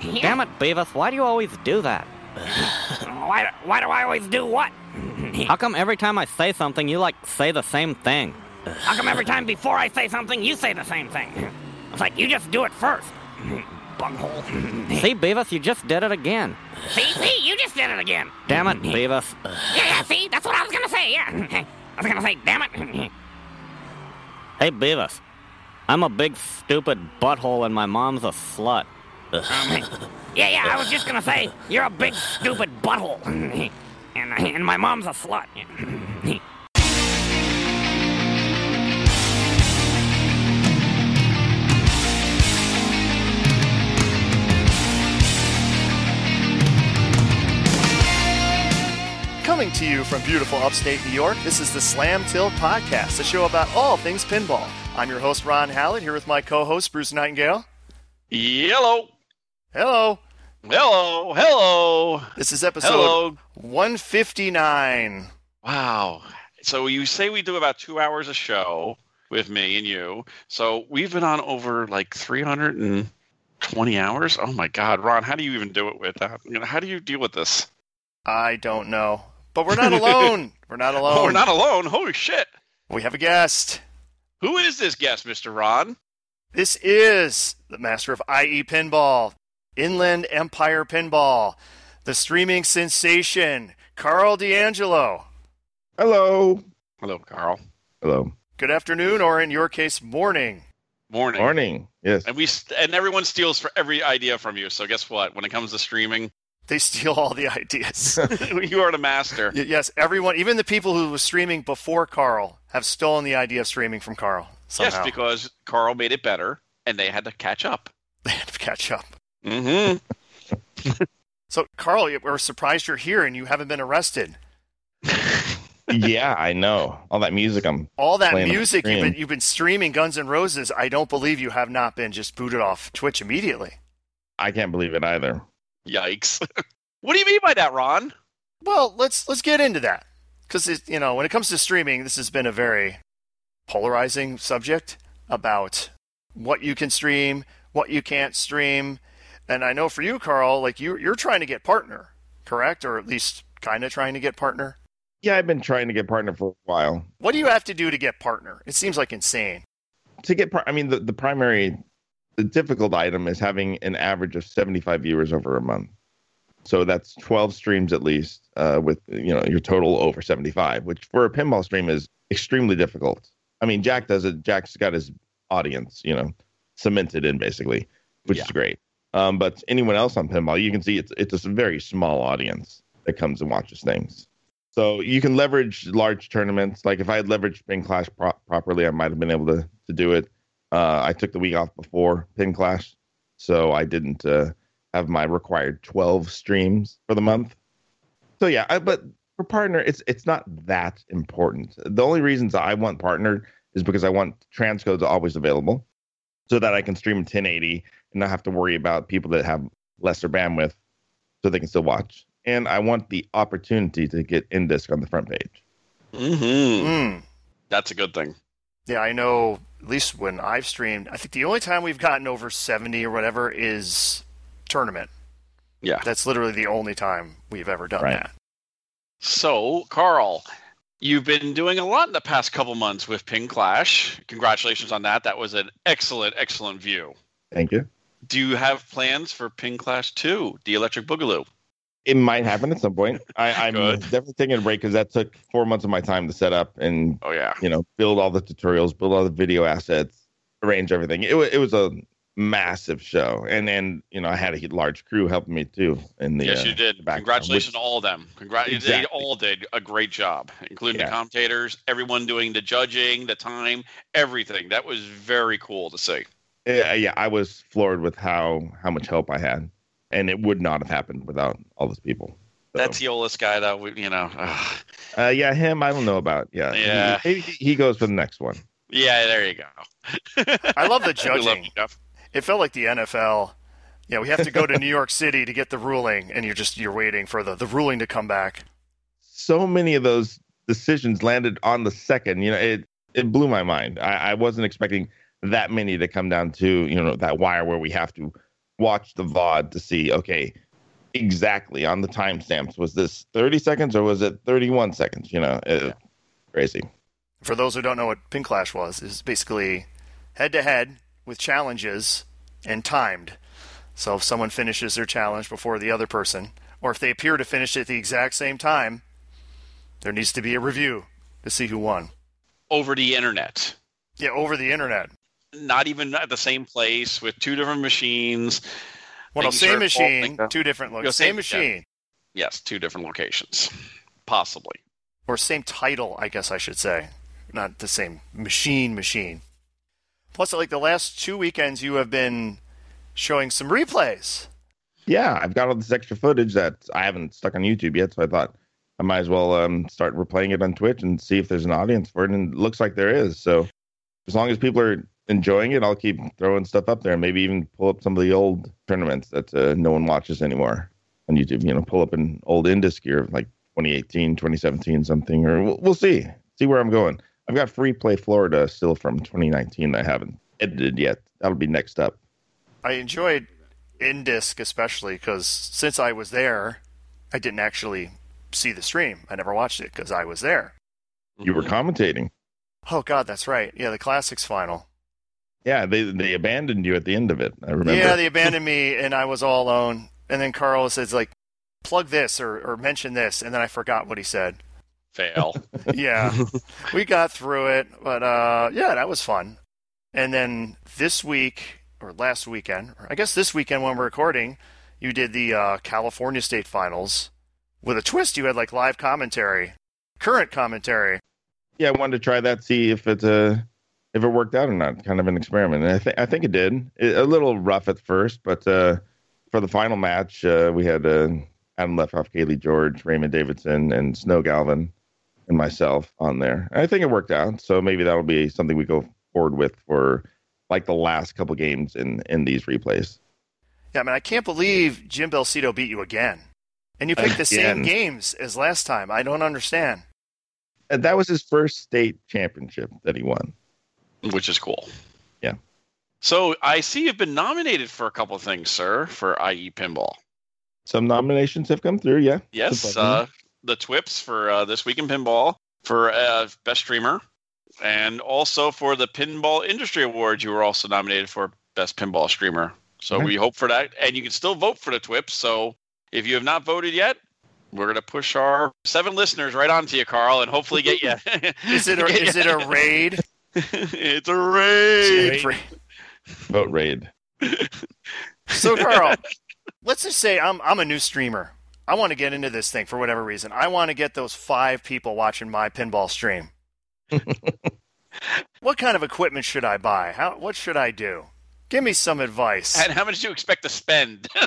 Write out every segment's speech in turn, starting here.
Damn it, Beavis, why do you always do that? Why, why do I always do what? How come every time I say something, you like say the same thing? How come every time before I say something, you say the same thing? It's like you just do it first. Bunghole. See, Beavis, you just did it again. See, see, you just did it again. Damn it, Beavis. Yeah, yeah, see, that's what I was gonna say, yeah. I was gonna say, damn it. Hey, Beavis. I'm a big stupid butthole and my mom's a slut. Um, yeah, yeah, I was just gonna say, you're a big stupid butthole. And, and my mom's a slut. Coming to you from beautiful upstate New York, this is the Slam Tilt Podcast, a show about all things pinball. I'm your host, Ron Hallett, here with my co host, Bruce Nightingale. Hello. Hello. Hello. Hello. This is episode Hello. 159. Wow. So you say we do about two hours a show with me and you. So we've been on over like 320 hours. Oh my God, Ron, how do you even do it with that? How do you deal with this? I don't know. But we're not alone. we're not alone. Oh, we're not alone. Holy shit. We have a guest. Who is this guest, Mr. Ron? This is the master of IE Pinball, Inland Empire Pinball, the streaming sensation, Karl DeAngelo. Hello. Hello, Karl. Hello. Good afternoon, or in your case, morning. Morning. Morning. Yes. And we and everyone steals for every idea from you. So guess what? When it comes to streaming, They steal all the ideas. you are the master. Yes, everyone, even the people who were streaming before Karl, have stolen the idea of streaming from Karl. Somehow. Yes, because Karl made it better, and they had to catch up. they had to catch up. Mm-hmm. So, Karl, we're surprised you're here and you haven't been arrested. yeah, I know. All that music I'm All that music you've been you've been streaming Guns N' Roses. I don't believe you have not been just booted off Twitch immediately. I can't believe it either. Yikes. what do you mean by that, Ron? Well, let's let's get into that because you know when it comes to streaming, this has been a very polarizing subject about what you can stream, what you can't stream, and I know for you, Karl, like you you're trying to get partner, correct, or at least kind of trying to get partner. Yeah, I've been trying to get partner for a while. What do you have to do to get partner? It seems like insane. To get par- I mean the, the primary the difficult item is having an average of 75 viewers over a month. So that's 12 streams at least uh, with you know your total over 75, which for a pinball stream is extremely difficult. I mean, Jack does it. Jack's got his audience, you know, cemented in basically, which Yeah. is great. Um, but anyone else on pinball, you can see it's it's a very small audience that comes and watches things. So you can leverage large tournaments. Like if I had leveraged Pinclash pro- properly, I might have been able to to do it. Uh, I took the week off before Pinclash, so I didn't uh, have my required 12 streams for the month. So yeah, I, but for partner, it's it's not that important. The only reasons I want partner is because I want transcodes always available, so that I can stream 1080 and not have to worry about people that have lesser bandwidth, so they can still watch. And I want the opportunity to get in disc on the front page. Mm-hmm. Mm. That's a good thing. Yeah, I know. At least when I've streamed, I think the only time we've gotten over seventy or whatever is tournament. Yeah. That's literally the only time we've ever done Right. that. So, Karl, you've been doing a lot in the past couple months with Pinclash. Congratulations on that. That was an excellent, excellent view. Thank you. Do you have plans for Pinclash 2, the Electric Boogaloo? It might happen at some point. I, I'm definitely taking a break because that took four months of my time to set up and Oh, yeah. you know build all the tutorials, build all the video assets, arrange everything. It, it was a massive show, and then, you know I had a large crew helping me too. In the yes, uh, you did. background, Congratulations which- to all of them. Congrat- They all did a great job, including Yeah. the commentators, everyone doing the judging, the time, everything. That was very cool to see. Yeah, yeah, I was floored with how how much help I had, and it would not have happened without all those people. So, That Teolis guy, though, you know, uh, yeah, him. I don't know about. Yeah, he- Yeah. he, he, he goes for the next one. yeah, there you go. I love the We love judging. you, Jeff. It felt like the NFL. Yeah, we have to go to New York City to get the ruling, and you're just you're waiting for the, the ruling to come back. so many of those decisions landed on the second. You know, it it blew my mind. I, I wasn't expecting that many to come down to you know that wire where we have to watch the VOD to see, okay, exactly on the timestamps, was this 30 seconds or was it 31 seconds? You know, it, crazy. For those who don't know what Pinclash was, is basically head to head with challenges and timed. So if someone finishes their challenge before the other person, or if they appear to finish at the exact same time, there needs to be a review to see who won. Over the internet. Yeah, over the internet. Not even at the same place with two different machines. Well, same sure- machine, two different locations. Same same- machine. Yes, two different locations. Possibly. Or same title, I guess I should say. Not the same machine machine. Plus, like the last two weekends, you have been showing some replays. Yeah, I've got all this extra footage that I haven't stuck on YouTube yet, so I thought I might as well um, start replaying it on Twitch and see if there's an audience for it. And it looks like there is. So as long as people are enjoying it, I'll keep throwing stuff up there maybe even pull up some of the old tournaments that uh, no one watches anymore on YouTube. You know, pull up an old Indus gear like 2018, 2017, something, or we'll, we'll see. See where I'm going. I've got Free Play Florida still from 2019 that I haven't edited yet. That'll be next up. I enjoyed Indisc especially because since I was there, I didn't actually see the stream. I never watched it because I was there. You were commentating. Oh God, that's right. Yeah, the classics final. Yeah, they they abandoned you at the end of it. I remember. Yeah, they abandoned me and I was all alone. And then Karl says like, plug this or, or mention this, and then I forgot what he said. Fail. yeah, we got through it, but uh, yeah, that was fun. And then this week or last weekend, or I guess this weekend when we're recording, you did the uh, California State Finals with a twist. You had like live commentary, current commentary. yeah, I wanted to try that, see if it's a if it worked out or not. Kind of an experiment, and I think I think it did. It, a little rough at first, but uh, for the final match, uh, we had uh, Adam Leftoff, Kaylee George, Raymond Davidson, and Snow Galvin, and myself on there. And I think it worked out. So maybe that'll be something we go forward with for like the last couple games in in these replays. Yeah, I mean, I can't believe Jim Belsito beat you again, and you picked the same games as last time. I don't understand. And that was his first state championship that he won. which is cool. Yeah. So I see you've been nominated for a couple of things, sir, for IE Pinball. Some nominations have come through. Yeah. Yes, Good uh, the TWIPs for uh, this week in pinball for uh, best streamer, and also for the Pinball Industry Awards, you were also nominated for best pinball streamer. So Okay. we hope for that, and you can still vote for the TWIPs. So if you have not voted yet, we're gonna push our seven listeners right onto you, Karl, and hopefully get you. Is it a, is it you- a raid? it's a raid. Vote raid. So, Karl, let's just say I'm I'm a new streamer. I want to get into this thing for whatever reason. I want to get those five people watching my pinball stream. what kind of equipment should I buy? How what should I do? Give me some advice. And how much do you expect to spend?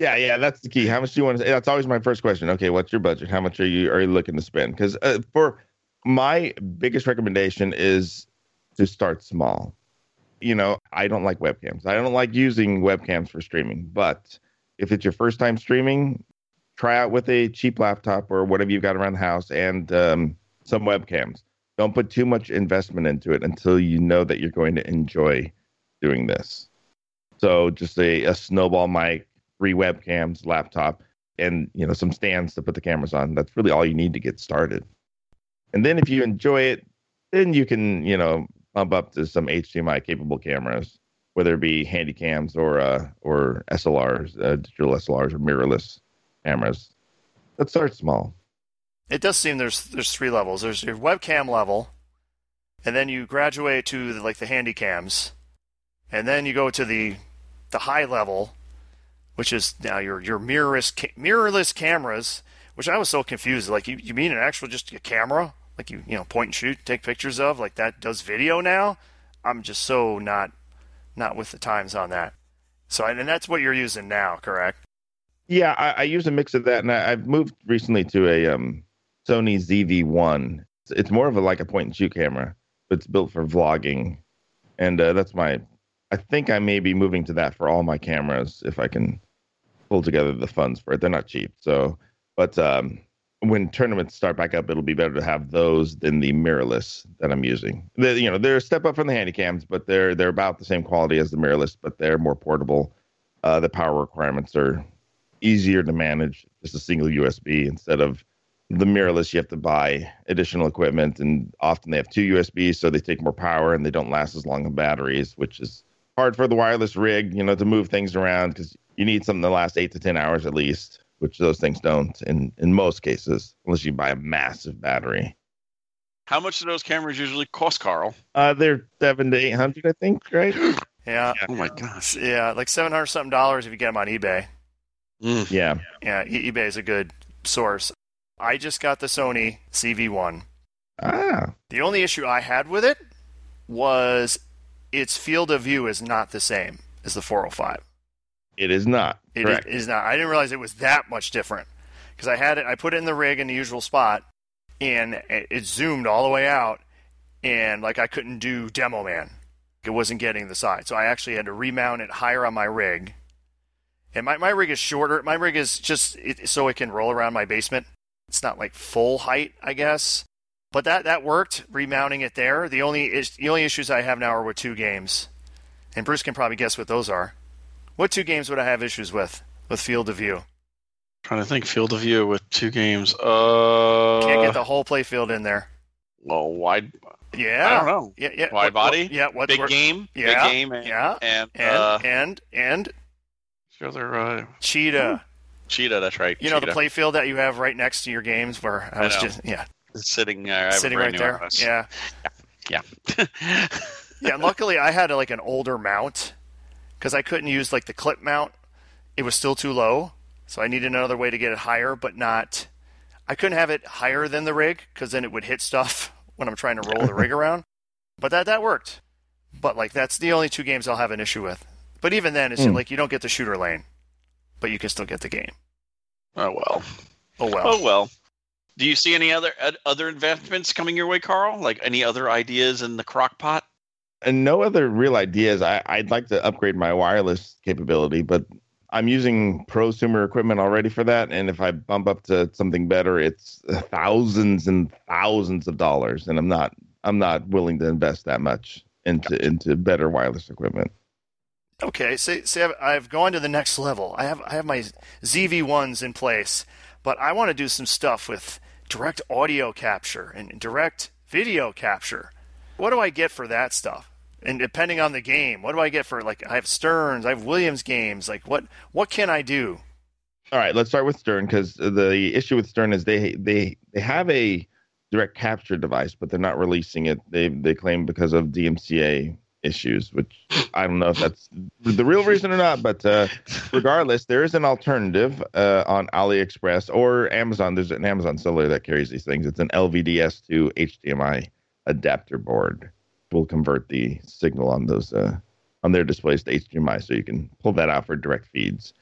Yeah, yeah, that's the key. How much do you want to? That's always my first question. Okay, what's your budget? How much are you are you looking to spend? Because uh, for my biggest recommendation is to start small. You know, I don't like webcams. I don't like using webcams for streaming. But if it's your first time streaming, try out with a cheap laptop or whatever you've got around the house and um, some webcams. Don't put too much investment into it until you know that you're going to enjoy doing this. So just a, a snowball mic, three webcams, laptop, and you know some stands to put the cameras on. That's really all you need to get started. And then if you enjoy it, then you can you know bump up to some HDMI capable cameras, whether it be handy cams or uh, or SLRs, uh, digital SLRs or mirrorless cameras. Let's start small. It does seem there's there's three levels. There's your webcam level, and then you graduate to the, like the handy cams, and then you go to the the high level, which is now your your mirrorless ca- mirrorless cameras. Which I was so confused. Like you, you mean an actual just a camera, like you you know point and shoot, take pictures of, like that does video now? I'm just so not not with the times on that. So and that's what you're using now, correct? Yeah, I, I use a mix of that, and I, I've moved recently to a um, Sony ZV-1. It's, it's more of a like a point and shoot camera, but it's built for vlogging, and uh, that's my. I think I may be moving to that for all my cameras if I can pull together the funds for it. They're not cheap, so but um, when tournaments start back up, it'll be better to have those than the mirrorless that I'm using. you know, they're a step up from the handy cams, but they're they're about the same quality as the mirrorless, but they're more portable Uh, the power requirements are easier to manage, just a single USB instead of the mirrorless. You have to buy additional equipment, and often they have two USBs, so they take more power and they don't last as long on batteries, which is hard for the wireless rig, you know, to move things around because you need something that lasts eight to ten hours at least, which those things don't in in most cases, unless you buy a massive battery. How much do those cameras usually cost, Karl? Uh, they're seven to eight hundred, I think, right? Yeah, Oh my gosh. yeah, like seven hundred something dollars if you get them on eBay. Mm. Yeah. Yeah, eBay is a good source. I just got the Sony ZV-1. Ah, The only issue I had with it was its field of view is not the same as the 405. it is not It is, correct. it is not. I didn't realize it was that much different because I had it. I put it in the rig in the usual spot, and it, it zoomed all the way out, and like I couldn't do demo man. It wasn't getting the side, so I actually had to remount it higher on my rig. And my, my rig is shorter. My rig is just it, so it can roll around my basement. It's not like full height, I guess. But that, that worked, remounting it there. The only is, the only issues I have now are with two games, and Bruce can probably guess what those are. What two games would I have issues with with field of view? Trying to think field of view with two games. Uh, Can't get the whole play field in there. well, wide. Yeah, I don't know. Yeah, yeah. Wide What- body? what- yeah, what? Big what- game. yeah, Big game. And, yeah, And, And uh, and and the other uh, cheetah. cheetah. That's right. You know the cheetah. play field that you have right next to your games, where I I was know. just yeah sitting. Uh, I have a sitting right there. office. Yeah, Yeah. yeah. and luckily, I had like an older mount because I couldn't use like the clip mount. It was still too low, so I needed another way to get it higher, but not. I couldn't have it higher than the rig because then it would hit stuff when I'm trying to roll the rig around. But that that worked. But like that's the only two games I'll have an issue with. But even then, it's Hmm. like you don't get the shooter lane, but you can still get the game. oh well. Oh well. Oh well. Do you see any other uh, other advancements coming your way, Karl? Like any other ideas in the crock pot? and no other real ideas. I, I'd like to upgrade my wireless capability, but I'm using prosumer equipment already for that. And if I bump up to something better, it's thousands and thousands of dollars, and I'm not I'm not willing to invest that much into into better wireless equipment. Okay, see, see, I've, I've gone to the next level. I have I have my ZV ones in place, but I want to do some stuff with direct audio capture and direct video capture. What do I get for that stuff? And depending on the game, what do I get for like I have Sterns, I have Williams games. Like what what can I do? All right, let's start with Stern because the issue with Stern is they they they have a direct capture device, but they're not releasing it. They they claim because of DMCA issues, which I don't know if that's the real reason or not. But uh, regardless, there is an alternative uh, on AliExpress or Amazon. There's an Amazon seller that carries these things. It's an LVDS to HDMI adapter board. Will convert the signal on those uh, on their displays to HDMI, so you can pull that out for direct feeds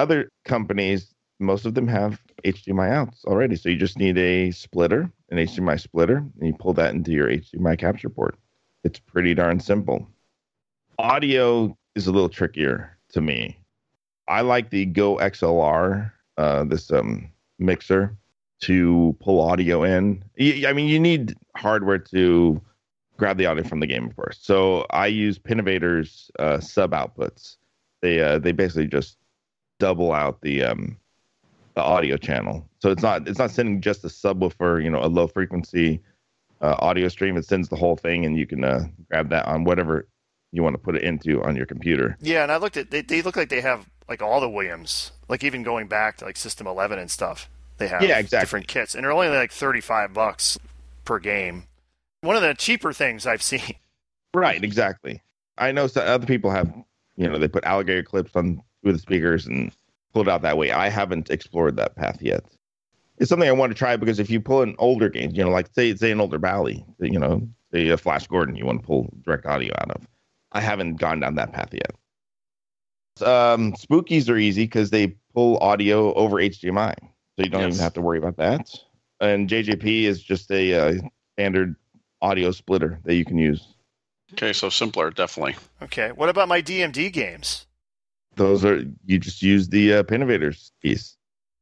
other companies, most of them have HDMI outs already. So you just need a splitter, an HDMI splitter, and you pull that into your HDMI capture port. It's pretty darn simple. Audio is a little trickier to me. I like the Go XLR, uh, this um, mixer, to pull audio in. I mean, you need hardware to grab the audio from the game, of course. So I use Pinnovator's uh, sub outputs. They uh, they basically just double out the um the audio channel. So it's not it's not sending just a subwoofer, you know, a low frequency uh, audio stream. It sends the whole thing, and you can uh, grab that on whatever you want to put it into on your computer. Yeah, and I looked at they, they look like they have like all the Williams, like even going back to like System 11 and stuff. They have Yeah, exactly. different kits, and they're only like 35 bucks per game. One of the cheaper things I've seen. Right, exactly. I know other people have, you know, they put alligator clips on with the speakers and pull it out that way. I haven't explored that path yet. It's something I want to try because if you pull an older game, you know, like say say an older Bally, you know, say a Flash Gordon, you want to pull direct audio out of. I haven't gone down that path yet. Um, spookies are easy because they pull audio over HDMI, so you don't Yes. even have to worry about that. And JJP is just a uh, standard audio splitter that you can use. Okay, so simpler, definitely. Okay, what about my DMD games? those are you just use the uh, Pinnovators piece.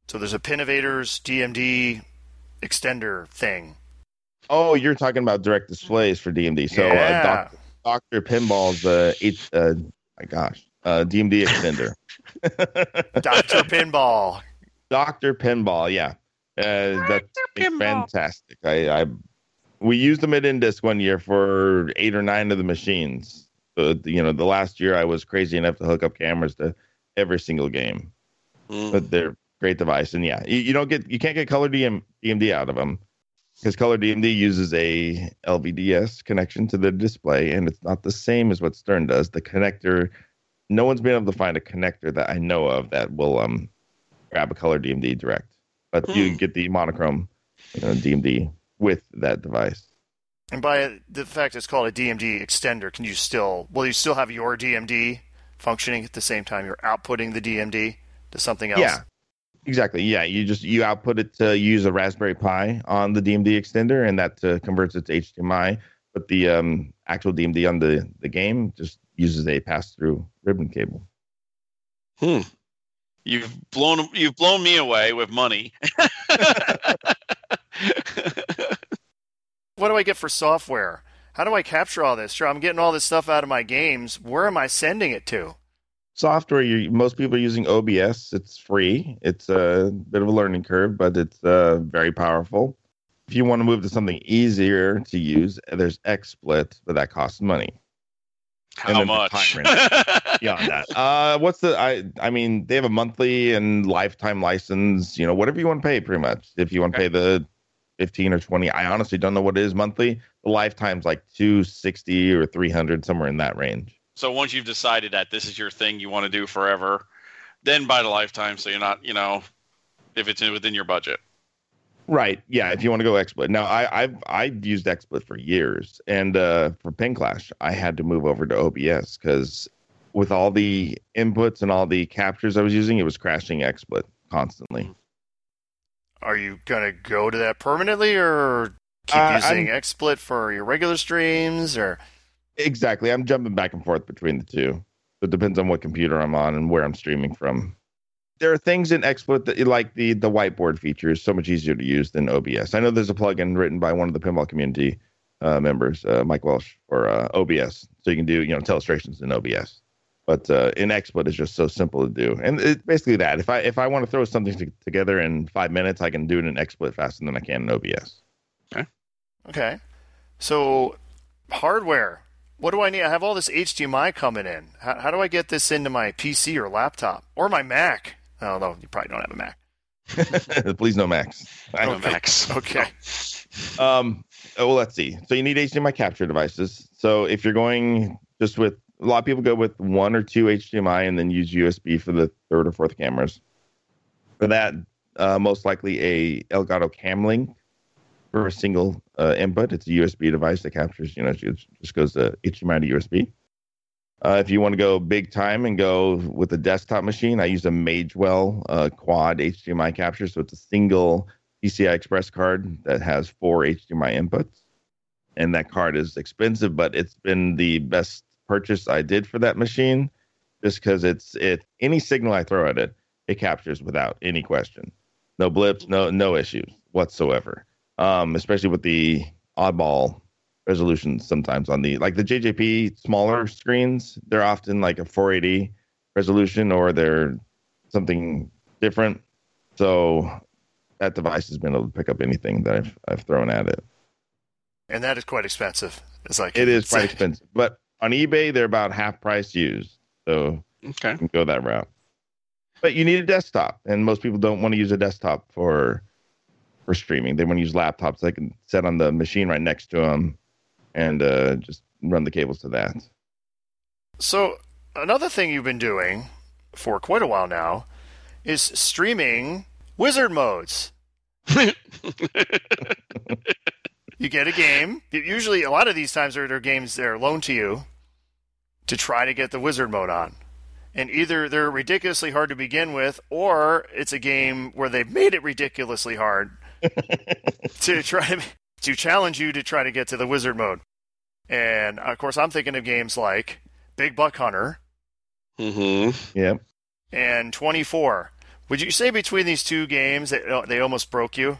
So there's a Pinnovators DMD extender thing. Oh, you're talking about direct displays for DMD. So Yeah. uh, Doc, Doctor Pinball's uh, H, uh, my gosh, uh, DMD extender. Dr. Pinball. Doctor Pinball, yeah, uh, that's Pinball. fantastic. I, I we used them at Indisc one year for eight or nine of the machines. So you know, the last year I was crazy enough to hook up cameras to every single game. Mm. But they're great device, and yeah, you, you don't get you can't get color DM, DMD out of them because color DMD uses a LVDS connection to the display, and it's not the same as what Stern does. The connector, no one's been able to find a connector that I know of that will um grab a color DMD direct, but you Hmm. get the monochrome you know, DMD with that device. And by the fact it's called a DMD extender, can you still, will you still have your DMD functioning at the same time you're outputting the DMD to something else? Yeah, exactly. Yeah, you just you output it to use a Raspberry Pi on the DMD extender, and that uh, converts it to HDMI. But the um, actual DMD on the the game just uses a pass through ribbon cable. Hmm. You've blown you've blown me away with money. What do I get for software? How do I capture all this? Sure, I'm getting all this stuff out of my games. Where am I sending it to? Software, you most people are using OBS. It's free. It's a bit of a learning curve, but it's uh, very powerful. If you want to move to something easier to use, there's XSplit, but that costs money. How much? beyond that. Uh, what's the? I I mean, they have a monthly and lifetime license. You know, whatever you want to pay, pretty much. If you want to pay the fifteen or twenty, I honestly don't know what it is monthly. The lifetime's like two sixty or three hundred, somewhere in that range. So once you've decided that this is your thing you want to do forever, then buy the lifetime so you're not, you know, if it's within your budget. Right. Yeah. If you want to go XSplit. Now, I, I've I've used XSplit for years, and uh, for Pinclash, I had to move over to OBS because with all the inputs and all the captures I was using, it was crashing XSplit constantly. Are you going to go to that permanently or keep Uh, using XSplit for your regular streams or Exactly. I'm jumping back and forth between the two. It depends on what computer I'm on and where I'm streaming from. There are things in XSplit that like the the whiteboard feature is so much easier to use than OBS. I know there's a plugin written by one of the pinball community uh, members, uh, Mike Welsh, for uh, OBS, so you can do you know illustrations in OBS. But uh, in XSplit, it's just so simple to do, and it's basically that. If I if I want to throw something to, together in five minutes, I can do it in XSplit faster than I can in OBS. Okay. Okay. So, hardware. What do I need? I have all this HDMI coming in. How, how do I get this into my PC or laptop or my Mac? Oh, no, you probably don't have a Mac. Please no Macs. I No don't max. Okay. Um, oh, well, let's see. So you need HDMI capture devices. So if you're going just with a lot of people go with one or two HDMI and then use USB for the third or fourth cameras. For that, uh, most likely a Elgato Cam Link for a single uh, input. It's a USB device that captures, you know, it just goes to HDMI to USB. Uh, if you want to go big time and go with a desktop machine, I use a Magewell uh, quad HDMI capture. So it's a single PCI Express card that has four HDMI inputs. And that card is expensive, but it's been the best purchase I did for that machine just because it's it any signal I throw at it, it captures without any question. No blips, no no issues whatsoever. Um, especially with the oddball resolutions sometimes on the like the JJP smaller screens, they're often like a 480 resolution or they're something different. So that device has been able to pick up anything that I've I've thrown at it. And that is quite expensive. It's like It is quite expensive, but on eBay they're about half price used, so Okay. you can go that route. But you need a desktop, and most people don't want to use a desktop for for streaming. They want to use laptops they can set on the machine right next to them, and uh, just run the cables to that. So, another thing you've been doing for quite a while now is streaming wizard modes. You get a game. Usually, a lot of these times, there are games that are loaned to you to try to get the wizard mode on. And either they're ridiculously hard to begin with, or it's a game where they've made it ridiculously hard to try to, to challenge you to try to get to the wizard mode. And of course, I'm thinking of games like Big Buck Hunter mm-hmm. Yeah, and 24. Would you say between these two games that they almost broke you?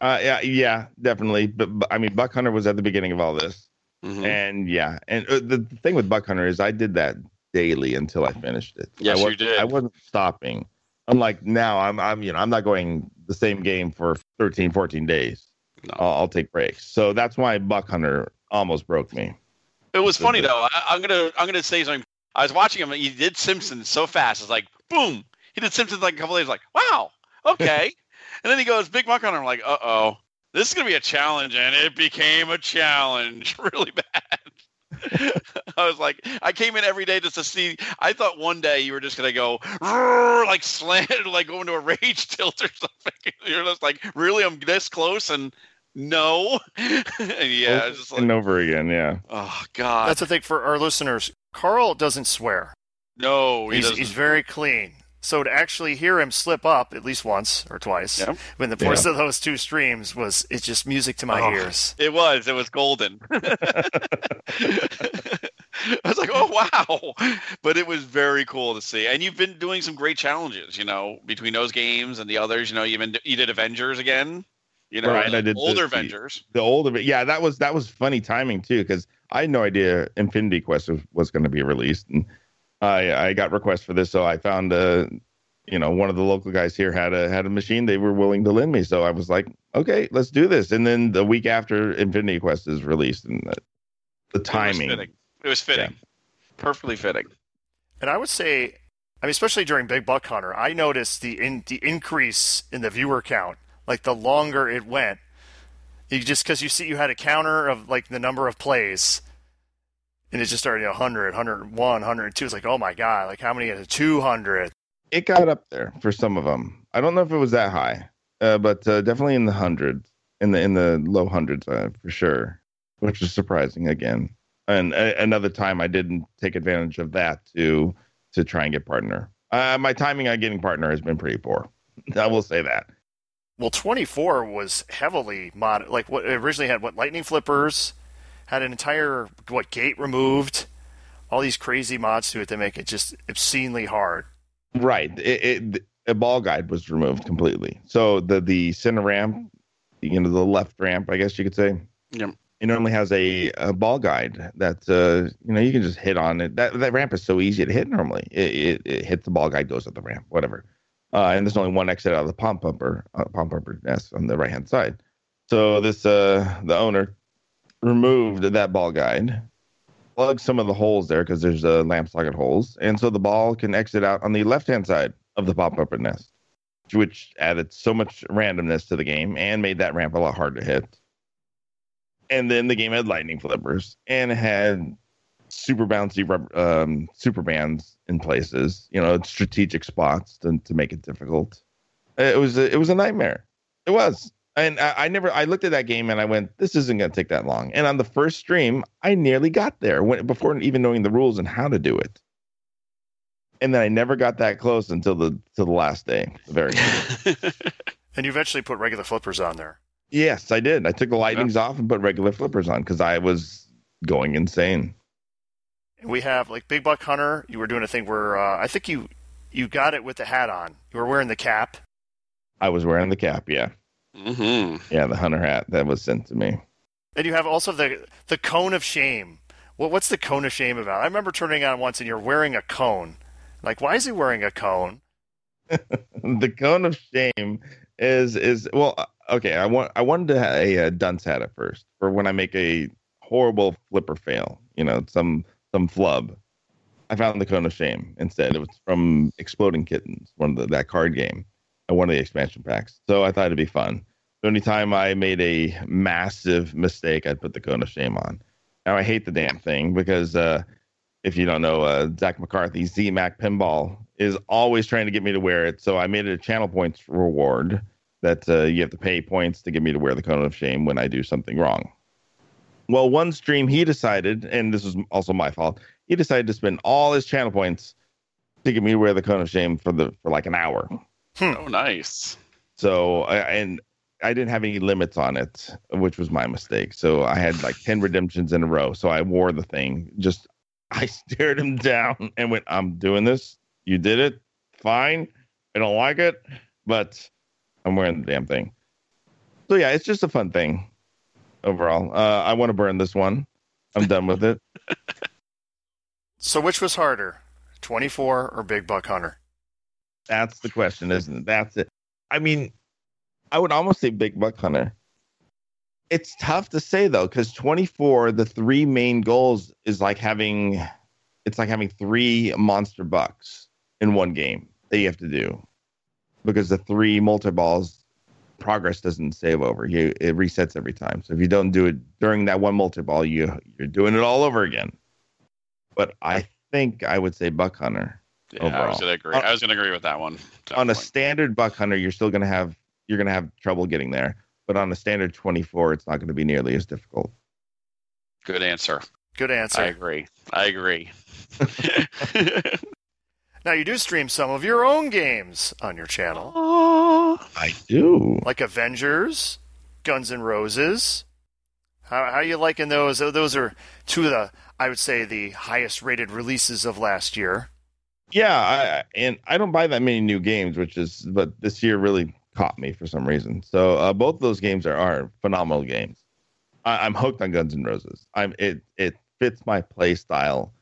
uh, yeah, yeah, definitely. But, but I mean, Buck Hunter was at the beginning of all this, Mm-hmm. and yeah, and uh, the, the thing with Buck Hunter is I did that daily until I finished it. Yes, I you was, did. I wasn't stopping. Unlike now, I'm I'm you know I'm not going the same game for 13, 14 days. No. I'll, I'll take breaks. So that's why Buck Hunter almost broke me. It was funny though. I, I'm gonna I'm gonna say something. I was watching him. He did Simpsons so fast. It's like boom. He did Simpsons like a couple days. Like wow, okay. and then he goes Big Buck Hunter. I'm like, uh oh, this is gonna be a challenge, and it became a challenge really bad. I was like, I came in every day just to see. I thought one day you were just gonna go like slanted, like go into a rage tilt or something. You're just like, really, I'm this close, and no, and yeah, it's just like, and over again. Yeah. oh god, That's the thing for our listeners. Karl doesn't swear. no, he He's, doesn't. he's very clean. So to actually hear him slip up at least once or twice Yep. in the course of those two streams was it's just music to my Oh. ears. It was. It was golden. I was like, oh wow! But it was very cool to see. And you've been doing some great challenges, you know, between those games and the others. You know, you been you did Avengers again. You know, Right, I did the- older the- Avengers. the old of it. Yeah, that was that was funny timing too because I had no idea Infinity Quest was, was going to be released, and I I got requests for this, so I found uh you know one of the local guys here had a had a machine they were willing to lend me, so I was like, okay, let's do this. And then the week after Infinity Quest is released, and the, the timing, It was fitting. It was fitting. Perfectly fitting. And I would say, I mean, especially during Big Buck Hunter, I noticed the in, the increase in the viewer count. Like the longer it went, you just because you see you had a counter of like the number of plays, and it just started you know, 100, 101, 102. It's like, oh my god, like how many is it? 200? it got up there for some of them. I don't know if it was that high, uh, but uh, definitely in the hundreds, in the in the low hundreds uh, for sure, which is surprising again. And another time I didn't take advantage of that to to try and get partner. Uh, my timing on getting partner has been pretty poor. I will say that. Well, 24 was heavily mod. Like what it originally had, what lightning flippers, had an entire what gate removed, all these crazy mods to it that make it just obscenely hard. Right. It, it a ball guide was removed completely. So the the center ramp, you know, the left ramp, I guess you could say. Yep. It normally has a, a ball guide that uh, you know you can just hit on it. That that ramp is so easy to hit normally. It, it, it hits the ball guide, goes up the ramp, whatever. Uh, and there's only one exit out of the pump pumper uh, pump pumper nest on the right hand side. So this uh the owner removed that ball guide, plugged some of the holes there because there's uh, lamp socket holes, and so the ball can exit out on the left hand side of the pop bumper nest, which added so much randomness to the game and made that ramp a lot harder to hit. And then the game had lightning flippers and had super bouncy rubber, um, super bands in places, you know, strategic spots to, to make it difficult. It was a, it was a nightmare. It was. And I, I never I looked at that game and I went, this isn't going to take that long. And on the first stream, I nearly got there when, before even knowing the rules and how to do it. And then I never got that close until the till the last day, the very. And you eventually put regular flippers on there. Yes, I did. I took the lightnings off and put regular flippers on because I was going insane. We have like Big Buck Hunter. You were doing a thing where uh, I think you you got it with the hat on. You were wearing the cap. I was wearing the cap, yeah. Hmm Yeah, the hunter hat that was sent to me. And you have also the the cone of shame. Well, what's the cone of shame about? I remember turning on once and you're wearing a cone. Like, why is he wearing a cone? the cone of shame is is well uh, okay i want i wanted to have a, a dunce hat at first for when i make a horrible flipper fail you know some some flub i found the cone of shame instead it was from exploding kittens one of the, that card game and one of the expansion packs so i thought it'd be fun so anytime i made a massive mistake i'd put the cone of shame on now i hate the damn thing because uh if you don't know, uh, Zach McCarthy, Z Mac Pinball, is always trying to get me to wear it. So I made it a channel points reward that uh, you have to pay points to get me to wear the cone of shame when I do something wrong. Well, one stream he decided, and this was also my fault, he decided to spend all his channel points to get me to wear the cone of shame for the for like an hour. Oh, nice. So and I didn't have any limits on it, which was my mistake. So I had like ten redemptions in a row. So I wore the thing. Just I stared him down and went, "I'm doing this. You did it. Fine. I don't like it, but I'm wearing the damn thing." So yeah, it's just a fun thing overall. Uh, I want to burn this one. I'm done with it. So which was harder, 24 or Big Buck Hunter? That's the question, isn't it? That's it. I mean, I would almost say Big Buck Hunter. It's tough to say though, because 24, the three main goals is like having it's like having three monster bucks in one game that you have to do. Because the three multi balls progress doesn't save over. You it resets every time. So if you don't do it during that one multi ball, you you're doing it all over again. But I think I would say Buck Hunter. Yeah, I was gonna agree. I was gonna agree with that one. on a standard buck hunter, you're still gonna have you're gonna have trouble getting there. But on a standard 24, it's not going to be nearly as difficult. Good answer. Good answer. I agree. I agree. Now you do stream some of your own games on your channel, I do. like Avengers, Guns N' Roses. How how you liking those? Those are two of the I would say the highest rated releases of last year. Yeah, I, and I don't buy that many new games, which is but this year really caught me for some reason. So uh, both of those games are, are phenomenal games. I, I'm hooked on Guns N' Roses. I'm it it fits my play style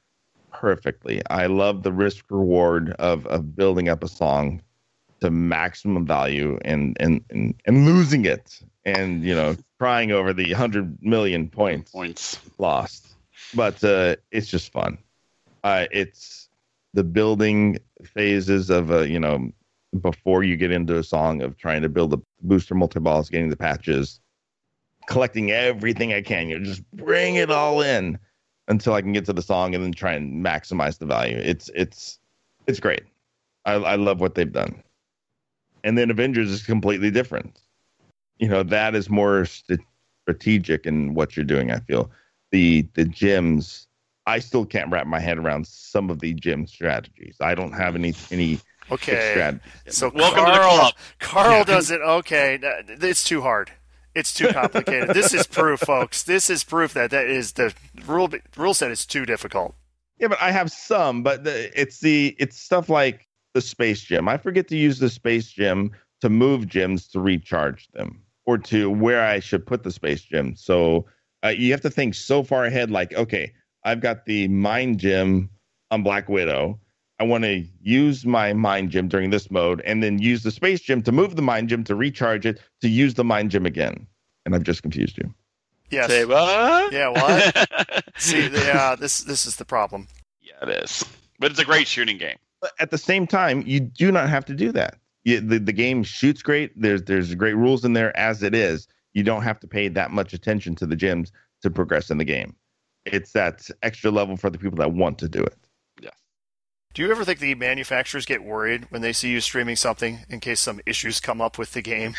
perfectly. I love the risk reward of of building up a song to maximum value and and and, and losing it and you know crying over the 100 million points Points. lost but uh it's just fun uh it's the building phases of a you know before you get into a song of trying to build the booster multi balls getting the patches collecting everything i can you know, just bring it all in until i can get to the song and then try and maximize the value. It's it's it's great. I, I love what they've done. And then avengers is completely different. You know that is more st- strategic in what you're doing i feel. The the gems i still can't wrap my head around some of the gem strategies. I don't have any any Okay. strategies So Welcome to the Karl, club. Karl does it. Okay, it's too hard. It's too complicated. this is proof, folks. This is proof that that is the rule. Rule set is too difficult. yeah but i have some but the, it's the it's stuff like the space gem i forget to use the space gem to move gems to recharge them or to where i should put the space gem so uh, you have to think so far ahead like okay i've got the mind gem on black widow i want to use my mind gem during this mode and then use the space gem to move the mind gem to recharge it to use the mind gem again and i've just confused you Yes. Say what? Yeah, what? See, yeah, this this is the problem. yeah, it is. But it's a great shooting game. But at the same time, you do not have to do that. You, the the game shoots great. There's there's great rules in there as it is. You don't have to pay that much attention to the gems to progress in the game. It's that extra level for the people that want to do it. Do you ever think the manufacturers get worried when they see you streaming something in case some issues come up with the game?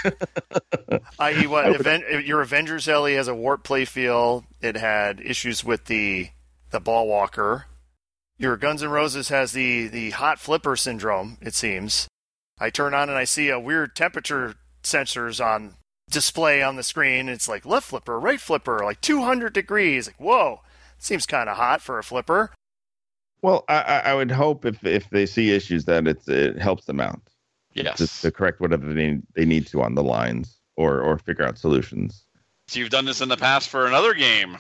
I.e., what I Aven- your Avengers LE has a warp playfield. It had issues with the the ball walker. Your Guns N' Roses has the the hot flipper syndrome. It seems. I turn on and I see a weird temperature sensors on display on the screen. It's like left flipper, right flipper, like 200 degrees. Like whoa, seems kind of hot for a flipper. Well, I, I I would hope if if they see issues that it's it helps them out Yes. to, to correct whatever they need, they need to on the lines or or figure out solutions. So you've done this in the past for another game.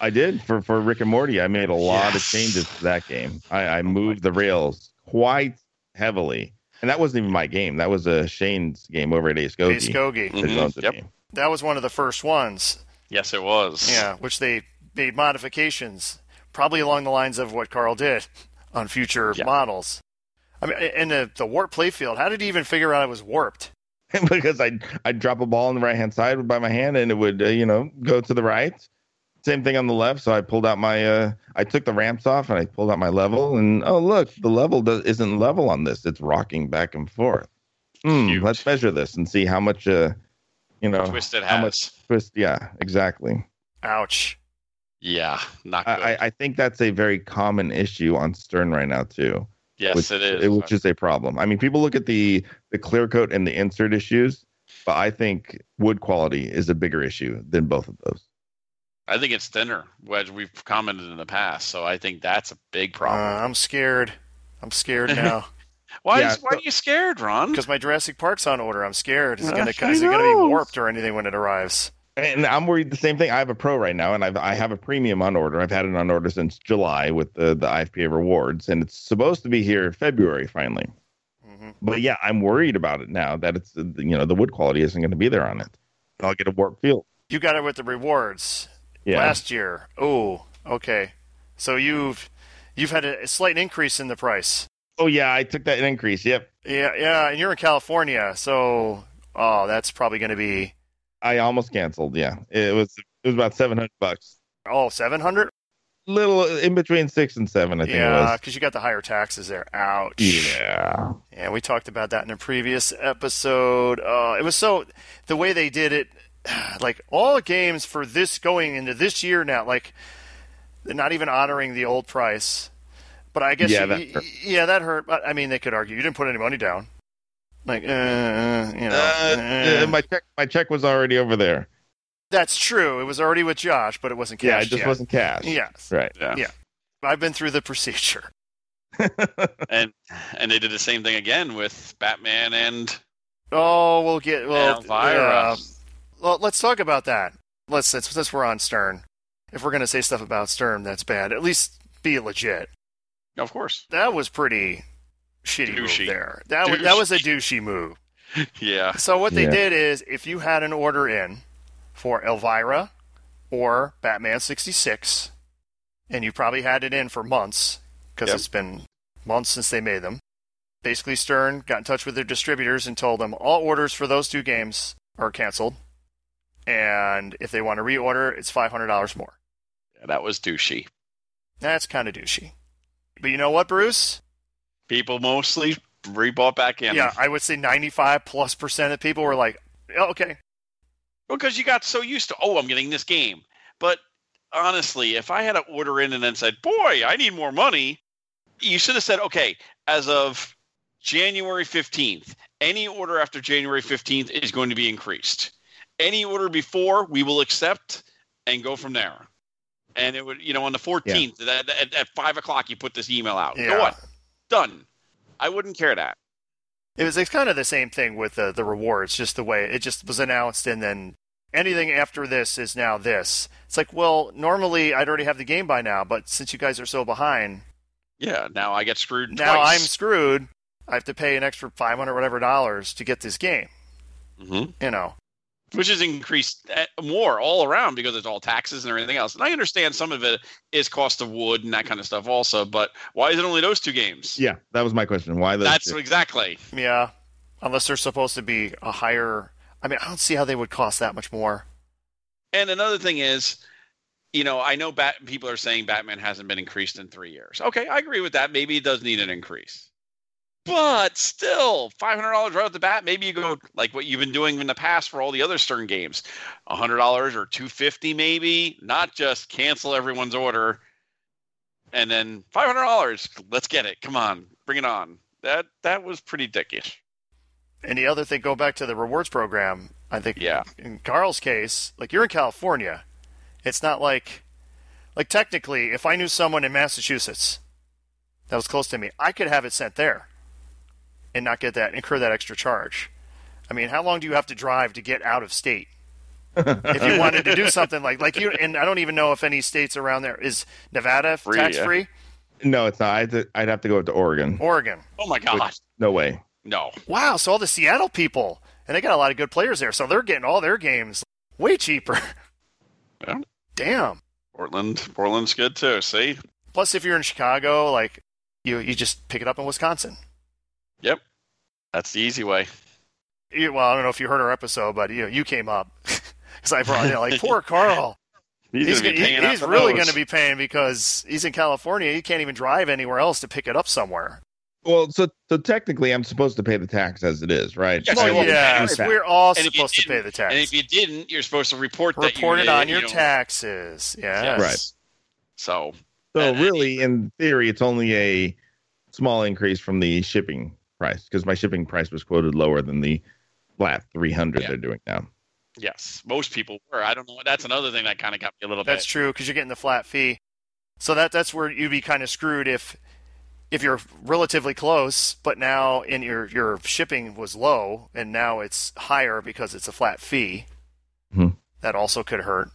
I did for for Rick and Morty. I made a lot of changes to that game. I, I moved the rails quite heavily, and that wasn't even my game. That was a Shane's game over at Ace Gogi. Ace Gogi. that Mhm. Yep. game. That was one of the first ones. Yes, it was. Yeah, which they made modifications, probably along the lines of what Karl did on future Yeah. models. I mean, and the the warp playfield. How did he even figure out it was warped? because I I'd drop a ball on the right hand side by my hand, and it would uh, you know go to the right. Same thing on the left. So I pulled out my uh, I took the ramps off and I pulled out my level, and oh look, the level does, isn't level on this. It's rocking back and forth. Cute. let's measure this and see how much uh, you know Twist it how much twist. Yeah, exactly. Ouch. Yeah, not good. I, I- I think that's a very common issue on Stern right now too. yes, which, it is. Which is a problem. I mean, people look at the the clear coat and the insert issues, but I think wood quality is a bigger issue than both of those. I think it's thinner, as we've commented in the past. So I think that's a big Uh, problem. I'm scared. I'm scared now why, yeah, is, why are you scared, Ron? because my Jurassic Park's on order. I'm scared. Is it Uh, gonna I is it gonna know. be warped or anything when it arrives? And I'm worried the same thing. I have a pro right now, and I've, I have a premium on order. I've had it on order since July with the, the IFPA rewards, and it's supposed to be here February finally. Mhm. But yeah, I'm worried about it now that it's you know the wood quality isn't going to be there on it. I'll get a warped feel. You got it with the rewards Yeah, last year. Oh, okay. So you've you've had a slight increase in the price. Oh yeah, I took that increase. Yep, Yeah, yeah, and you're in California, so oh, that's probably going to be I almost canceled. Yeah, it was it was about seven hundred bucks. oh, 700? Little in between six and seven, I think Yeah, cuz you got the higher taxes there. Ouch. Yeah, Yeah, we talked about that in a previous episode. Uh, it was so the way they did it, like all games for this going into this year now, like not even honoring the old price. But I guess Yeah, you- that hurt. yeah, that hurt. But I mean, they could argue you didn't put any money down. Like, uh, uh, you know, uh, uh, my check my check was already over there. that's true. It was already with Josh, but it wasn't cash. Yeah, cashed it just yet. wasn't cash. Yes, right. Yeah. Yeah. I've been through the procedure. And and they did the same thing again with Batman and Oh, we'll get well. Elvira. yeah. Well, let's talk about that. Let's since, since we're on Stern, if we're gonna say stuff about Stern that's bad, at least be legit. Of course. That was pretty shitty Douchey. move there. That was that was a douchey move. Yeah. So what they Yeah. did is, if you had an order in for Elvira or Batman sixty six, and you probably had it in for months because Yep. it's been months since they made them. Basically, Stern got in touch with their distributors and told them all orders for those two games are canceled, and if they want to reorder, it's five hundred dollars more. Yeah, that was douchey. That's kind of douchey. But you know what, Bruce? People mostly rebought back in. Yeah, I would say ninety-five plus percent of people were like, oh, "Okay, Because you got so used to, oh, I'm getting this game. But honestly, if I had to order in and then said, boy, I need more money, you should have said, okay, as of January 15th, any order after January 15th is going to be increased. Any order before, we will accept and go from there. And it would, you know, on the 14th, at, at, at 5 o'clock, you put this email out. Yeah. Go on. Done. I wouldn't care that. It was it's kind of the same thing with the the rewards, just the way it just was announced, and then anything after this is now this. It's like, well, normally I'd already have the game by now, but since you guys are so behind, Yeah, now I get screwed now I'm screwed. I have to pay an extra five hundred whatever dollars to get this game. Mhm. You know, which has increased uh, more all around because it's all taxes and everything else. And I understand some of it is cost of wood and that kind of stuff also, but why is it only those two games? Yeah, that was my question. Why the? That's exactly. yeah. Unless they're supposed to be a higher. I mean, I don't see how they would cost that much more. And another thing is, you know, I know Bat- people are saying Batman hasn't been increased in three years. Okay, I agree with that. Maybe it does need an increase. But still, five hundred dollars right off the bat. Maybe you go like what you've been doing in the past for all the other Stern games, hundred dollars or two fifty, maybe. Not just cancel everyone's order, and then five hundred dollars. Let's get it. Come on, bring it on. That that was pretty dickish. And the other thing, go back to the rewards program. I think Yeah. in Karl's case, like you're in California, it's not like, like technically, if I knew someone in Massachusetts that was close to me, I could have it sent there, and not get that incur that extra charge. I mean, how long do you have to drive to get out of state? if you wanted to do something like like you, and I don't even know if any states around there is Nevada Free, tax yeah. free, no, it's not. I'd, I'd have to go to Oregon. Oregon. Oh my god, No way. no. Wow, so all the Seattle people, and they got a lot of good players there, so they're getting all their games way cheaper. Yeah. Damn. Portland, Portland's good too. See, Plus, if you're in Chicago, like you, you just pick it up in Wisconsin. Yep. That's the easy way. You, well, I don't know if you heard our episode, but you you came up because I brought it. Like poor Karl, He's, he's, gonna be he- he's really going to be paying because he's in California. He can't even drive anywhere else to pick it up somewhere. Well, so so technically, I'm supposed to pay the tax as it is, right? Yes, Well, you will pay yes, the tax. we're all And supposed to pay the tax. And if you didn't, you're supposed to report that you Report it did, on your know. taxes. Yeah, Yes. Right. So So really, in theory, it's only a small increase from the shipping price because my shipping price was quoted lower than the flat 300 Yeah. they're doing now. yes, most people were. I don't know. That's another thing that kind of got me a little bit. That's bit. true because you're getting the flat fee. So that that's where you'd be kind of screwed if if you're relatively close, but now in your your shipping was low and now it's higher because it's a flat fee. Mhm. that also could hurt.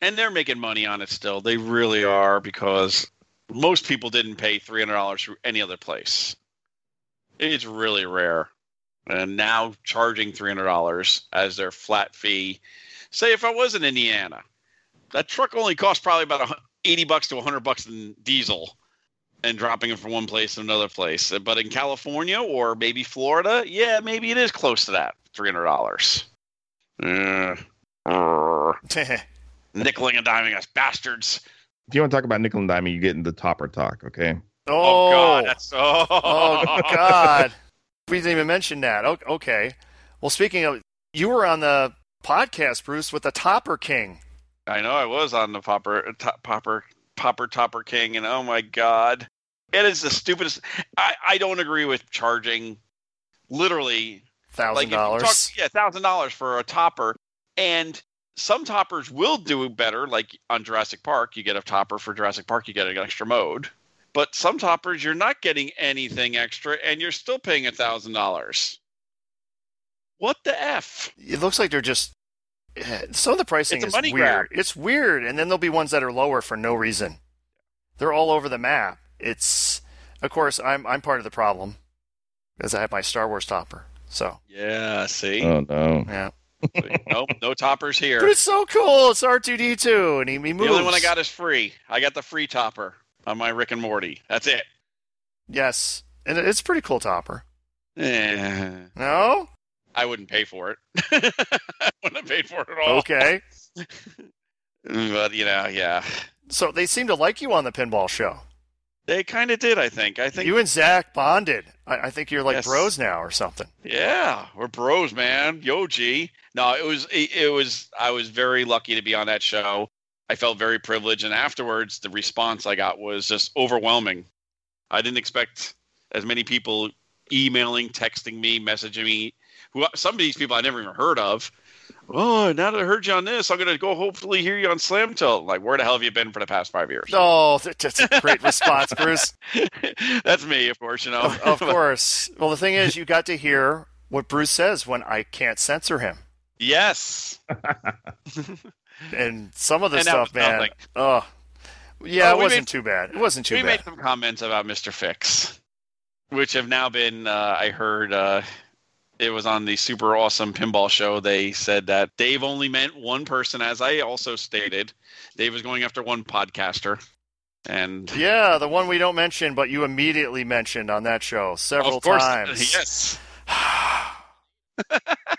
And they're making money on it still. They really are because most people didn't pay three hundred dollars for any other place. It's really rare. And now charging three hundred dollars as their flat fee. Say if I was in Indiana, that truck only costs probably about eighty bucks to hundred bucks in diesel, and dropping it from one place to another place. But in California or maybe Florida, yeah, maybe it is close to that three hundred dollars. Uh, nickeling and diming us bastards. If you want to talk about nickel and diming, you get into topper talk. Okay. Oh, Oh, God, that's oh, oh God. We didn't even mention that. Okay. Well, speaking of, you were on the podcast, Bruce, with the Topper King. I know I was on the popper uh, top, popper popper topper king, and oh my god, it is the stupidest. I I don't agree with charging literally Thousand like dollars. yeah, thousand dollars for a topper, and some toppers will do better. Like on Jurassic Park, you get a topper for Jurassic Park, you get an extra mode. But some toppers, you're not getting anything extra, and you're still paying a thousand dollars. What the f? It looks like they're just. eh, Some of the pricing It's is money weird. grab. It's weird, and then there'll be ones that are lower for no reason. They're all over the map. It's, of course, I'm I'm part of the problem because I have my Star Wars topper. So Yeah, see, Oh no. yeah, nope, no toppers here. but it's so cool. It's R two D two, and he, he moves. The only one I got is free. I got the free topper on my Rick and Morty. That's it. Yes, and it's a pretty cool topper. Eh, No, I wouldn't pay for it. I wouldn't have paid for it at all. okay. But you know, yeah, So they seem to like you on the pinball show. they kind of did. I think. I think. You and Zach bonded. I, I think you're like Yes. bros now or something. yeah, we're bros, man. Yo, G. No, it was. It, it was. I was very lucky to be on that show. I felt very privileged, and afterwards, the response I got was just overwhelming. I didn't expect as many people emailing, texting me, messaging me. Who some of these people I never even heard of. Oh, now that I heard you on this, I'm gonna go hopefully hear you on Slam Tilt. Like, where the hell have you been for the past five years? Oh, that's a great response, Bruce. That's me, of course. You know, Of, of course. Well, the thing is, you got to hear what Bruce says when I can't censor him. yes. And some of the And stuff, man. nothing. Oh, yeah, Oh, it wasn't made- too bad. It wasn't too we bad. made some comments about Mr. Fix, which have now been. Uh, I heard uh, it was on the super awesome pinball show. They said that Dave only meant one person, as I also stated. Dave was going after one podcaster, and Yeah, the one we don't mention, but you immediately mentioned on that show several of course, times. yes.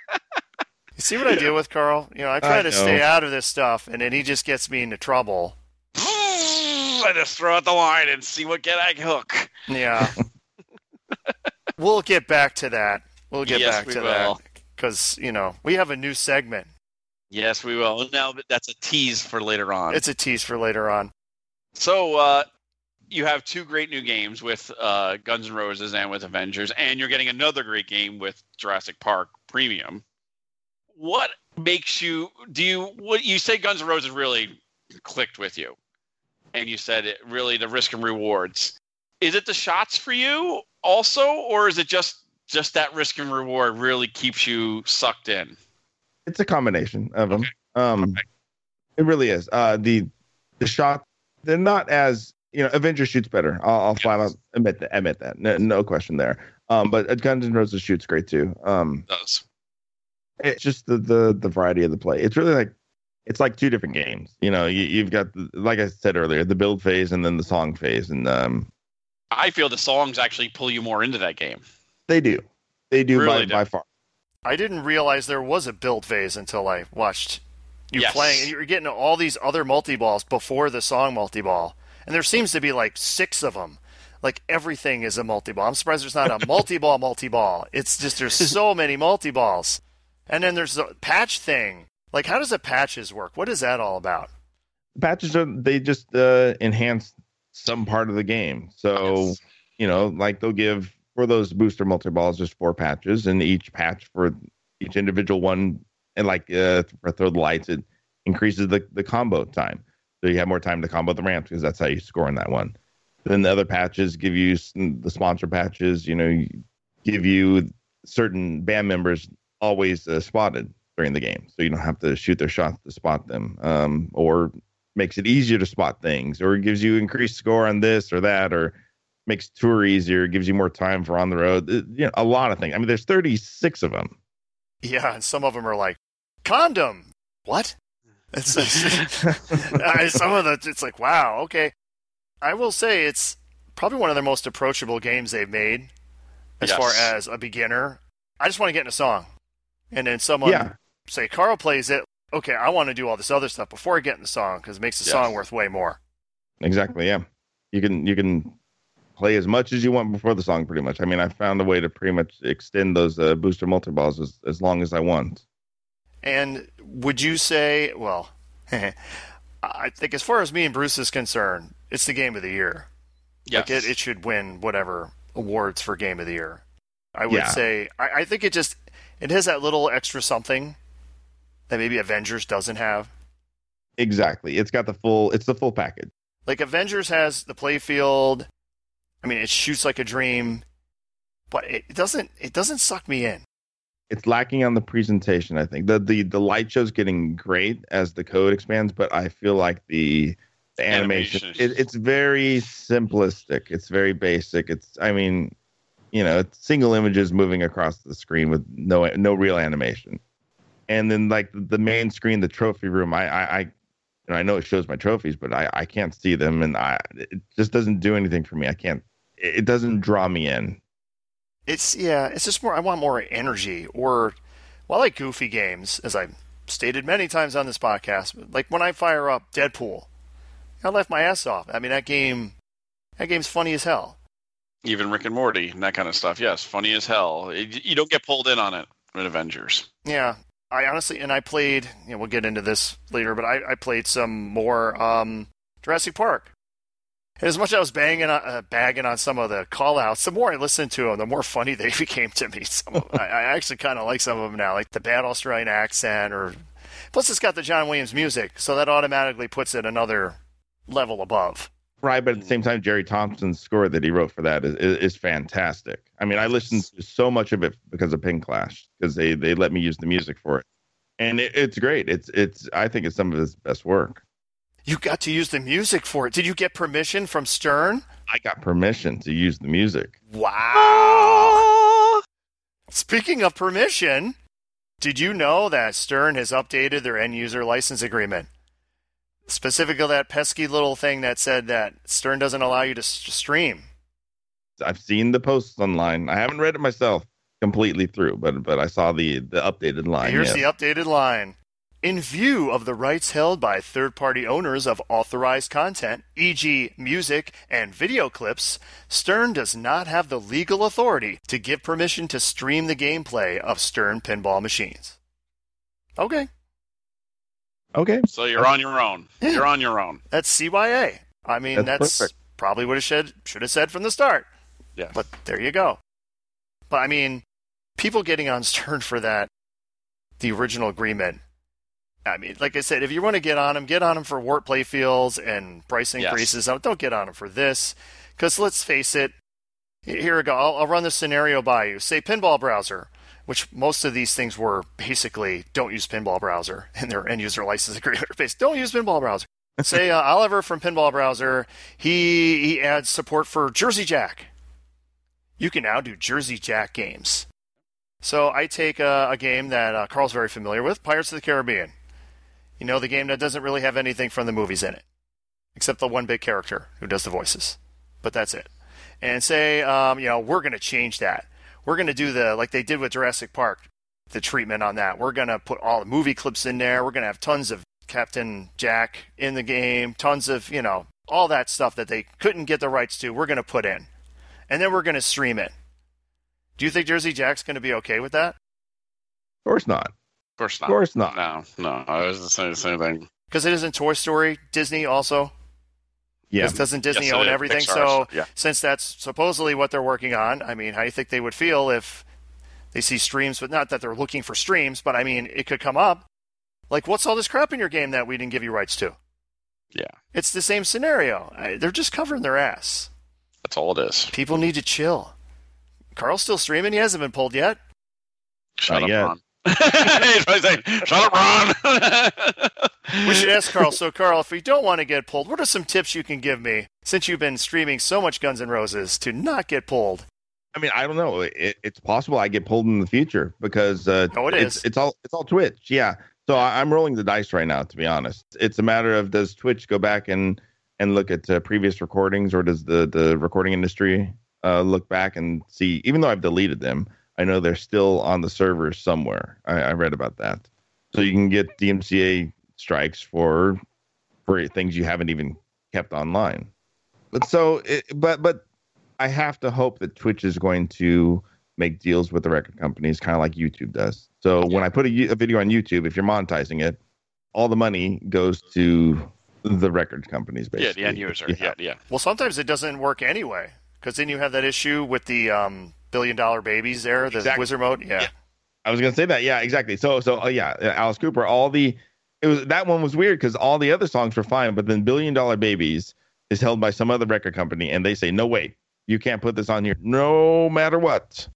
You see what I deal with, Karl? You know, I try I to know. stay out of this stuff, and then he just gets me into trouble. I just throw out the line and see what get I hook. Yeah. we'll get back to that. We'll get Yes, back we to will. that because you know we have a new segment. Yes, we will. Now that's a tease for later on. It's a tease for later on. So uh, you have two great new games with uh, Guns N' Roses and with Avengers, and you're getting another great game with Jurassic Park Premium. What makes you do you what you say Guns N' Roses really clicked with you, and you said it really the risk and rewards. Is it the shots for you also, or is it just just that risk and reward really keeps you sucked in? It's a combination of them. Okay. Um, Okay. it really is. Uh, the the shot they're not as you know. Avenger shoots better. I'll, I'll flat out admit that. Admit that. No, no question there. Um, but uh, Guns N' Roses shoots great too. Um, does it's just the the the variety of the play. It's really like it's like two different games. You know, you, you've got the, like I said earlier, the build phase and then the song phase, and um, I feel the songs actually pull you more into that game. they do, they do Really by, do. by far. I didn't realize there was a build phase until I watched you Yes. playing, and you were getting all these other multi balls before the song multi ball, and there seems to be like six of them. Like everything is a multi ball. I'm surprised there's not a multi ball multi ball. It's just there's so many multi balls, and then there's the patch thing. Like, how does the patches work? What is that all about? Patches are they just uh, enhance some part of the game. So Yes. you know, like they'll give for those booster multi balls just four patches, and each patch for each individual one, and like uh, for throw the lights, it increases the the combo time. So you have more time to combo the ramps because that's how you score in that one. Then the other patches give you the sponsor patches. You know, give you certain band members always uh, spotted. during the game, so you don't have to shoot their shots to spot them, um, or makes it easier to spot things, or gives you increased score on this or that, or makes tour easier, gives you more time for on the road. It- you know, a lot of things. I mean, there's 36 of them. Yeah, and some of them are like condom. What? It's, I- some of the it's like wow, okay. I will say it's probably one of the most approachable games they've made as Yes. far as a beginner. I just want to get in a song, and then someone Yeah. say Karl plays it. Okay, I want to do all this other stuff before I get in the song because it makes the Yes. song worth way more. Exactly. Yeah. You can you can play as much as you want before the song. Pretty much. I mean, I found a way to pretty much extend those uh, booster multi balls as, as long as I want. And would you say, well, I think as far as me and Bruce is concerned, it's the game of the year. Yes. Like it, it should win whatever awards for game of the year. I would Yeah. say I, I think it just it has that little extra something that maybe Avengers doesn't have. Exactly. It's got the full. It's the full package. Like Avengers has the playfield. I mean, it shoots like a dream, but it doesn't. It doesn't suck me in. It's lacking on the presentation. I think the the the light show's getting great as the code expands, but I feel like the, the animation, Animation. it, it's very simplistic. It's very basic. It's I mean, you know, single images moving across the screen with no no real animation. And then like the main screen, the trophy room, I I, I you know, I know it shows my trophies, but I I can't see them, and I it just doesn't do anything for me. I can't. It doesn't draw me in. It's yeah, it's just more. I want more energy, or well, I like goofy games, as I've stated many times on this podcast. Like when I fire up Deadpool, I left my ass off. I mean, that game, that game's funny as hell. Even Rick and Morty and that kind of stuff. Yes, funny as hell. It- you don't get pulled in on it in Avengers. Yeah, I honestly, and I played. You know, we'll get into this later, but I, I played some more um, Jurassic Park. And as much as I was banging on, uh, bagging on some of the call-outs, the more I listened to them, the more funny they became to me. Some of, I, I actually kind of like some of them now, like the bad Australian accent, or plus it's got the John Williams music, so that automatically puts it another level above. Right, but at the same mm. time, Jerry Thompson's score that he wrote for that is, is, is fantastic. I mean, I listened to so much of it because of Pinclash because they they let me use the music for it, and it, it's great. It's it's I think it's some of his best work. You got to use the music for it. Did you get permission from Stern? I got permission to use the music. Wow. Speaking of permission, did you know that Stern has updated their end user license agreement? Specifically, that pesky little thing that said that Stern doesn't allow you to s- stream. I've seen the posts online. I haven't read it myself completely through, but but I saw the the updated line. Here's yes. the updated line. In view of the rights held by third party owners of authorized content, e.g., music and video clips, Stern does not have the legal authority to give permission to stream the gameplay of Stern pinball machines. Okay, okay. So you're on your own. You're on your own. that's CYA. I mean, That's that's, probably what it should, should have said from the start. Yeah. But there you go. But I mean, people getting on Stern for that, the original agreement. I mean, like I said, if you want to get on them, get on them for warp playfields and price increases. Don't- Don't get on them for this. Because let's face it, here we go. I'll, I'll run this scenario by you. Say Pinball Browser, which most of these things were basically don't use Pinball Browser in their end user license agreement. based, Don't use Pinball Browser. Say uh, Oliver from Pinball Browser, he, he adds support for Jersey Jack. You can now do Jersey Jack games. So I take a, a game that uh, Karl's very familiar with, Pirates of the Caribbean. You know, the game that doesn't really have anything from the movies in it, except the one big character who does the voices. But that's it. And say, um, you know, we're going to change that. We're going to do the, like they did with Jurassic Park, the treatment on that. We're going to put all the movie clips in there. We're going to have tons of Captain Jack in the game, tons of, you know, all that stuff that they couldn't get the rights to. We're going to put in. And then we're going to stream it. Do you think Jersey Jack's going to be okay with that? Of course not. Of course not. Of course not. No, no. I was the same, same thing. Because it isn't Toy Story. Disney also. Yeah. Because doesn't Disney Yes, own is. everything? Pixar, So yeah. since that's supposedly what they're working on, I mean, how do you think they would feel if they see streams, but not that they're looking for streams, but I mean, it could come up. Like, what's all this crap in your game that we didn't give you rights to? Yeah. It's the same scenario. I, they're just covering their ass. That's all it is. People need to chill. Karl's still streaming. He hasn't been pulled yet. Shut up, yet. Ron. He's probably saying, "Shut up, Ron." We should ask Karl. So, Karl, if we don't want to get pulled, what are some tips you can give me since you've been streaming so much Guns N' Roses to not get pulled? I mean, I don't know. It, it's possible I get pulled in the future because uh, Oh, it it's, is. It's all it's all Twitch. Yeah. So I, I'm rolling the dice right now. To be honest, it's a matter of does Twitch go back and and look at uh, previous recordings, or does the the recording industry uh, look back and see? Even though I've deleted them, I know they're still on the servers somewhere. I, I read about that. So you can get DMCA strikes for for things you haven't even kept online. But so, it, but but I have to hope that Twitch is going to make deals with the record companies, kind of like YouTube does. So when I put a, a video on YouTube, if you're monetizing it, all the money goes to the record companies, basically. yeah, the end user. Yeah, yeah. Well, sometimes it doesn't work anyway, because then you have that issue with the um, billion dollar babies there, the Exactly. wizard mode. Yeah. Yeah. I was gonna say that. Yeah, exactly. So so uh, yeah, Alice Cooper. All the it was that one was weird because all the other songs were fine, but then Billion Dollar Babies is held by some other record company, and they say no way, you can't put this on here, no matter what.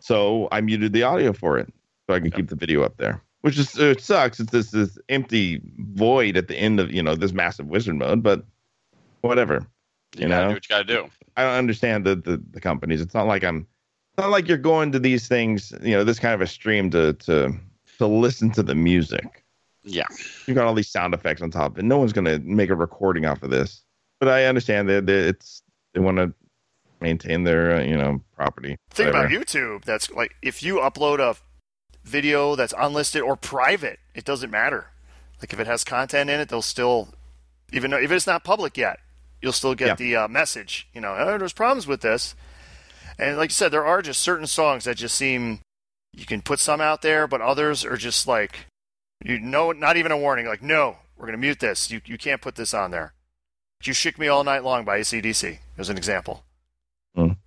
So I muted the audio for it, so I can keep the video up there. Which is it sucks. It's this this empty void at the end of you know this massive wizard mode, but whatever. You, You gotta know? do what you gotta do. I don't understand the, the the companies. It's not like I'm it's not like you're going to these things, you know, this kind of a stream to to to listen to the music. Yeah. You've got all these sound effects on top, and no one's gonna make a recording off of this. But I understand that that it's they want to maintain their uh, you know property. Think about. YouTube. That's like if you upload a video that's unlisted or private, it doesn't matter. Like if it has content in it, they'll still, even though if it's not public yet, you'll still get Yeah. the uh, message. You know, oh, there's problems with this. And like you said, there are just certain songs that just seem you can put some out there, but others are just like you know, not even a warning. Like, no, we're gonna mute this. You you can't put this on there. You shook me all night long by ACDC as an example.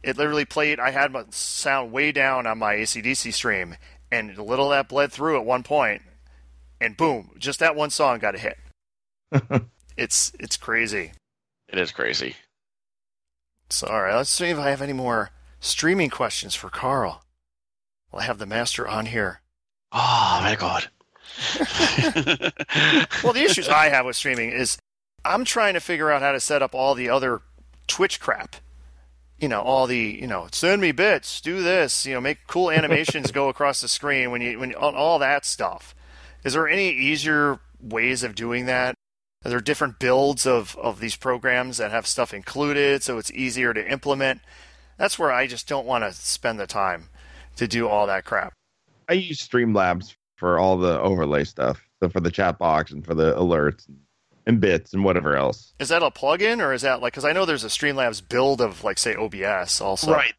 It literally played. I had my sound way down on my ACDC stream, and a little of that bled through at one point, and boom, just that one song got a hit. it's it's crazy. It is crazy. So all right, let's see if I have any more streaming questions for Karl. Well, I have the master on here. Oh, my God. Well, the issues I have with streaming is I'm trying to figure out how to set up all the other Twitch crap. You know, all the you know, send me bits, do this, you know, make cool animations go across the screen when you when all, all that stuff. Is there any easier ways of doing that? There are different builds of of these programs that have stuff included, so it's easier to implement? That's where I just don't want to spend the time to do all that crap. I use Streamlabs for all the overlay stuff, so for the chat box and for the alerts and bits and whatever else. Is that a plugin or is that like because I know there's a Streamlabs build of like say OBS also. Right.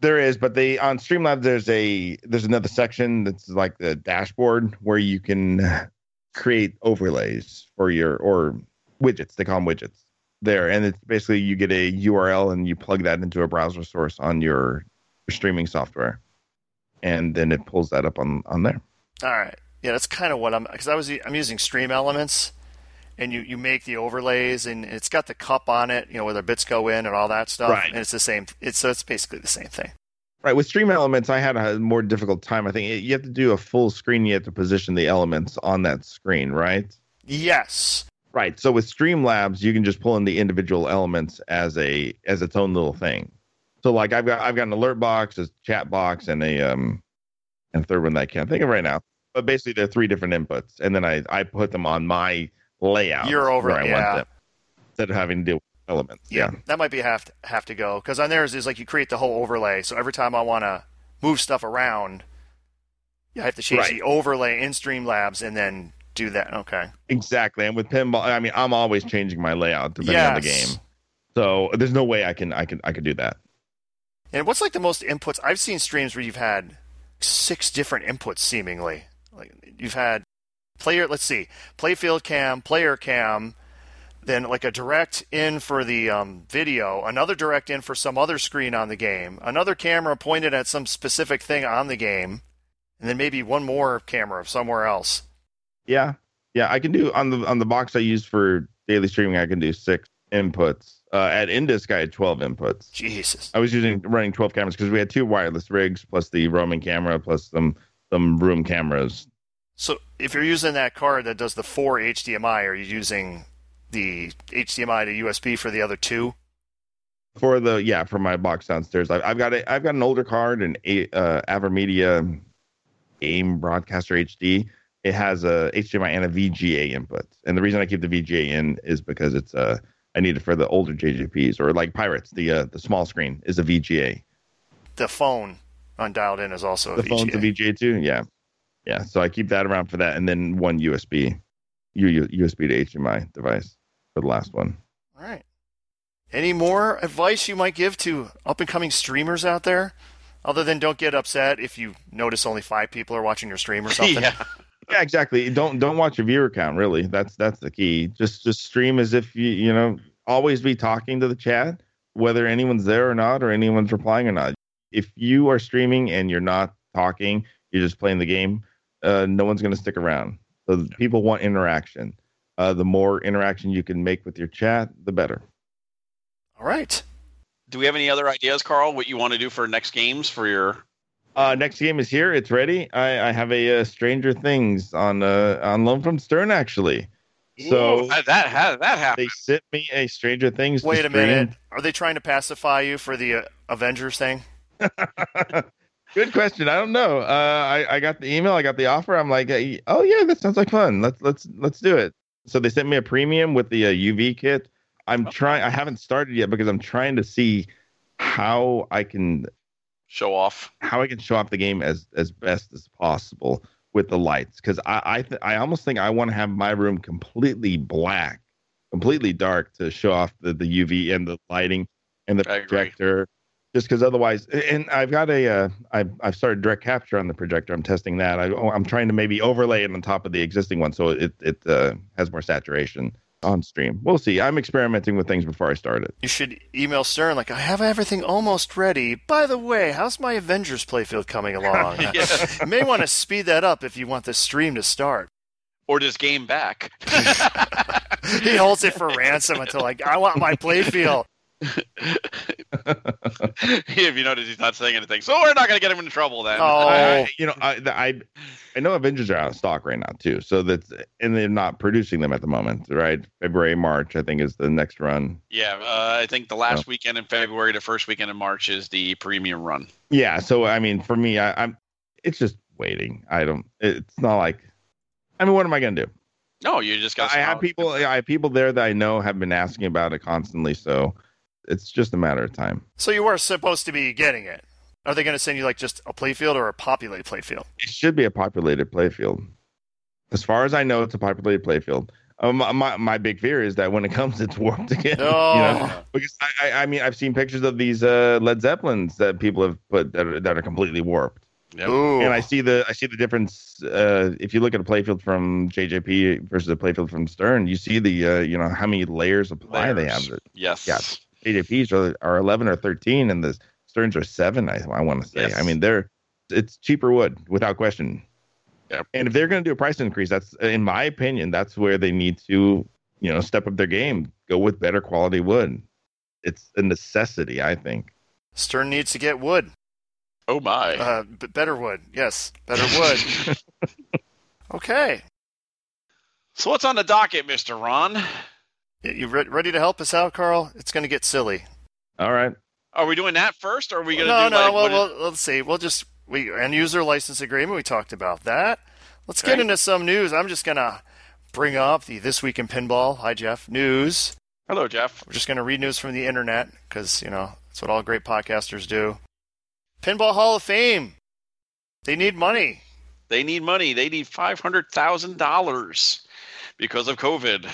There is, but they on Streamlabs there's a there's another section that's like the dashboard where you can create overlays for your or widgets. They call them widgets there, and it's basically you get a URL and you plug that into a browser source on your, your streaming software, and then it pulls that up on on there. All right. Yeah, that's kind of what I'm because I was I'm using Stream Elements, and you you make the overlays and it's got the cup on it, you know, where the bits go in and all that stuff. Right. And it's the same. It's so it's basically the same thing. Right with Stream Elements, I had a more difficult time. I think you have to do a full screen. You have to position the elements on that screen, right? Yes. Right. So with Streamlabs, you can just pull in the individual elements as a as its own little thing. So like I've got I've got an alert box, a chat box, and a um and a third one that I can't think of right now. But basically, they're three different inputs, and then I I put them on my layout. You're over- where I yeah. want them instead of having to deal with elements. Yeah. That might be have to, have to go because on theirs is like you create the whole overlay. So every time I want to move stuff around, you have to change Right. the overlay in Streamlabs and then do that. Okay. Exactly. And with pinball, I mean, I'm always changing my layout depending on the game. So there's no way I can I can I can do that. And what's like the most inputs? I've seen streams where you've had six different inputs seemingly. Like you've had player, let's see, playfield cam, player cam, then like a direct in for the um, video, another direct in for some other screen on the game, another camera pointed at some specific thing on the game, and then maybe one more camera somewhere else. Yeah, yeah, I can do on the on the box I use for daily streaming. I can do six inputs. Uh, at Indisc, I had twelve inputs. Jesus. I was using running twelve cameras because we had two wireless rigs plus the roaming camera plus some some room cameras. So if you're using that card that does the four HDMI, are you using the HDMI to USB for the other two? For the yeah, for my box downstairs, I've, I've got a I've got an older card, an a uh, Avermedia AIM Broadcaster HD. It has a HDMI and a VGA input, and the reason I keep the VGA in is because it's uh I need it for the older JJPs or like Pirates. The uh, the small screen is a VGA. The phone undialed in is also a the VGA. phone's a VGA too. Yeah, yeah. So I keep that around for that, and then one USB, U- USB to HDMI device for the last one. All right. Any more advice you might give to up and coming streamers out there? Other than don't get upset if you notice only five people are watching your stream or something. yeah. Yeah, exactly. Don't don't watch your viewer count. Really, that's that's the key. Just just stream as if you you know always be talking to the chat, whether anyone's there or not, or anyone's replying or not. If you are streaming and you're not talking, you're just playing the game. Uh, no one's going to stick around. So people want interaction. Uh, the more interaction you can make with your chat, the better. All right. Do we have any other ideas, Karl? What you want to do for next games for your? Uh, next game is here. It's ready. I, I have a uh, Stranger Things on uh, on loan from Stern actually. So Ooh, that that that, that happened. they sent me a Stranger Things. Wait a stream. minute. Are they trying to pacify you for the uh, Avengers thing? Good question. I don't know. Uh, I I got the email. I got the offer. I'm like, oh yeah, that sounds like fun. Let's let's let's do it. So they sent me a premium with the uh, UV kit. I'm trying. I haven't started yet because I'm trying to see how I can Show off. how I can show off the game as as best as possible with the lights because I I, th- I almost think I want to have my room completely black, completely dark to show off the the UV and the lighting and the projector. Just because otherwise, and I've got a uh, I've I've started direct capture on the projector. I'm testing that. I, oh, I'm trying to maybe overlay it on top of the existing one so it it uh, has more saturation on stream. We'll see. I'm experimenting with things before I start it. You should email Stern like, I have everything almost ready. By the way, how's my Avengers playfield coming along? Yeah. you may want to speed that up if you want the stream to start. Or just game back. He holds it for ransom until like, I want my playfield. if you notice, he's not saying anything, so we're not going to get him into trouble then. Oh. I, I- you know, I, the- I, I know Avengers are out of stock right now too. So that's and they're not producing them at the moment, right? February, March, I think is the next run. Yeah, uh, I think the last weekend in February, the first weekend in March is the premium run. Yeah. So I mean, for me, I, I'm. It's just waiting. I don't. It's not like. I mean, what am I gonna do? No, you just got. I have people. I have people there that I know have been asking about it constantly. So it's just a matter of time. So you were supposed to be getting it. Are they going to send you like just a playfield or a populated playfield? It should be a populated playfield. As far as I know, it's a populated playfield. Um, my, my my big fear is that when it comes, it's warped again. No. You know? Because I, I, I mean, I've seen pictures of these uh, Led Zeppelins that people have put that are, that are completely warped, Yep. And I see the I see the difference. Uh, if you look at a playfield from JJP versus a playfield from Stern, you see the uh, you know how many layers of ply they have. Layers. Yes. Yeah. JJPs are, are 11 or 13, and the Sterns are seven. I, I want to say. Yes. I mean, they're it's cheaper wood without question. Yep. And if they're going to do a price increase, that's in my opinion, that's where they need to you know step up their game. Go with better quality wood. It's a necessity, I think. Stern needs to get wood. Oh my. Uh, b- better wood. Yes, better wood. okay. so what's on the docket, Mister Ron? Y- You re- ready to help us out, Karl? It's going to get silly. All right. Are we doing that first, or are we going to no, do no. like well, what is- well, let's see. We'll just we end user license agreement. We talked about that. Let's get into some news. I'm just going to bring up the this week in pinball. Hi, Jeff. News. Hello, Jeff. We're just going to read news from the internet because you know that's what all great podcasters do. Pinball Hall of Fame. They need money. They need money. They need five hundred thousand dollars because of COVID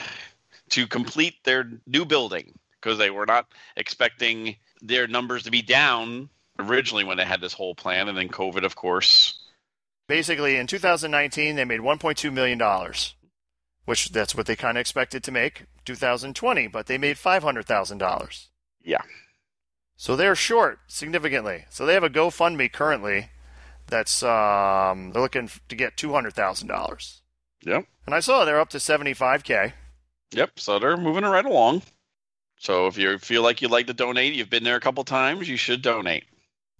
to complete their new building because they were not expecting their numbers to be down originally when they had this whole plan, and then COVID, of course. Basically, in 2019, they made 1.2 million dollars, which that's what they kind of expected to make 2020, but they made 500 thousand dollars. Yeah. So they're short significantly. So they have a GoFundMe currently that's um, they're looking to get two hundred thousand dollars. Yep. And I saw they're up to seventy five k. Yep. So they're moving it right along. So if you feel like you'd like to donate, you've been there a couple times, you should donate.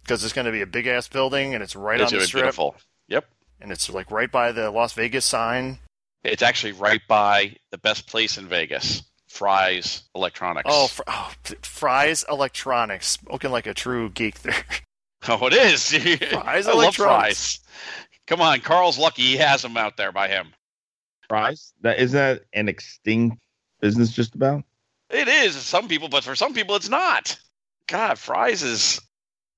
because it's going to be a big ass building and it's right it's on the strip. beautiful. Yep. and it's like right by the Las Vegas sign. It's actually right by the best place in Vegas, Fry's Electronics. Oh, fr- oh Fry's Electronics, spoken like a true geek there. Oh, it is. Fry's I love Electronics. fries. Come on, Karl's lucky he has them out there by him. Fries? That isn't that an extinct business just about? It is some people, but for some people, it's not. God, fries is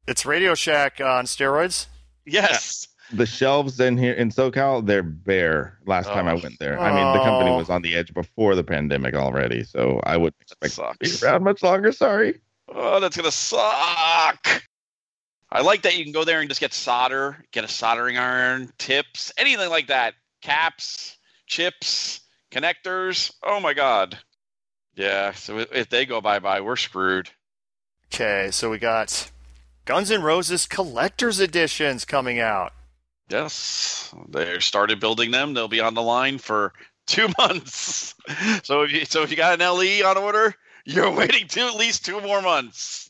It's Radio Shack on steroids. yes. The shelves in here in SoCal, they're bare. Last time I Oh. went there, I mean, the company Oh. was on the edge before the pandemic already, so I wouldn't expect to be around much longer. Sorry. Oh, that's gonna suck. I like that you can go there and just get solder, get a soldering iron, tips, anything like that. Caps, chips, connectors. Oh my god. Yeah. So if- if they go bye bye, we're screwed. Okay, so we got Guns N' Roses collector's editions coming out. Yes, they started building them. They'll be on the line for two months. So if you so if you got an LE on order, you're waiting to at least two more months.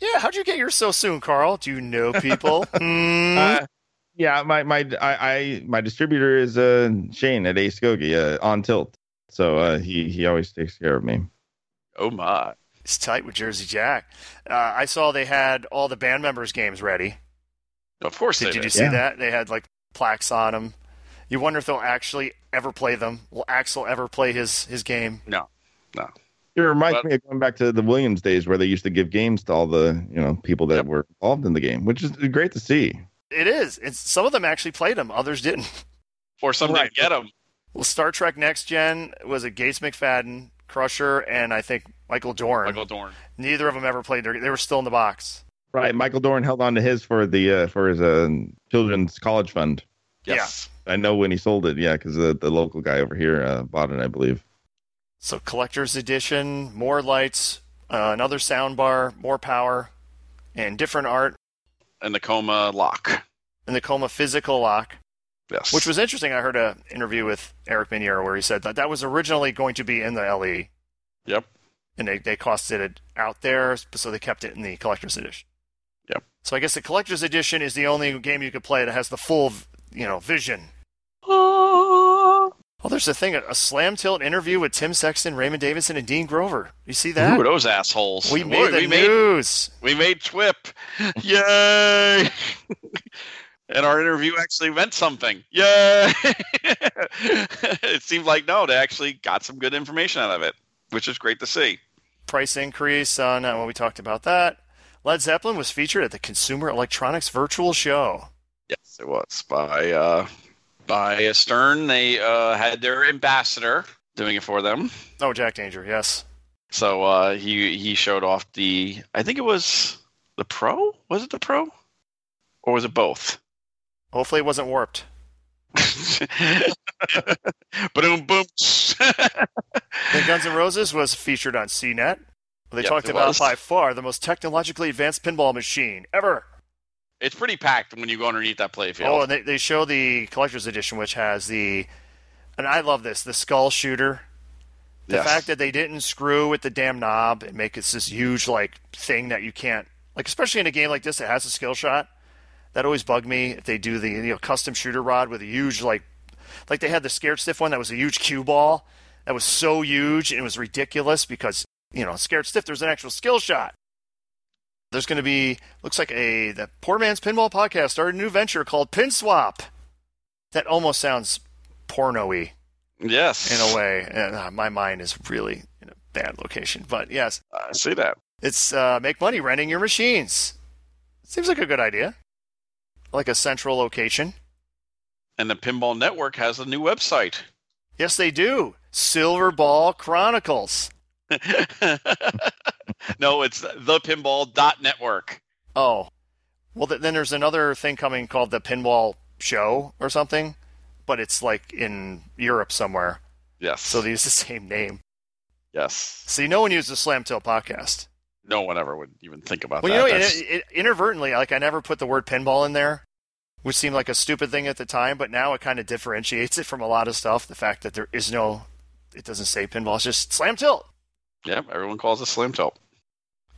Yeah, how'd you get yours so soon, Karl? Do you know people? Hmm? Uh, yeah, my my I, I my distributor is uh Shane at Ace Gogi uh, on tilt, so uh, he he always takes care of me. Oh my! It's tight with Jersey Jack. Uh, I saw they had all the band members' games ready. Of course Did, they did you did. see Yeah. that? They had like plaques on them. You wonder if they'll actually ever play them. Will Axl ever play his his game? No, no. It reminds But- me of going back to the Williams days where they used to give games to all the you know people that Yep. were involved in the game, which is great to see. It is. It's some of them actually played them, others didn't. Or some Right. didn't get them. Well, Star Trek Next Gen was a Gates McFadden, Crusher, and I think Michael Dorn. Michael Dorn. Neither of them ever played. Their, they were still in the box. Right, Michael Dorn held on to his for the uh, for his uh, children's college fund. Yes. I know when he sold it, yeah, because the, the local guy over here uh, bought it, I believe. So collector's edition, more lights, uh, another sound bar, more power, and different art. And the coma lock. And the Coma physical lock, Yes. which was interesting. I heard an interview with Eric Meunier where he said that that was originally going to be in the LE, Yep. and they, they costed it out there, so they kept it in the collector's edition. Yep. So I guess the collector's edition is the only game you could play that has the full, you know, vision. Oh, there's a thing, a, slam tilt interview with Tim Sexton, Raymond Davidson, and Dean Grover. You see that? Who are those assholes? we Boy, made the we made news. we made TWIP. Yay! and our interview actually meant something. Yay! it seemed like no, they actually got some good information out of it, which is great to see. Price increase on uh, well, we talked about that. Led Zeppelin was featured at the Consumer Electronics Virtual Show. Yes, it was by uh, by Stern. They uh, had their ambassador doing it for them. Oh, Jack Danger, yes. So uh, he he showed off the. I think it was the Pro. Was it the Pro, or was it both? Hopefully, it wasn't warped. boom boom. Then Guns N' Roses was featured on CNET. They Yep, talked about was. by far the most technologically advanced pinball machine ever. It's pretty packed when you go underneath that playfield. Oh, and they, they show the collector's edition, which has the, and I love this, the skull shooter. The Yes. fact that they didn't screw with the damn knob and make it this huge like thing that you can't like, especially in a game like this that has a skill shot. That always bugged me if they do the you know custom shooter rod with a huge like, like they had the scared stiff one that was a huge cue ball that was so huge and it was ridiculous because you know scared stiff there's an actual skill shot. There's going to be looks like a the Poor Man's Pinball Podcast started a new venture called Pin Swap. That almost sounds porno-y yes, in a way. And uh, my mind is really in a bad location. But yes, I see that. it's uh, make money renting your machines. Seems like a good idea. Like a central location. And the Pinball Network has a new website. Yes, they do. Silver Ball Chronicles. no, it's the Pinball dot network. Oh, well, then there's another thing coming called the Pinball Show or something, but it's like in Europe somewhere. Yes. So they use the same name. yes. See, no one uses the Slam Tilt podcast. No one ever would even think about Well, that. Well, you know, it, it, inadvertently, like I never put the word pinball in there, which seemed like a stupid thing at the time, but now it kind of differentiates it from a lot of stuff. The fact that there is no, it doesn't say pinball, it's just slam tilt. Yep, everyone calls it slam tilt.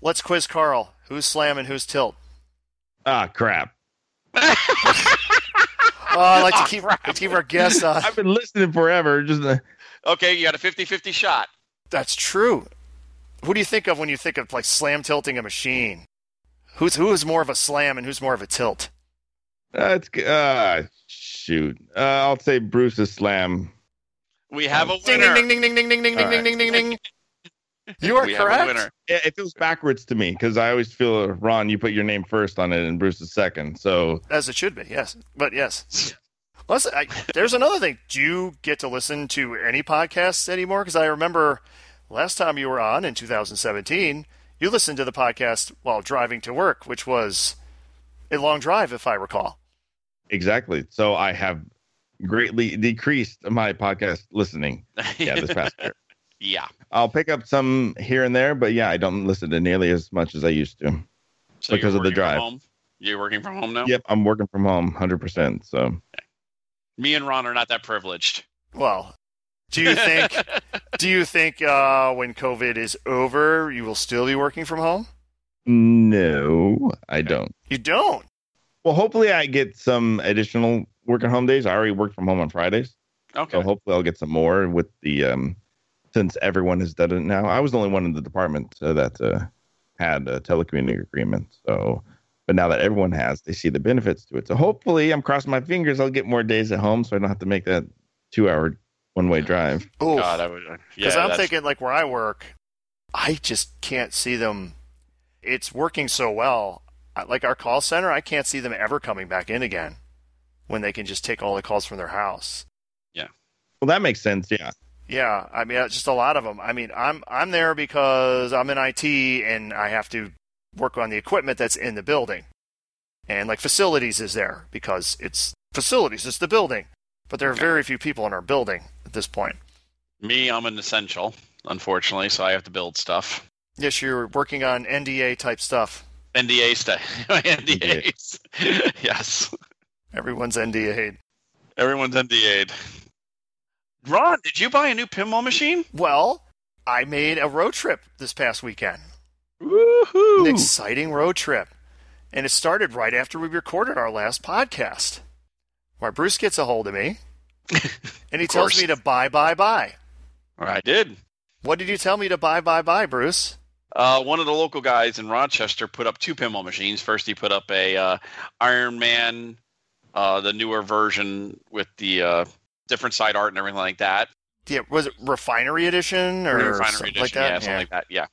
Let's quiz Karl. Who's slam and who's tilt? Ah, crap. Oh, I like to keep, like to keep our guests on. I've been listening forever. Just uh, Okay, you got a 50-50 shot. That's true. Who do you think of when you think of like slam tilting a machine? Who's who is more of a slam and who's more of a tilt? uh, uh, shoot. Uh, I'll say Bruce's slam. We have a winner. ding ding ding ding ding ding ding All ding ding ding ding. You are we have a correct. winner. It, it feels backwards to me because I always feel Ron. You put your name first on it, and Bruce is second. So As it should be, yes. But yes. Listen, I, there's another thing. Do you get to listen to any podcasts anymore? Because I remember last time you were on in 2017, you listened to the podcast while driving to work, which was a long drive, if I recall. exactly. So I have greatly decreased my podcast listening. Yeah, this past year. Yeah. I'll pick up some here and there, but yeah, I don't listen to nearly as much as I used to. So Because of the working from drive. home? You're working from home now? Yep, I'm working from home 100%. So Me and Ron are not that privileged. Well, do you think do you think uh, when COVID is over, you will still be working from home? no, I don't. You don't. Well, hopefully I get some additional work at home days. I already work from home on Fridays. Okay. So hopefully I'll get some more with the um since everyone has done it now. I was the only one in the department uh, that uh, had a telecommuting agreement. So but now that everyone has, they see the benefits to it. So hopefully I'm crossing my fingers I'll get more days at home so I don't have to make that 2-hour one-way drive. Oh, God, I would. uh, Because yeah, I'm that's- thinking, like where I work, I just can't see them. It's working so well. Like our call center, I can't see them ever coming back in again when they can just take all the calls from their house. Yeah. Well, that makes sense. Yeah. Yeah, I mean, just a lot of them. I mean, I'm I'm there because I'm in IT and I have to work on the equipment that's in the building, and like facilities is there because it's facilities, it's the building. But there are Okay. very few people in our building at this point. Me, I'm an essential, unfortunately, so I have to build stuff. Yes, you're working on NDA type stuff. NDA stuff. NDAs. yes. Everyone's NDA. Everyone's NDA'd. Ron, did you buy a new pinball machine? Well, I made a road trip this past weekend. Woohoo! An exciting road trip. And it started right after we recorded our last podcast. Where Bruce gets a hold of me and he tells me to buy, buy, buy. I did. What did you tell me to buy, buy, buy, Bruce? Uh, one of the local guys in Rochester put up two pinball machines. First, he put up a uh, Iron Man, uh, the newer version with the uh, different side art and everything like that. Yeah, was it Refinery Edition or Refinery something edition, like that? yeah, something like that. Yeah.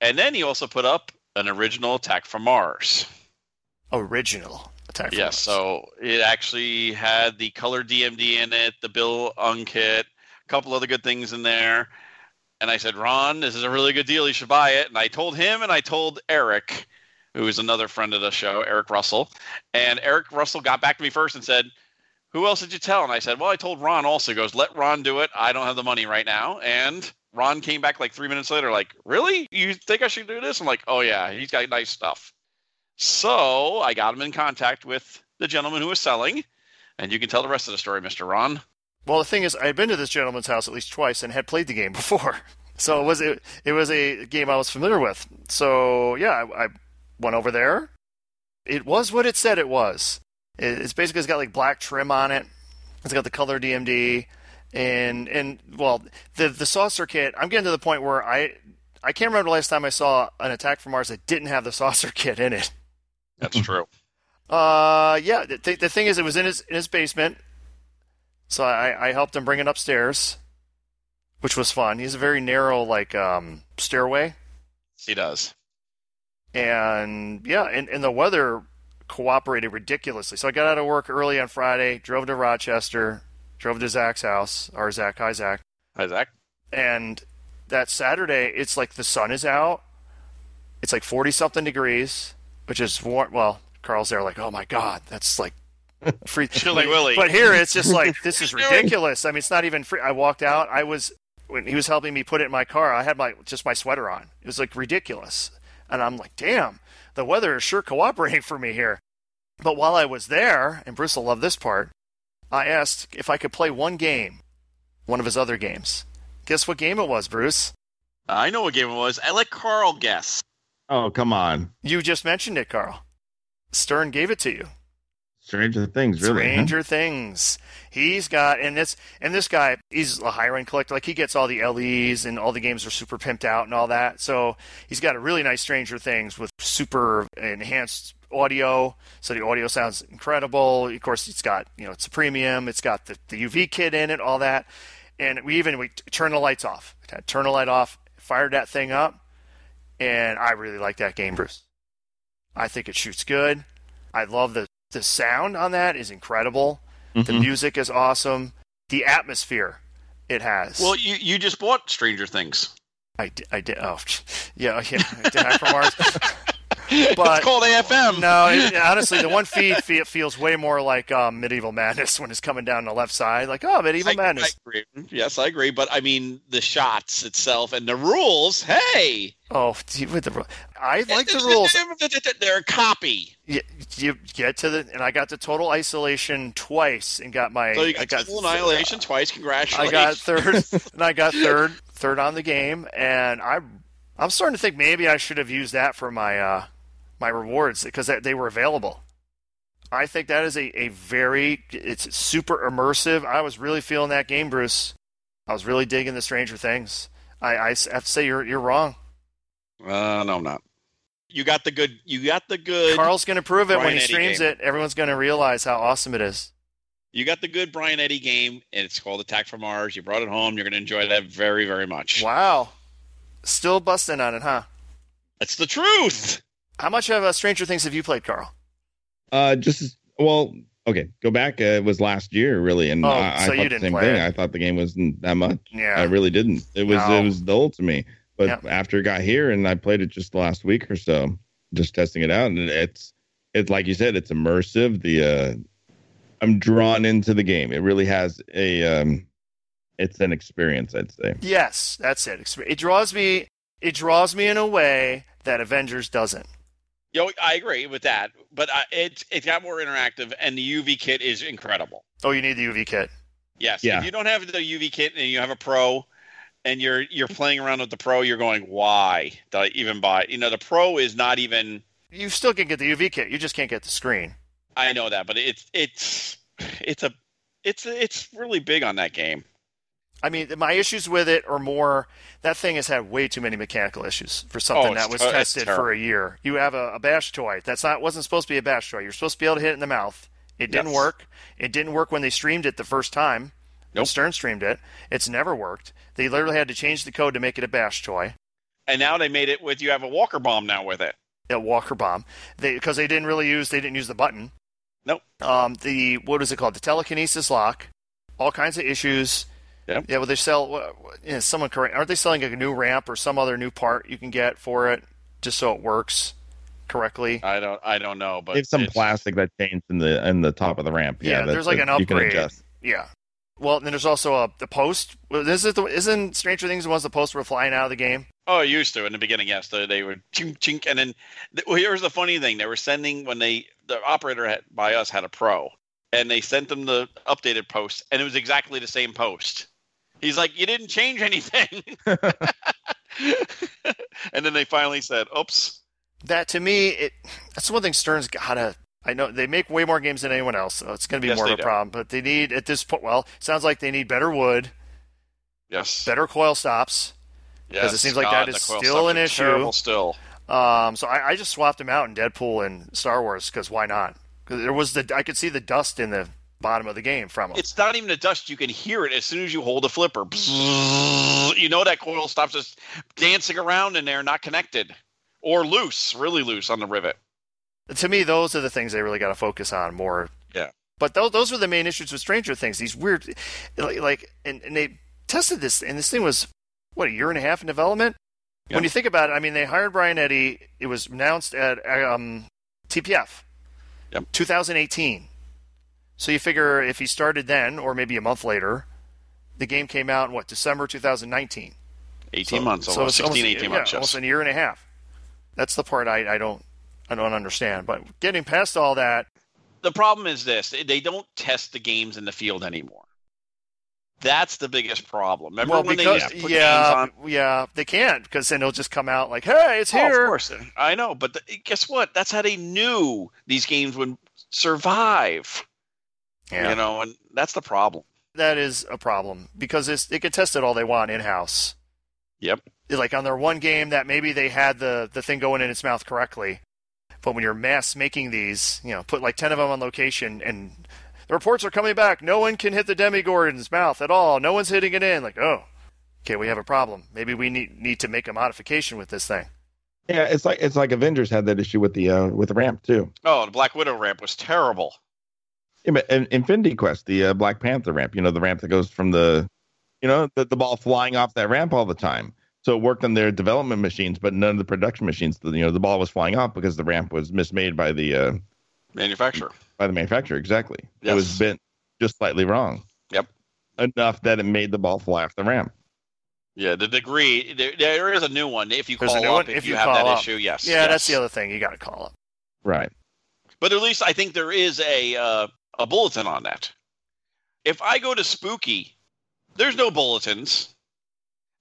And then he also put up an original Attack from Mars. Original Attack from Yes, Mars. so it actually had the color DMD in it, the Bill Ung kit, a couple other good things in there. And I said, Ron, this is a really good deal. You should buy it. And I told him and I told Eric, who is another friend of the show, Eric Russell. And Eric Russell got back to me first and said, Who else did you tell? And I said, Well, I told Ron also. He goes, Let Ron do it. I don't have the money right now. And Ron came back like three minutes later, like, Really? You think I should do this? I'm like, Oh, yeah, he's got nice stuff. So I got him in contact with the gentleman who was selling. And you can tell the rest of the story, Mr. Ron. Well, the thing is, I had been to this gentleman's house at least twice and had played the game before, so it was it, it was a game I was familiar with. So yeah, I, I went over there. It was what it said it was. It, it's basically it's got like black trim on it. It's got the color DMD, and and well, the the saucer kit. I'm getting to the point where I I can't remember the last time I saw an Attack from Mars that didn't have the saucer kit in it. That's true. Uh, yeah. The, th- the thing is, it was in his in his basement, so I, I helped him bring it upstairs, which was fun. He's a very narrow like um stairway, He does. and yeah, and, and the weather cooperated ridiculously. So I got out of work early on Friday, drove to Rochester, drove to Zach's house, or Zach, hi Zach, Hi, Zach. and that Saturday it's like the sun is out. It's like forty something degrees, which is warm. Well, Karl's there, like, oh my god, that's like free. Chilly but, Willy. But here it's just like this is What are you doing? ridiculous. I mean, it's not even free. I walked out. I was when he was helping me put it in my car. I had my just my sweater on. It was like ridiculous, and I'm like, damn, the weather is sure cooperating for me here. But while I was there, and Bruce will love this part, I asked if I could play one game, one of his other games. Guess what game it was, Bruce? I know what game it was. I let Karl guess. Oh, come on. You just mentioned it, Karl. Stern gave it to you. Stranger Things, really. huh? Stranger Things. He's got and this and this guy, he's a higher end collector. Like he gets all the LEs and all the games are super pimped out and all that. So he's got a really nice Stranger Things with super enhanced audio. So the audio sounds incredible. Of course, it's got you know it's a premium. It's got the, the UV kit in it, all that. And we even we turn the lights off. Turn the light off. Fired that thing up, and I really like that game, Bruce. I think it shoots good. I love the the sound on that is incredible. The Mhm. music is awesome. The atmosphere it has. Well, you you just bought Stranger Things. I did. I did oh, yeah, yeah. I did Hack from Mars. But, it's called AFM. No, it, honestly, the one feed fe- feels way more like um, Medieval Madness when it's coming down the left side. Like, oh, Medieval I, Madness. I agree. Yes, I agree. But I mean, the shots itself and the rules. Hey, Oh, with the, I like the rules. They're a copy. You, you get to the, and I got the total isolation twice, and got my. So you I got, total full annihilation twice. I got third, and I got third, third on the game, and I, I'm starting to think maybe I should have used that for my, uh, my rewards because they were available. I think that is a, a very, it's super immersive. I was really feeling that game, Bruce. I was really digging the Stranger Things. I, I have to say you're you're wrong. Uh, no, I'm not. You got the good. You got the good. Karl's going to prove it when he Eddy streams game. it. Everyone's going to realize how awesome it is. You got the good Brian Eddy game, and it's called Attack from Mars. You brought it home. You're going to enjoy that very, very much. Wow, still busting on it, huh? That's the truth. How much of uh, Stranger Things have you played, Karl? Uh, just well, okay. Go back. Uh, it was last year, really, and Oh, I, I so you thought didn't the same play thing. it. I thought the game wasn't that much. Yeah, I really didn't. It was No. it was dull to me. But Yep. after it got here, and I played it just the last week or so, just testing it out, and it's it's like you said, it's immersive. The uh, I'm drawn into the game. It really has a um, it's an experience, I'd say. Yes, that's it. It draws me. It draws me in a way that Avengers doesn't. Yo, I agree with that, but uh, it's it got more interactive, and the UV kit is incredible. Oh, you need the UV kit. Yes, Yeah. if you don't have the UV kit and you have a pro, and you're you're playing around with the pro, you're going, why did I even buy? You know, the pro is not even. You still can get the UV kit. You just can't get the screen. I know that, but it's it's it's a it's it's really big on that game. I mean, my issues with it are more that thing has had way too many mechanical issues for something Oh, that was ter- tested for a year. You have a, a bash toy that's not wasn't supposed to be a bash toy. You're supposed to be able to hit it in the mouth. It didn't Yes. work. It didn't work when they streamed it the first time. When Nope. Stern streamed it. It's never worked. They literally had to change the code to make it a bash toy. And now they made it with you have a Walker bomb now with it. a Walker bomb. They because they didn't really use they didn't use the button. Nope. Um, the what is it called? The telekinesis lock. All kinds of issues. Yep. Yeah. Well, they sell. what- You know, someone correct? Aren't they selling a new ramp or some other new part you can get for it just so it works correctly? I don't I don't know, but They have some plastic that changed in the in the top of the ramp. Yeah, Yeah, that's- there's like an that you can upgrade. adjust. Yeah. Well, then there's also a the post. well, is the, isn't Stranger Things the ones the posts were flying out of the game? Oh, it used to in the beginning. Yes, they, they would chink chink, and then th- well, here's the funny thing: they were sending when they the operator had, by us had a pro, and they sent them the updated post, and it was exactly the same post. He's like, "You didn't change anything," and then they finally said, "Oops." That to me, it that's one thing Stern's gotta. I know they make way more games than anyone else, so it's going to be Yes, more of a do. problem. But they need at this point. Well, sounds like they need better wood, Yes. better coil stops. yes. it seems like God, that is still an issue. Still. Um, so I, I just swapped them out in Deadpool and Star Wars because why not? Because there was the I could see the dust in the bottom of the game from them. It's not even the dust. You can hear it as soon as you hold the flipper. You know that coil stops just dancing around in there, not connected, or loose, really loose on the rivet. To me, those are the things they really got to focus on more. Yeah. But those those were the main issues with Stranger Things. These weird, like, and, and they tested this, and this thing was what a year and a half in development. Yeah. When you think about it, I mean, they hired Brian Eddy. It was announced at um, TPF, Yep. 2018. So you figure if he started then, or maybe a month later, the game came out in what December 2019. 18 So- months, so almost it's 16, 18 yeah, months. almost Yes. a year and a half. That's the part I, I don't I don't understand. But getting past all that, The problem is this: they- they don't test the games in the field anymore. That's the biggest problem. Remember well, when they because put yeah, yeah, they can't because then it'll just come out like, hey, it's Oh, of here. course, I know, but the, guess what? That's how they knew these games would survive. Yeah. You know, and that's the problem. that is a problem because it's, they can test it all they want in house. Yep. Like on their one game that maybe they had the, the thing going in its mouth correctly. But when you're mass making these, you know, put like 10 of them on location and the reports are coming back. No one can hit the Demogorgon's mouth at all. No one's hitting it in. Like, oh, okay, we have a problem. Maybe we need, need to make a modification with this thing. Yeah, it's like it's like Avengers had that issue with the uh, with the ramp too. Oh, the Black Widow ramp was terrible. Yeah, but in Infinity Quest, the uh, Black Panther ramp, you know, the ramp that goes from the, you know, the, the ball flying off that ramp all the time. So it worked on their development machines, but none of the production machines. You know, the ball was flying off because the ramp was mismade by the uh, Manufacturer. by the manufacturer. Exactly, it was bent just slightly wrong. Yep. Enough that it made the ball fly off the ramp. Yeah, the degree. There, there is a new one. If you There's call up, one? if, If you, you have call that up. issue, yes. Yeah, that's the other thing. You got to call up. Right. But at least I think there is a uh, a bulletin on that. If I go to Spooky, there's no bulletins.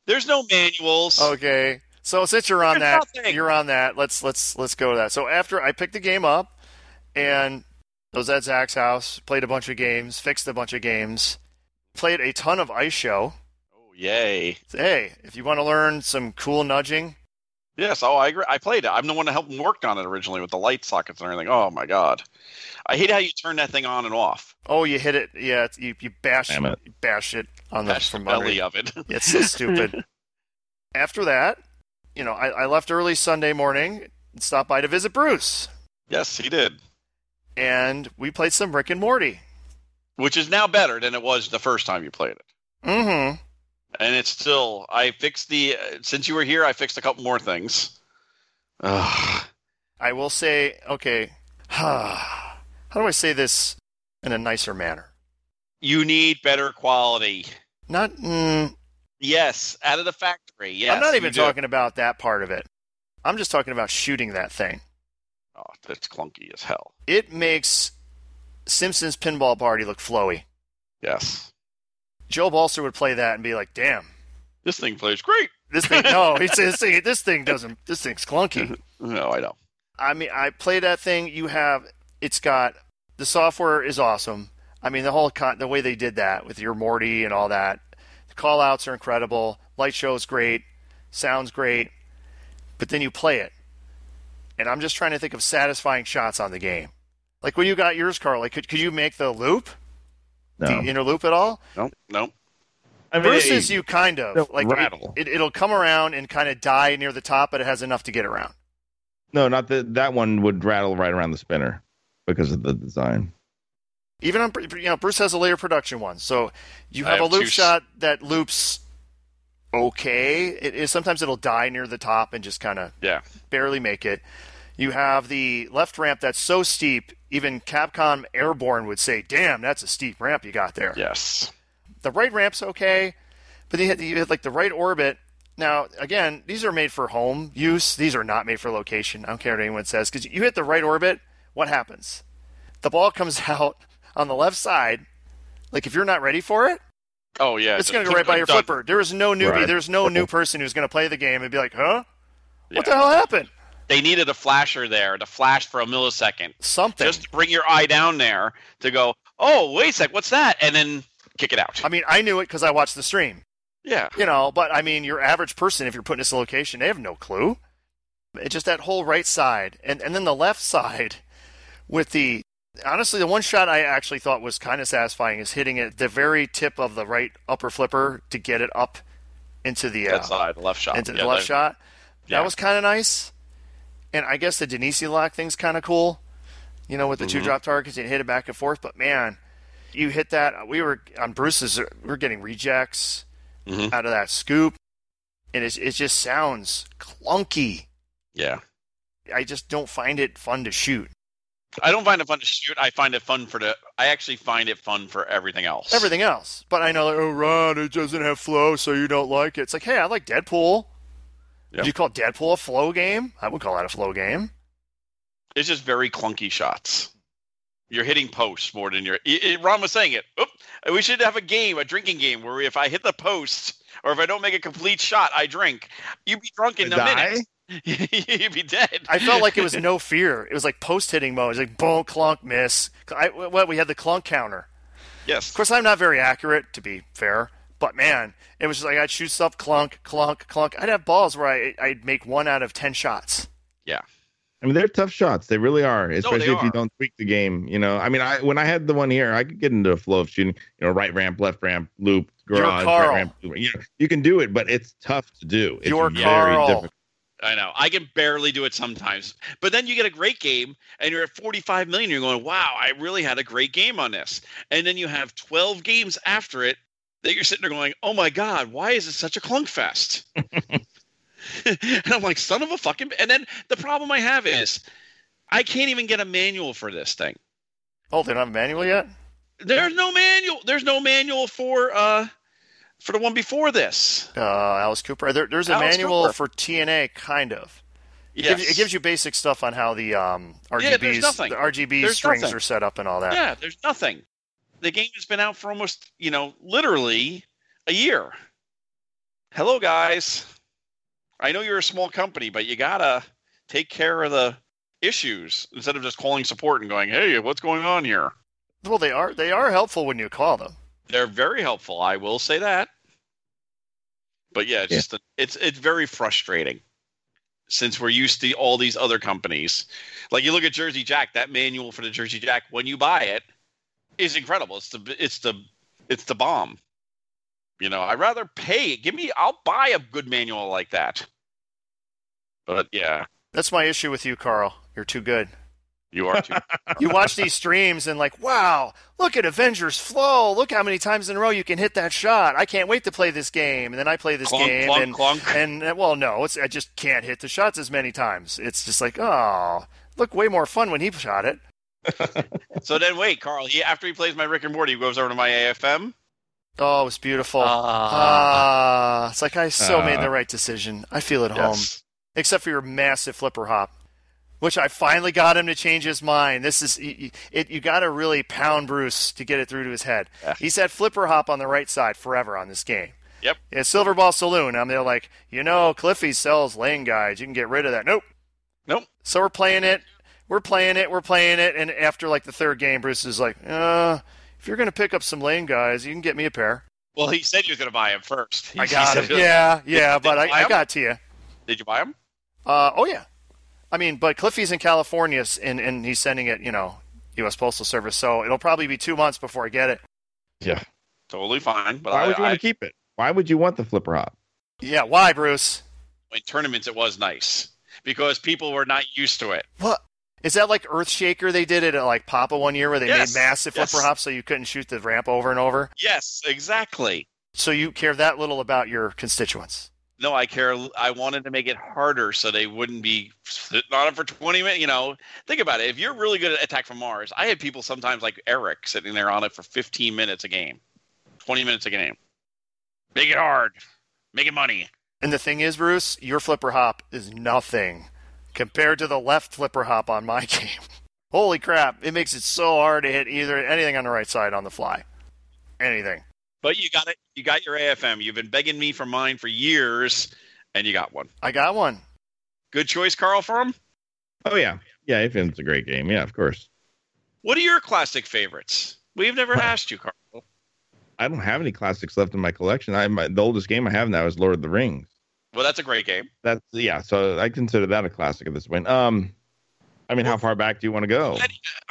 There's no manuals. Okay. So since you're on There's that, nothing. you're on that. Let's let's let's go to that. So after I picked the game up, and I was at Zach's house, played a bunch of games, fixed a bunch of games, played a ton of Ice Show. Oh, yay! Hey, if you want to learn some cool nudging, Yes. Oh, I agree. I played it. I'm the one that helped and worked on it originally with the light sockets and everything. Oh my god, I hate how you turn that thing on and off. oh, you hit it. Yeah, you you bash Damn it. you bash it on the the belly of it. It's so stupid. After that, you know, I, I left early Sunday morning and stopped by to visit Bruce, yes, he did. and we played some Rick and Morty. Which is now better than it was the first time you played it. Mm-hmm. and it's still i fixed the uh, since you were here i fixed a couple more things Ugh. I will say, okay, how do I say this in a nicer manner? You need better quality Not, mm, yes out of the factory yes I'm not even talking about that part of it. I'm just talking about shooting that thing. oh that's clunky as hell It makes Simpsons Pinball Party look flowy. yes Joe Balser would play that and be like, "Damn, this thing plays great this thing. No, says this thing, this thing doesn't. This thing's clunky." no i know I mean, I play that thing. You have, it's got the software is awesome. I mean, the whole con- the way they did that with your Morty and all that. The call outs are incredible. Light show's great. Sounds great. But then you play it, and I'm just trying to think of satisfying shots on the game. Like when you got yours, Karl. Like, could could you make the loop, No. the inner loop at all? nope nope I mean, Versus it- you kind of It'll like it- rattle. It, it'll come around and kind of die near the top, but it has enough to get around. No, not that that one would rattle right around the spinner because of the design. Even on, you know, Bruce has a layer production one, so you have, have a loop two shot that loops okay. It is sometimes it'll die near the top and just kind of yeah barely make it. You have the left ramp that's so steep, even Capcom Airborne would say, "Damn, that's a steep ramp you got there." yes The right ramp's okay, but you hit, you hit like the right orbit. Now, again, these are made for home use. These are not made for location. I don't care what anyone says because you hit the right orbit. What happens? The ball comes out on the left side. Like if you're not ready for it, oh yeah it's just going to go right by your done. flipper. There is no newbie. Right. There's no new person who's going to play the game and be like, "Huh? What Yeah. the hell happened?" they needed a flasher there to flash for a millisecond Something. just to bring your eye down there to go oh wait a sec what's that and then kick it out I mean, I knew it because I watched the stream. yeah You know, but I mean, your average person, if you're putting this in location, they have no clue. It's just that whole right side, and and then the left side, with the honestly, the one shot I actually thought was kind of satisfying is hitting it the very tip of the right upper flipper to get it up into the uh, side left shot into the Yeah, left that- shot. yeah. That was kind of nice, and I guess the Denisi lock thing's kind of cool. You know, with the two Mhm. drop targets and hit it back and forth. But man, you hit that. We were on Bruce's. We're getting rejects Mhm. out of that scoop, and it it just sounds clunky. yeah I just don't find it fun to shoot. I don't find it fun to shoot. I find it fun for the. I actually find it fun for everything else. Everything else, but I know, like, oh, Ron, it doesn't have flow, so you don't like it. It's like, hey, I like Deadpool. Yeah. Would you call Deadpool a flow game? I would call that a flow game. It's just very clunky shots. You're hitting posts more than you're. It, it- Ron was saying it. Oop, we should have a game, a drinking game, where if I hit the post or if I don't make a complete shot, I drink. You'd be drunk in a Die? minute. You'd be dead. I felt like it was no fear. It was like post hitting mode. It was like boom, clunk, miss. I, what we had the clunk counter. yes. Of course, I'm not very accurate, to be fair. But man, it was just like I'd shoot stuff, clunk, clunk, clunk. I'd have balls where I, I'd make one out of ten shots. Yeah. I mean, they're tough shots. They really are, especially if you don't tweak the game. You know, I mean, I when I had the one here, I could get into a flow of shooting. You know, right ramp, left ramp, loop, You're garage, Karl. right ramp. Loop. You know, you can do it, but it's tough to do. It's You're very Karl. difficult. I know. I can barely do it sometimes. But then you get a great game and you're at 45 million. You're going, wow, I really had a great game on this. And then you have 12 games after it that you're sitting there going, oh my God, why is it such a clunk fest? and I'm like, son of a fucking. And then the problem I have is I can't even get a manual for this thing. Oh, they don't have a manual yet. There's no manual. There's no manual for uh for the one before this. Uh, Alice Cooper. There, there's a Alice manual Cooper. for TNA, kind of. It, Yes. gives, it gives you basic stuff on how the um, Yeah, RGBs, nothing. the RGB There's strings nothing. are set up and all that. Yeah, there's nothing. The game has been out for almost, you know, literally a year. Hello, guys. I know you're a small company, but you gotta take care of the issues instead of just calling support and going, "Hey, what's going on here?" Well, they are they are helpful when you call them. They're very helpful. I will say that. But yeah, it's Yeah. just it's it's very frustrating since we're used to all these other companies. Like you look at Jersey Jack, that manual for the Jersey Jack when you buy it is incredible. It's the it's the it's the bomb. You know, I'd rather pay. Give me I'll buy a good manual like that. But yeah, That's my issue with you, Karl. You're too good. You are too. You watch these streams and like, wow, look at Avengers Flow. Look how many times in a row you can hit that shot. I can't wait to play this game. And then I play this clunk, game clunk, and clunk. and uh, well, no, it's I just can't hit the shots as many times. It's just like, oh, look way more fun when he shot it. So then wait, Karl. He after he plays my Rick and Morty, he goes over to my AFM. Oh, it was beautiful. Ah. Ah, it's like I so Ah. made the right decision. I feel at home, yes. except for your massive flipper hop, which I finally got him to change his mind. This is y- it. You got to really pound Bruce to get it through to his head. Yeah. He's had flipper hop on the right side forever on this game. Yep. Yeah, Silver Ball Saloon. I'm there like, you know, Cliffy sells lane guides. You can get rid of that. Nope. Nope. So we're playing it. We're playing it. We're playing it. And after like the third game, Bruce is like, uh, if you're gonna pick up some lane guys, you can get me a pair. Well, he said he was going to buy him first. He- I got said it. Yeah, yeah, Did- but did you I, I got to you. Did you buy him? Uh, oh yeah. I mean, but Cliffy's in California, and and he's sending it, you know, U.S. Postal Service. So it'll probably be two months before I get it. Yeah. Totally fine. But Why I, would you I, want to keep it? Why would you want the flipper hop? Yeah. Why, Bruce? in tournaments, it was nice because people were not used to it. What is that like Earthshaker? They did it at like Papa one year, where they Yes, made massive yes. flipper hops, so you couldn't shoot the ramp over and over. Yes, exactly. So you care that little about your constituents. No, I care. I wanted to make it harder so they wouldn't be sitting on it for 20 minutes. You know, think about it. If you're really good at Attack from Mars, I had people sometimes like Eric sitting there on it for 15 minutes a game, 20 minutes a game. Make it hard. Make it money. And the thing is, Bruce, your flipper hop is nothing compared to the left flipper hop on my game. Holy crap! It makes it so hard to hit either anything on the right side on the fly. Anything. But you got it. You got your AFM. You've been begging me for mine for years, and you got one. I got one. Good choice, Karl. For him. Oh yeah, yeah. If it's a great game, yeah, of course. What are your classic favorites? We've never asked you, Karl. I don't have any classics left in my collection. I my, the oldest game I have now is Lord of the Rings. Well, that's a great game. That's yeah. So I consider that a classic at this point. Um, I mean, how far back do you want to go?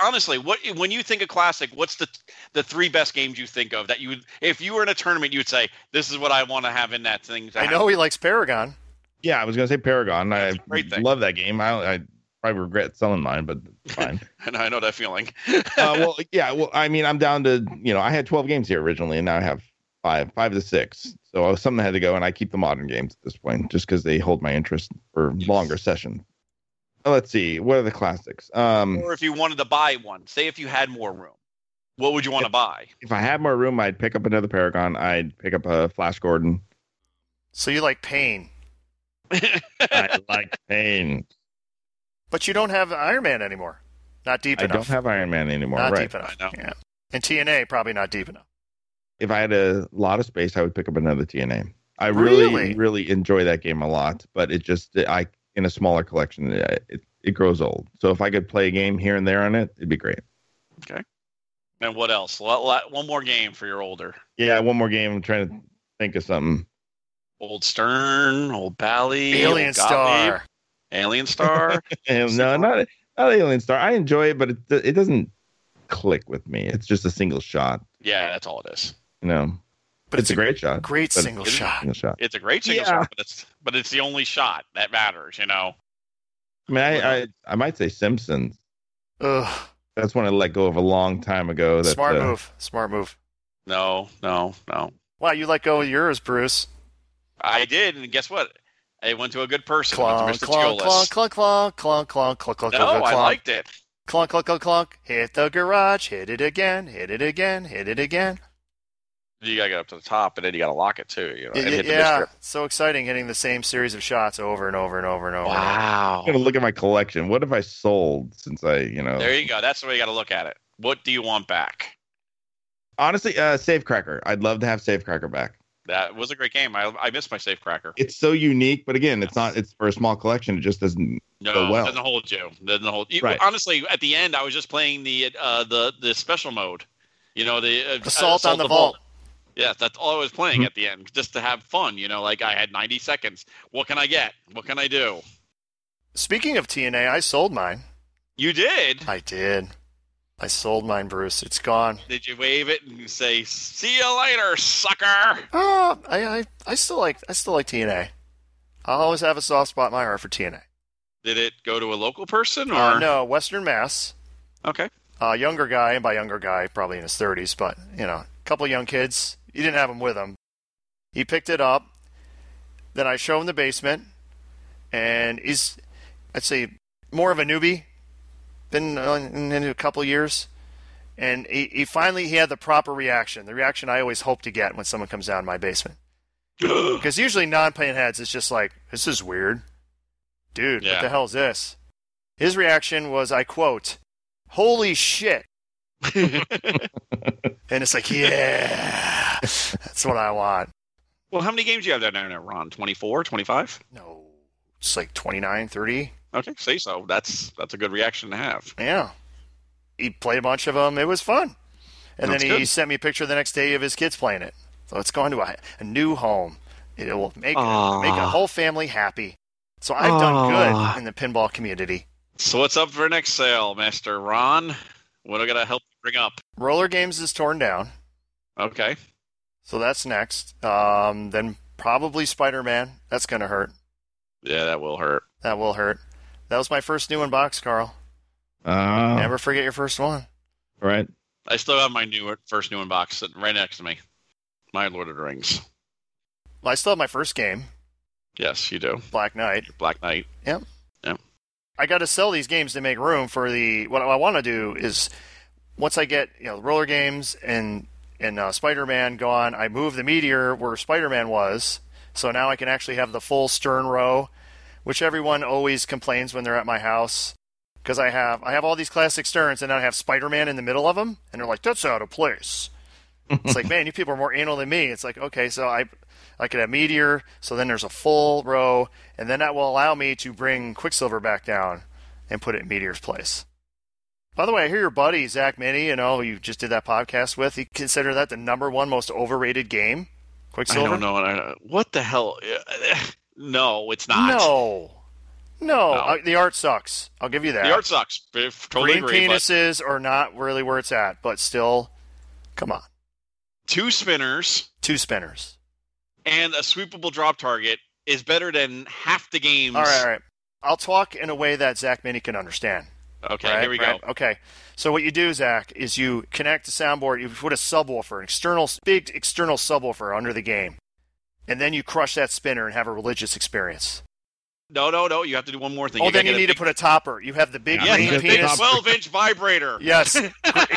Honestly, what when you think of classic, what's the the three best games you think of that you would, if you were in a tournament, you'd say this is what I want to have in that thing. I have." know he likes Paragon. Yeah, I was gonna say Paragon. I That's a great love that game. I, I probably regret selling mine, but it's fine. and I know that feeling. uh, well, yeah. Well, I mean, I'm down to you know, I had 12 games here originally, and now I have five, five to six. So I was something had to go, and I keep the modern games at this point just because they hold my interest for longer sessions. Let's see, what are the classics? Um, or if you wanted to buy one, say if you had more room, what would you want to buy? if I had more room, I'd pick up another Paragon. I'd pick up a Flash Gordon. So you like Pain, I like Pain. but you don't have Iron Man anymore. Not deep I enough. I don't have Iron Man anymore. not right. deep enough. I know. Yeah. And TNA probably not deep enough. if I had a lot of space, I would pick up another TNA. I really, Really? really enjoy that game a lot, but it just I in a smaller collection, it, it, it grows old. So if I could play a game here and there on it, it'd be great. Okay. And what else? Let- let- One more game for your older. Yeah, one more game. I'm trying to think of something. Old Stern, Old Bally, Alien Old Star. Alien Star. No, not not Alien Star. I enjoy it, but it it doesn't click with me. It's just a single shot. yeah, that's all it is. You know, But it's, a great shot. Great single it's shot. Single shot. It's a great single Yeah. shot, but it's but it's the only shot that matters. You know. I mean, I, I I might say Simpsons. Ugh. That's one I let go of a long time ago. That, Smart uh, move. Smart move. No, no, no. Wow, you let go of yours, Bruce. I did, and guess what? I went to a good person. Clunk, Went to Mr. clunk, Teolis. clunk, clunk, clunk, clunk, clunk, clunk, No, clunk, I clunk. liked it. Clunk, clunk, clunk, clunk. Hit the garage. Hit it again. Hit it again. Hit it again. You gotta get up to the top, and then you gotta lock it too. You know, and hit the yeah, so exciting hitting the same series of shots over and over and over and over. Wow. I'm gonna look at my collection. What have I sold since I, you know? There you go. That's the way you gotta look at it. What do you want back? Honestly, uh, Safecracker. I'd love to have Safecracker back. That was a great game. I, I missed my safe cracker. It's so unique, but again, it's not. It's for a small collection. It just doesn't. No, go well. doesn't hold you. Doesn't hold. You, Right. Honestly, at the end, I was just playing the uh, the the special mode. You know, the uh, Assault on the Vault. vault. Yeah, that's all I was playing Mhm. at the end, just to have fun. You know, like I had 90 seconds. What can I get? What can I do? Speaking of TNA, I sold mine. You did. I did. I sold mine, Bruce. It's gone. Did you wave it and say "See you later, sucker"? Oh, I, I, I still like, I still like TNA. I'll always have a soft spot in my heart for TNA. Did it go to a local person or Uh, no, Western Mass. Okay. uh, younger guy, and by younger guy, probably in his 30s, but you know, a couple young kids. He didn't have him with him. He picked it up. Then I show him the basement, and he's, I'd say, more of a newbie. Been uh, in, in a couple years, and he, he finally he had the proper reaction. The reaction I always hope to get when someone comes down to my basement. Because usually non-paying heads, it's just like, this is weird, dude. What the hell is this? His reaction was, I quote, "Holy shit." And it's like, yeah, that's what I want. well, how many games do you have down there now, Ron? 24, 25? No, it's like 29, 30. Okay, say so. That's that's a good reaction to have. Yeah. He played a bunch of them. It was fun. And That's then he good. sent me a picture the next day of his kids playing it. So it's going to a, a new home. It will make, make a ah. whole family happy. So I've done good ah. in the pinball community. So what's up for next sale, Master Ron? What I gonna help bring up? Roller Games is torn down. Okay. So that's next. Um, then probably Spider Man. That's going to hurt. Yeah, that will hurt. That will hurt. That was my first new unbox, Karl. Ah, Never forget your first one. right. I still have my new first new inbox sitting right next to me. My Lord of the Rings. Well, I still have my first game, Yes, you do. Black Knight. Black Knight. Yep. Yep. I got to sell these games to make room for the. What I want to do is, once I get you know the roller games and and uh, Spider Man gone, I move the Meteor where Spider Man was. So now I can actually have the full Stern row, which everyone always complains when they're at my house. Because I have I have all these classic Sterns and then I have Spider Man in the middle of them, and they're like, "That's out of place." it's like, man, you people are more anal than me. It's like, okay, so I I could have Meteor, so then there's a full row, and then that will allow me to bring Quicksilver back down and put it in Meteor's place. By the way, I hear your buddy Zach Meny, you know, you just did that podcast with. He consider that the number one most overrated game. Quicksilver. I don't know. I- What the hell? No, it's not. No, no, No. Uh, the art sucks. I'll give you that. The art sucks. Totally Green agree. But penises are not really where it's at, but still, come on, two spinners two spinners. and a sweepable drop target is better than half the games. All right, all right. I'll talk in a way that Zach Meny can understand. Okay, Right, here we right. go. Okay. So what you do, Zach, is you connect the soundboard. You put a subwoofer, an external, big external subwoofer under the game, and then you crush that spinner and have a religious experience. No, no, no. You have to do one more thing. oh, then you get a need to put a topper. You have the big Yes, green penis. 12 inch vibrator. Yes,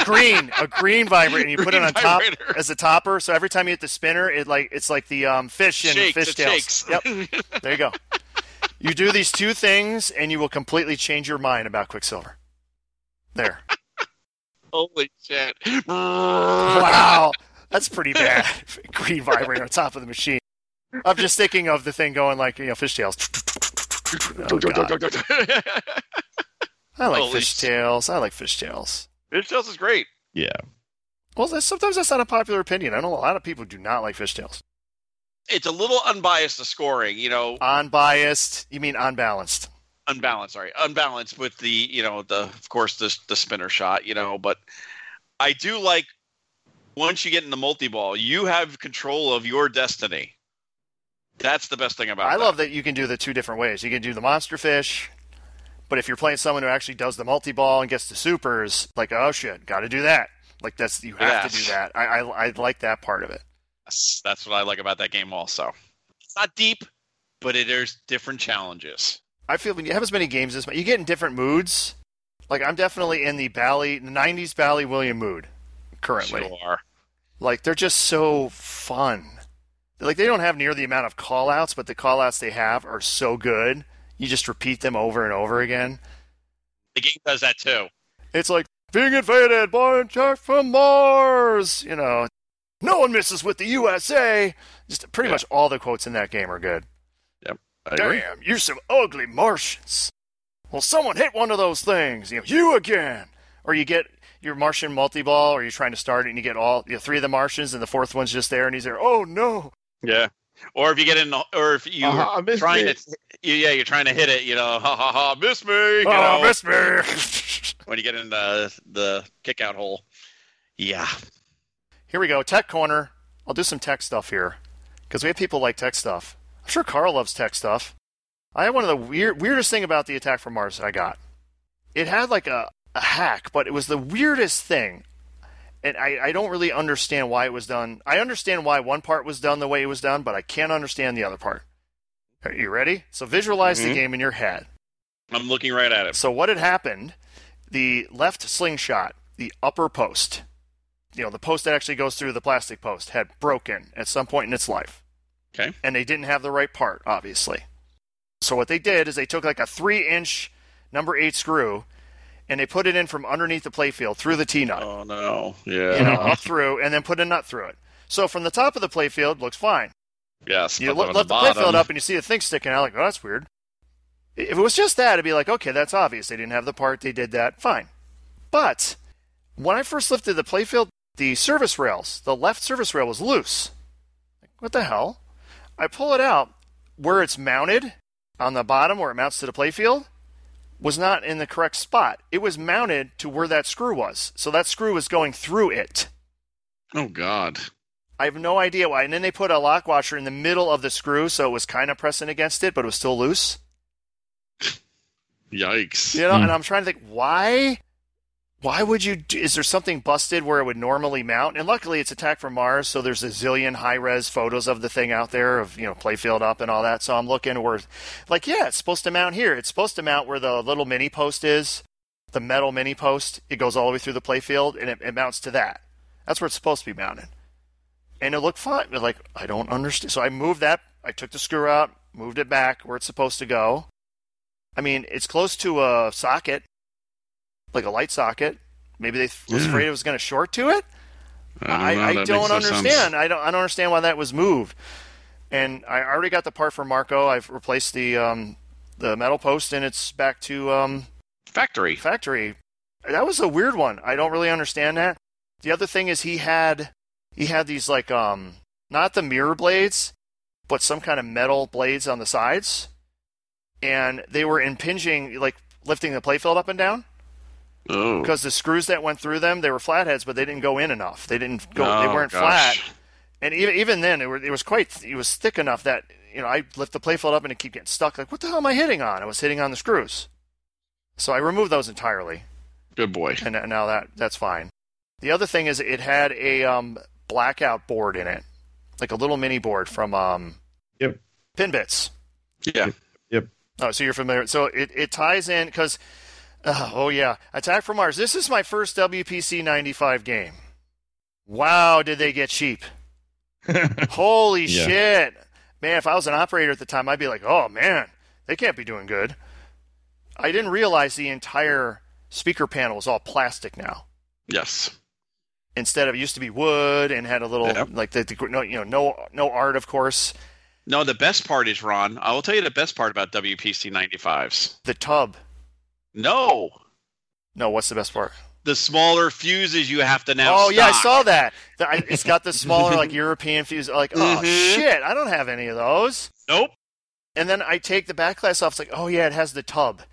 green, a green vibrator, and you put it Green on top vibrator. as a topper. So every time you hit the spinner, it like it's like the um, fish in Shakes, Fish Tales. shakes. Yep, there you go. You do these two things, and you will completely change your mind about Quicksilver. There. Holy shit. Wow, that's pretty bad. Green vibrator on top of the machine. I'm just thinking of the thing going like you know fishtails. Oh, I like Holy Fish Tales. I like Fish Tales. Fishtails is great. Yeah. Well, sometimes that's not a popular opinion. I know a lot of people do not like Fish Tales. It's a little unbiased to scoring, you know, Unbiased. You mean unbalanced? unbalanced. Sorry, unbalanced with the you know the of course the the spinner shot, you know, but I do like once you get in the multi ball, you have control of your destiny. That's the best thing about. I that. love that you can do the two different ways. You can do the monster fish, but if you're playing someone who actually does the multi ball and gets the supers, like oh shit, got to do that. Like that's you have to do that. I, I I like that part of it. That's, that's what I like about that game. Also, it's not deep, but it, there's different challenges. I feel when you have as many games as you get in different moods. Like I'm definitely in the Bally '90s Bally William mood currently. Are. Like they're just so fun. Like they don't have near the amount of call outs, but the call outs they have are so good. You just repeat them over and over again. The game does that too. It's like being invaded by an attack from Mars. You know, no one misses with the USA. Just pretty Yeah. much all the quotes in that game are good. Yep. I agree. Damn, you're some ugly Martians. Well, someone hit one of those things. You know, you again. Or you get your Martian multi-ball, or you're trying to start it and you get all you know, three of the Martians, and the fourth one's just there, and he's there. Oh no! Yeah. Or if you get in, or if you're Uh-huh, I trying it. to, you, yeah, you're trying to hit it. You know, ha ha ha, miss me. You oh, know, miss me! when you get in the the kick out hole. Yeah. Here we go. Tech corner. I'll do some tech stuff here because we have people like tech stuff. I'm sure Karl loves tech stuff. I had one of the weird, weirdest thing about the attack from Mars that I got. It had like a, a hack, but it was the weirdest thing. And I, I don't really understand why it was done. I understand why one part was done the way it was done, but I can't understand the other part. Are you ready? So visualize the Mhm. game in your head. I'm looking right at it. So what had happened? The left slingshot, the upper post, you know, the post that actually goes through the plastic post, had broken at some point in its life. Okay. And they didn't have the right part, obviously. So what they did is they took like a three-inch number eight screw, and they put it in from underneath the playfield through the T nut, Oh no. Yeah. you know, up through, and then put a nut through it. So from the top of the playfield looks fine. Yes. You but look, on lift the, playfield up and you see the thing sticking out. Like, oh, that's weird. If it was just that, it'd be like, okay, that's obvious. They didn't have the part. They did that. Fine. But when I first lifted the playfield, the service rails, the left service rail was loose. Like, what the hell? I pull it out. Where it's mounted on the bottom, where it mounts to the playfield, was not in the correct spot. It was mounted to where that screw was. So that screw was going through it. Oh God. I have no idea why. And then they put a lock washer in the middle of the screw, so it was kind of pressing against it, but it was still loose. Yikes. You know, Hmm. and I'm trying to think why. Why would you? Do, is there something busted where it would normally mount? And luckily, it's attack from Mars, so there's a zillion high res photos of the thing out there of you know playfield up and all that. So I'm looking where, like, yeah, it's supposed to mount here. It's supposed to mount where the little mini post is, the metal mini post. It goes all the way through the playfield, and it, it mounts to that. That's where it's supposed to be mounted. And it looked fine. But like, I don't understand. So I moved that. I took the screw out, moved it back where it's supposed to go. I mean, it's close to a socket, like a light socket. Maybe they th- was afraid it was going to short to it. I, know, I, that don't sense. understand. I don't. I don't understand why that was moved. And I already got the part for Marco. I've replaced the um, the metal post, and it's back to um, Factory. factory. That was a weird one. I don't really understand that. The other thing is he had he had these like um not the mirror blades, but some kind of metal blades on the sides, and they were impinging like lifting the playfield up and down. Because the screws that went through them they were flatheads, but they didn't go in enough. They didn't go. they Oh, weren't gosh. flat. And even even then, it, were, it was quite it was thick enough that you know I lift the playfield up and it keep getting stuck. Like what the hell am I hitting on? I was hitting on the screws. So I removed those entirely Good boy. and now that that's fine. The other thing is it had a um, blackout board in it, like a little mini board from um, Yep. Pinbits. Yeah. Oh, so you're familiar? So it, it ties in because, uh, oh yeah, Attack from Mars. This is my first WPC 95 game. Wow, did they get cheap? Holy Yeah. shit, man! If I was an operator at the time, I'd be like, oh man, they can't be doing good. I didn't realize the entire speaker panel is all plastic now. Yes. instead of it used to be wood and had a little like the, the no you know no no art of course No, the best part is Ron. I will tell you the best part about WPC 95s. The tub. No, No, what's the best part? the smaller fuses you have to now. oh yeah, I saw that. It's got the smaller like European fuse. Like, oh Mhm. shit, I don't have any of those. Nope. And then I take the back glass off. It's like, oh yeah, it has the tub.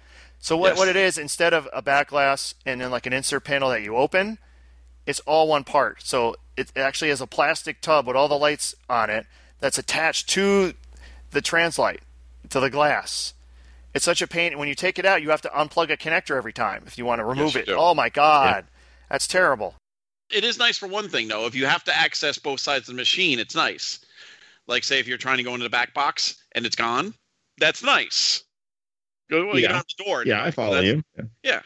So what Yes. what it is instead of a back glass and then like an insert panel that you open, it's all one part. So it actually has a plastic tub with all the lights on it that's attached to the translight to the glass. It's such a pain. When you take it out, you have to unplug a connector every time if you want to remove you it. do. Oh my god, that's terrible. It is nice for one thing though. If you have to access both sides of the machine, it's nice. Like say if you're trying to go into the back box and it's gone, that's nice. Go well, you Yeah. don't have the door. Yeah, I follow That's- you. Yeah. Yeah,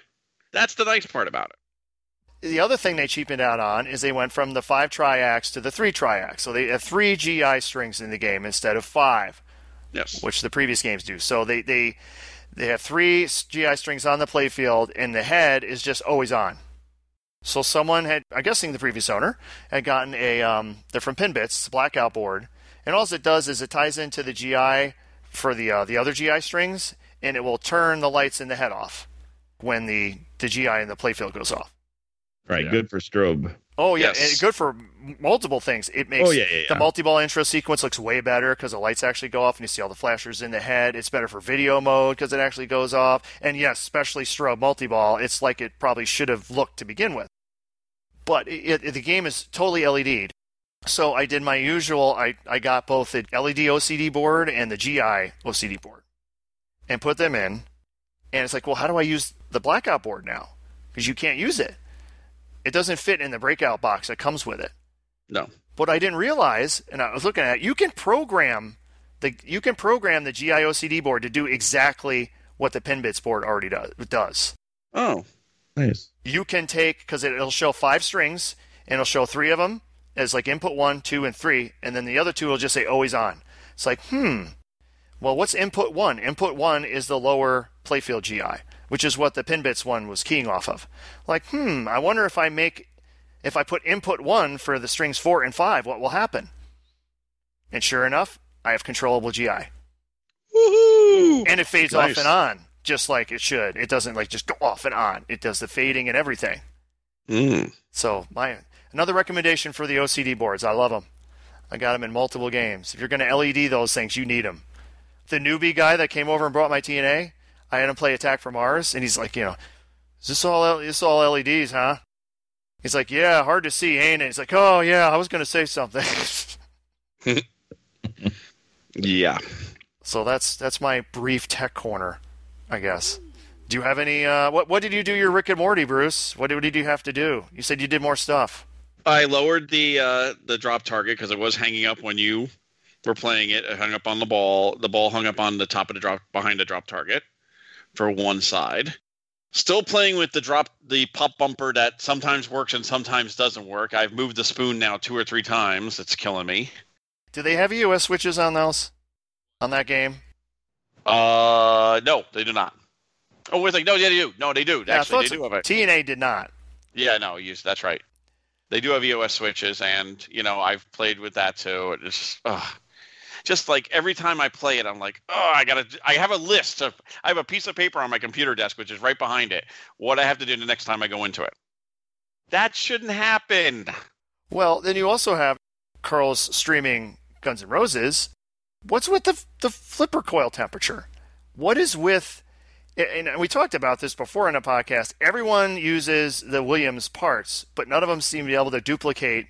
that's the nice part about it. The other thing they cheapened out on is they went from the five triacs to the three triacs. So they have three GI strings in the game instead of five. Yes. which the previous games do. So they they they have three GI strings on the playfield, and the head is just always on. So someone had, I'm guessing the previous owner had gotten a um, they're from Pinbits, it's a blackout board, and all it does is it ties into the GI for the uh, the other GI strings, and it will turn the lights in the head off when the the GI in the playfield goes off. Right. Yeah. Good for strobe. Oh yeah, Yes. and good for multiple things. It makes Oh, yeah, yeah, the multi-ball intro sequence looks way better because the lights actually go off and you see all the flashers in the head. It's better for video mode because it actually goes off. And yes, especially strobe multi-ball, it's like it probably should have looked to begin with. But it, it, the game is totally LED'd. So I did my usual. I, I got both the LED OCD board and the GI OCD board, and put them in. And it's like, well, how do I use the blackout board now? Because you can't use it it doesn't fit in the breakout box that comes with it. No. What I didn't realize, and I was looking at, it, you can program the you can program the GIOCD board to do exactly what the Pinbits board already does. does. Oh. Nice. You can take because it'll show five strings and it'll show three of them as like input one, two, and three, and then the other two will just say always on. It's like, hmm. Well, what's input one? Input one is the lower playfield GI, which is what the Pinbits one was keying off of. Like, hmm, I wonder if I make if I put input one for the strings four and five, what will happen? And sure enough, I have controllable GI. Woohoo! And it fades Nice. off and on, just like it should. It doesn't like just go off and on. It does the fading and everything. Mm. So my another recommendation for the OCD boards. I love them. I got them in multiple games. If you're going to LED those things, you need them. The newbie guy that came over and brought my TNA, I had him play Attack from Mars, and he's like, you know, is this all L- this all LEDs, huh? He's like, yeah, hard to see, ain't it? He's like, oh yeah, I was going to say something. Yeah. so that's that's my brief tech corner, I guess. Do you have any? Uh, what what did you do your Rick and Morty, Bruce? What did, what did you have to do? You said you did more stuff. I lowered the uh, the drop target because it was hanging up when you were playing it. It hung up on the ball. The ball hung up on the top of the drop behind the drop target for one side. Still playing with the drop the pop bumper that sometimes works and sometimes doesn't work. I've moved the spoon now two or three times. It's killing me. Do they have EOS switches on those? On that game? Uh, no, they do not. Oh, wait, like no, yeah, they do. No, they do. Yeah, Actually, they do have it. TNA did not. Yeah, no, use that's right. They do have EOS switches, and you know I've played with that too. It's just, ugh. Just like every time I play it, I'm like, oh, I gotta. I have a list of. I have a piece of paper on my computer desk, which is right behind it. What I have to do the next time I go into it. That shouldn't happen. Well, then you also have Karl's streaming Guns N' Roses. What's with the the flipper coil temperature? What is with and we talked about this before in a podcast. Everyone uses the Williams parts, but none of them seem to be able to duplicate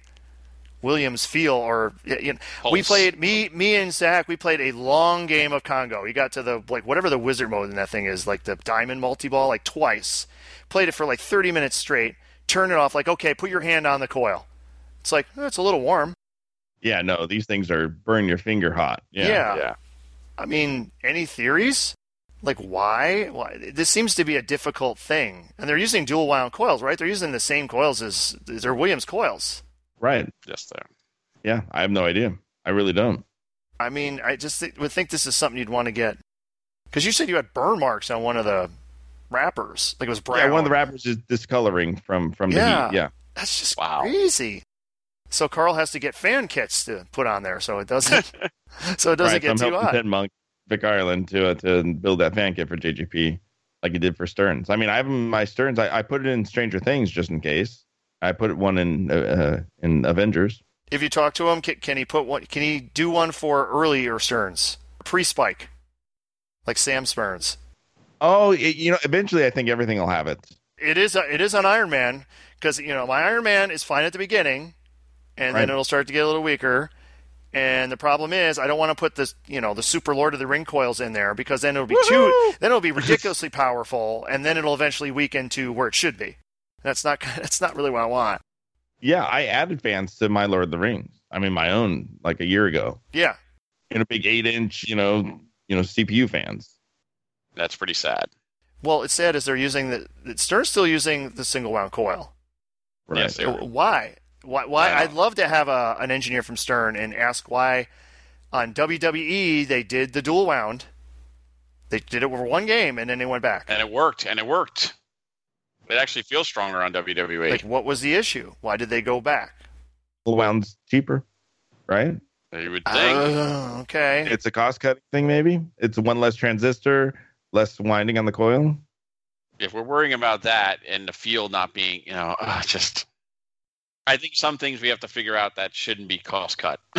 Williams feel or you know, we played me me and Zach we played a long game of Congo. We got to the like whatever the wizard mode in that thing is, like the diamond multi ball, like twice. Played it for like 30 minutes straight. Turned it off like okay, put your hand on the coil. It's like "Eh, it's a little warm. Yeah, no, these things are burn your finger hot. Yeah. Yeah. yeah. I mean, any theories? Like why? Why? This seems to be a difficult thing, and they're using dual wound coils, right? They're using the same coils as they're Williams coils. Right. Just there. Yeah. I have no idea. I really don't. I mean, I just th- would think this is something you'd want to get because you said you had burn marks on one of the wrappers, like it was brown. Yeah, one of the wrappers is discoloring from from the Yeah. heat. Yeah. That's just Wow. crazy. So Karl has to get fan kits to put on there, so it doesn't, so it doesn't right, get so I'm too helping hot. Pin Monk, Vic Ireland to uh, to build that fan kit for JJP, like he did for Sterns. I mean, I have my Sterns. I, I put it in Stranger Things just in case. I put one in uh, uh, in Avengers. If you talk to him, can, can he put one? Can he do one for earlier Sterns, pre-spike, like SAM Sterns? Oh, it, you know, eventually I think everything will have it. It is. It is on Iron Man because you know my Iron Man is fine at the beginning, and Right. then it'll start to get a little weaker. And the problem is, I don't want to put this, you know, the Super Lord of the Ring coils in there because then it'll be too, then it'll be ridiculously powerful, and then it'll eventually weaken to where it should be. That's not. That's not really what I want. Yeah, I added fans to my Lord of the Rings. I mean, my own like a year ago Yeah. in a big eight inch, you know, you know, CPU fans. That's pretty sad. Well, it's sad is they're using the that Stern's still using the single wound coil. Right. Yes, they uh, are. Why? Why? Why? I I'd love to have a, an engineer from Stern and ask why on WWE they did the dual wound. They did it for one game and then they went back. And it worked, and it worked. It actually feels stronger on. WWE. Like, what was the issue? Why did they go back? Full wound's cheaper, right? you would think. Uh, okay. It's a cost cutting thing, maybe. It's one less transistor, less winding on the coil. if we're worrying about that and the field not being, you know, uh, just. I think some things we have to figure out that shouldn't be cost cut.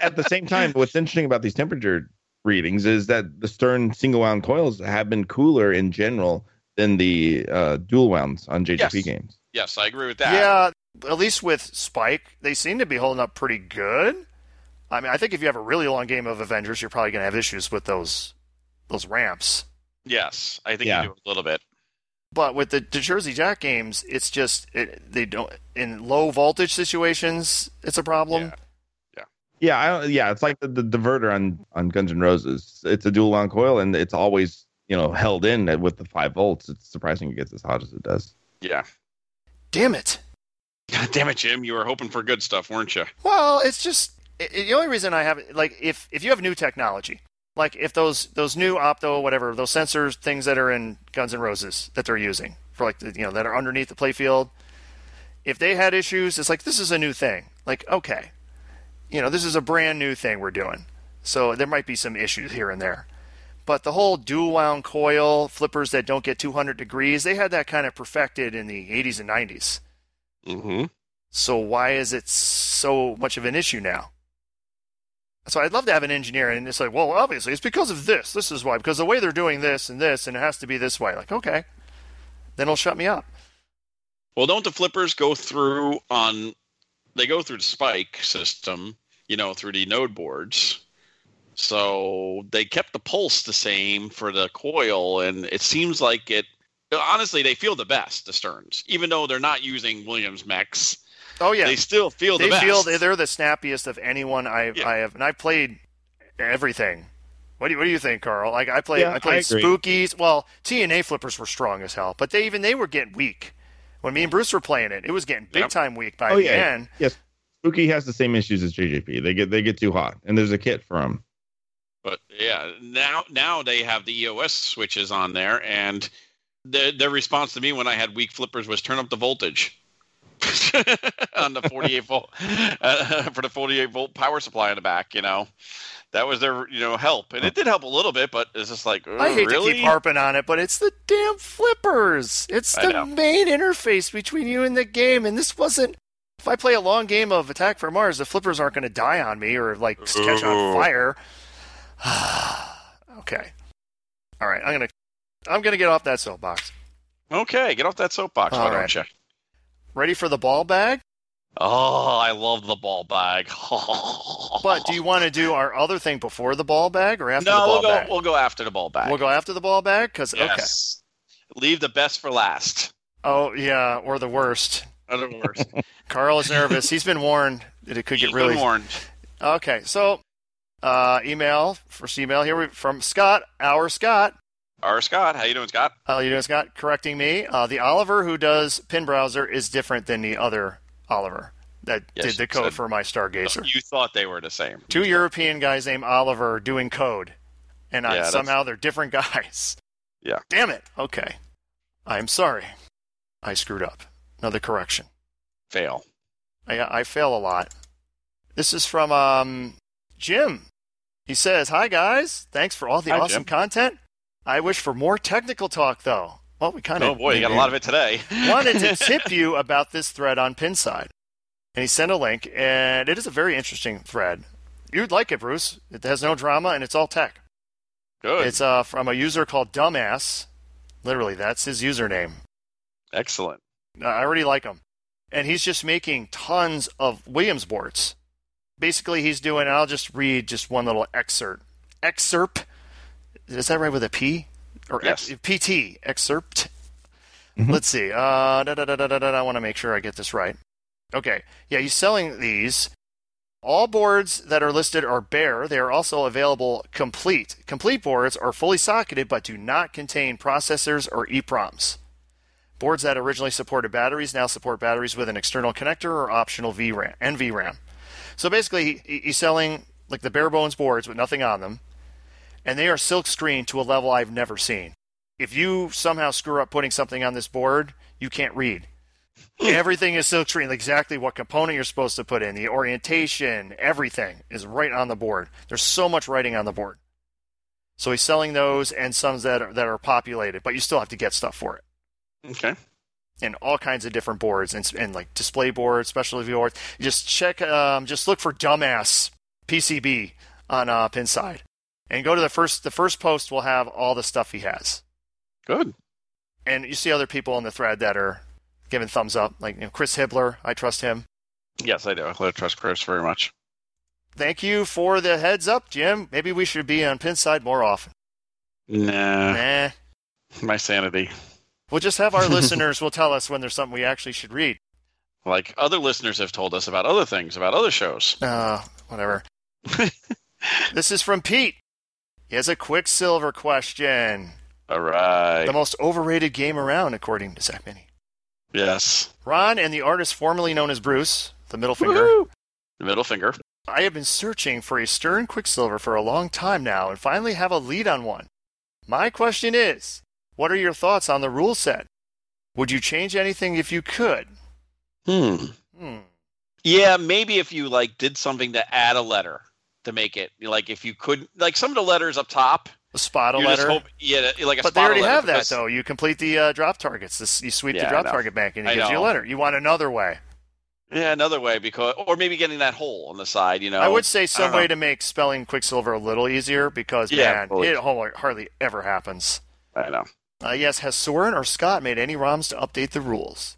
At the same time, what's interesting about these temperature readings is that the Stern single wound coils have been cooler in general than the uh, dual wounds on JJP Yes. games. yes, I agree with that. Yeah, at least with Spike, they seem to be holding up pretty good. I mean, I think if you have a really long game of Avengers, you're probably going to have issues with those those ramps. Yes, I think Yeah. you do a little bit. But with the, the Jersey Jack games, it's just it, they don't in low voltage situations. It's a problem. Yeah. Yeah, I don't, yeah, it's like the, the diverter on on Guns N' Roses. It's a dual wound coil, and it's always you know held in with the five volts. It's surprising it gets as hot as it does. Yeah. Damn it! God damn it, Jim. You were hoping for good stuff, weren't you? Well, it's just it, it- the only reason I have it like if if you have new technology, like if those those new opto whatever those sensors things that are in Guns N' Roses that they're using for like the, you know that are underneath the playfield, if they had issues, it's like this is a new thing. Like okay, you know this is a brand new thing we're doing, so there might be some issues here and there. But the whole dual wound coil flippers that don't get 200 degrees, they had that kind of perfected in the 80s and 90s. Mm-hmm. So why is it so much of an issue now? So I'd love to have an engineer, and it's like, well, obviously it's because of this. This is why, because the way they're doing this and this, and it has to be this way. Like, okay, then it'll shut me up. Well, don't the flippers go through on? They go through the spike system, you know, through the node boards. So they kept the pulse the same for the coil, and it seems like it. Honestly, they feel the best, the Sterns, even though they're not using Williams mechs. Oh yeah, They still feel the they best. feel they're the snappiest of anyone I've Yeah. I have, and I played everything. What do you What do you think, Karl? Like I played Yeah, I played I agree. spookies. Well, TNA flippers were strong as hell, but they even they were getting weak. When me and Bruce were playing it, it was getting big Yep. time weak by Oh, the yeah. end. Yes, Spooky has the same issues as JJP. They get they get too hot, and there's a kit for them. But yeah, now now they have the EOS switches on there, and their their response to me when I had weak flippers was turn up the voltage on the 48 volt uh, for the 48 volt power supply in the back. You know, that was their you know help, and it did help a little bit, but it's just like I hate really? to keep harping on it, but it's the damn flippers. It's the main interface between you and the game, and this wasn't. If I play a long game of Attack for Mars, the flippers aren't going to die on me or like catch on fire. okay, all right. I'm gonna I'm gonna get off that soapbox. okay, get off that soapbox, All why right. don't you? Ready for the ball bag? Oh, I love the ball bag. But do you want to do our other thing before the ball bag or after no, the ball we'll go. bag? We'll go after the ball bag. We'll go after the ball bag because Yes. Leave the best for last. Oh yeah, or the worst. Other words. Karl is nervous. He's been warned that it could He's get really been warned. Okay, so uh, email first email here from Scott, our Scott. Our Scott, how you doing, Scott? How you doing, Scott? Correcting me. Uh, the Oliver who does pin browser is different than the other Oliver that Yes, did the code said- for my Stargazer. You thought they were the same. Two European guys named Oliver doing code, and Yeah, that's- somehow they're different guys. Yeah. Damn it. Okay, I'm sorry. I screwed up. Another correction. Fail. I, I fail a lot. This is from um, Jim. He says, Hi, guys. Thanks for all the Hi, awesome Jim. content. I wish for more technical talk, though. Well, we kind of Oh boy, you got a lot of it today. wanted to tip you about this thread on Pinside. And he sent a link, and it is a very interesting thread. You'd like it, Bruce. It has no drama, and it's all tech. Good. It's uh, from a user called Dumbass. Literally, that's his username. Excellent. I already like him. And he's just making tons of Williams boards. Basically, he's doing, I'll just read just one little excerpt. Excerpt. Is that right with a P? Or Yes. ex- PT. Excerpt. Let's see. Uh, da, da, da, da, da, da, I want to make sure I get this right. Okay. Yeah, he's selling these. All boards that are listed are bare. They are also available complete. Complete boards are fully socketed but do not contain processors or EEPROMs. Boards that originally supported batteries now support batteries with an external connector or optional VRAM, NVRAM. So basically, he's selling like the bare bones boards with nothing on them, and they are silk screened to a level I've never seen. If you somehow screw up putting something on this board, you can't read. everything is silk screened, exactly what component you're supposed to put in, the orientation, everything is right on the board. There's so much writing on the board. So he's selling those and some that are, that are populated, but you still have to get stuff for it Okay. And all kinds of different boards and, and like display boards, specialty boards. Just check, um, just look for dumbass PCB on uh, Pinside, and go to the first. The first post will have all the stuff he has, Good. and you see other people in the thread that are giving thumbs up, like you know, Chris Hibbler. I trust him. Yes, I do. I trust Chris very much. Thank you for the heads up, Jim. Maybe we should be on Pinside more often. Nah, Nah, my sanity. We'll just have our listeners will tell us when there's something we actually should read. Like other listeners have told us about other things, about other shows. Uh, whatever. this is from Pete. He has a Quicksilver question. All right. The most overrated game around, according to Zach Meny. Yes. Ron and the artist formerly known as Bruce, the middle finger. Woohoo! The middle finger. I have been searching for a Stern Quicksilver for a long time now and finally have a lead on one. My question is what are your thoughts on the rule set? Would you change anything if you could? Hmm. Hmm. Yeah, maybe if you like did something to add a letter to make it like if you could like some of the letters up top. A spot a letter. hope- yeah, like a but they already have that because- though. You complete the uh, drop targets. This, you sweep Yeah, the drop target bank and it I gives you a letter. You want another way. Yeah, another way because or maybe getting that hole on the side. You know, I would say some way know. to make spelling Quicksilver a little easier because Yeah, man, it hardly ever happens. I know. Uh, yes, has Soren or Scott made any ROMs to update the rules?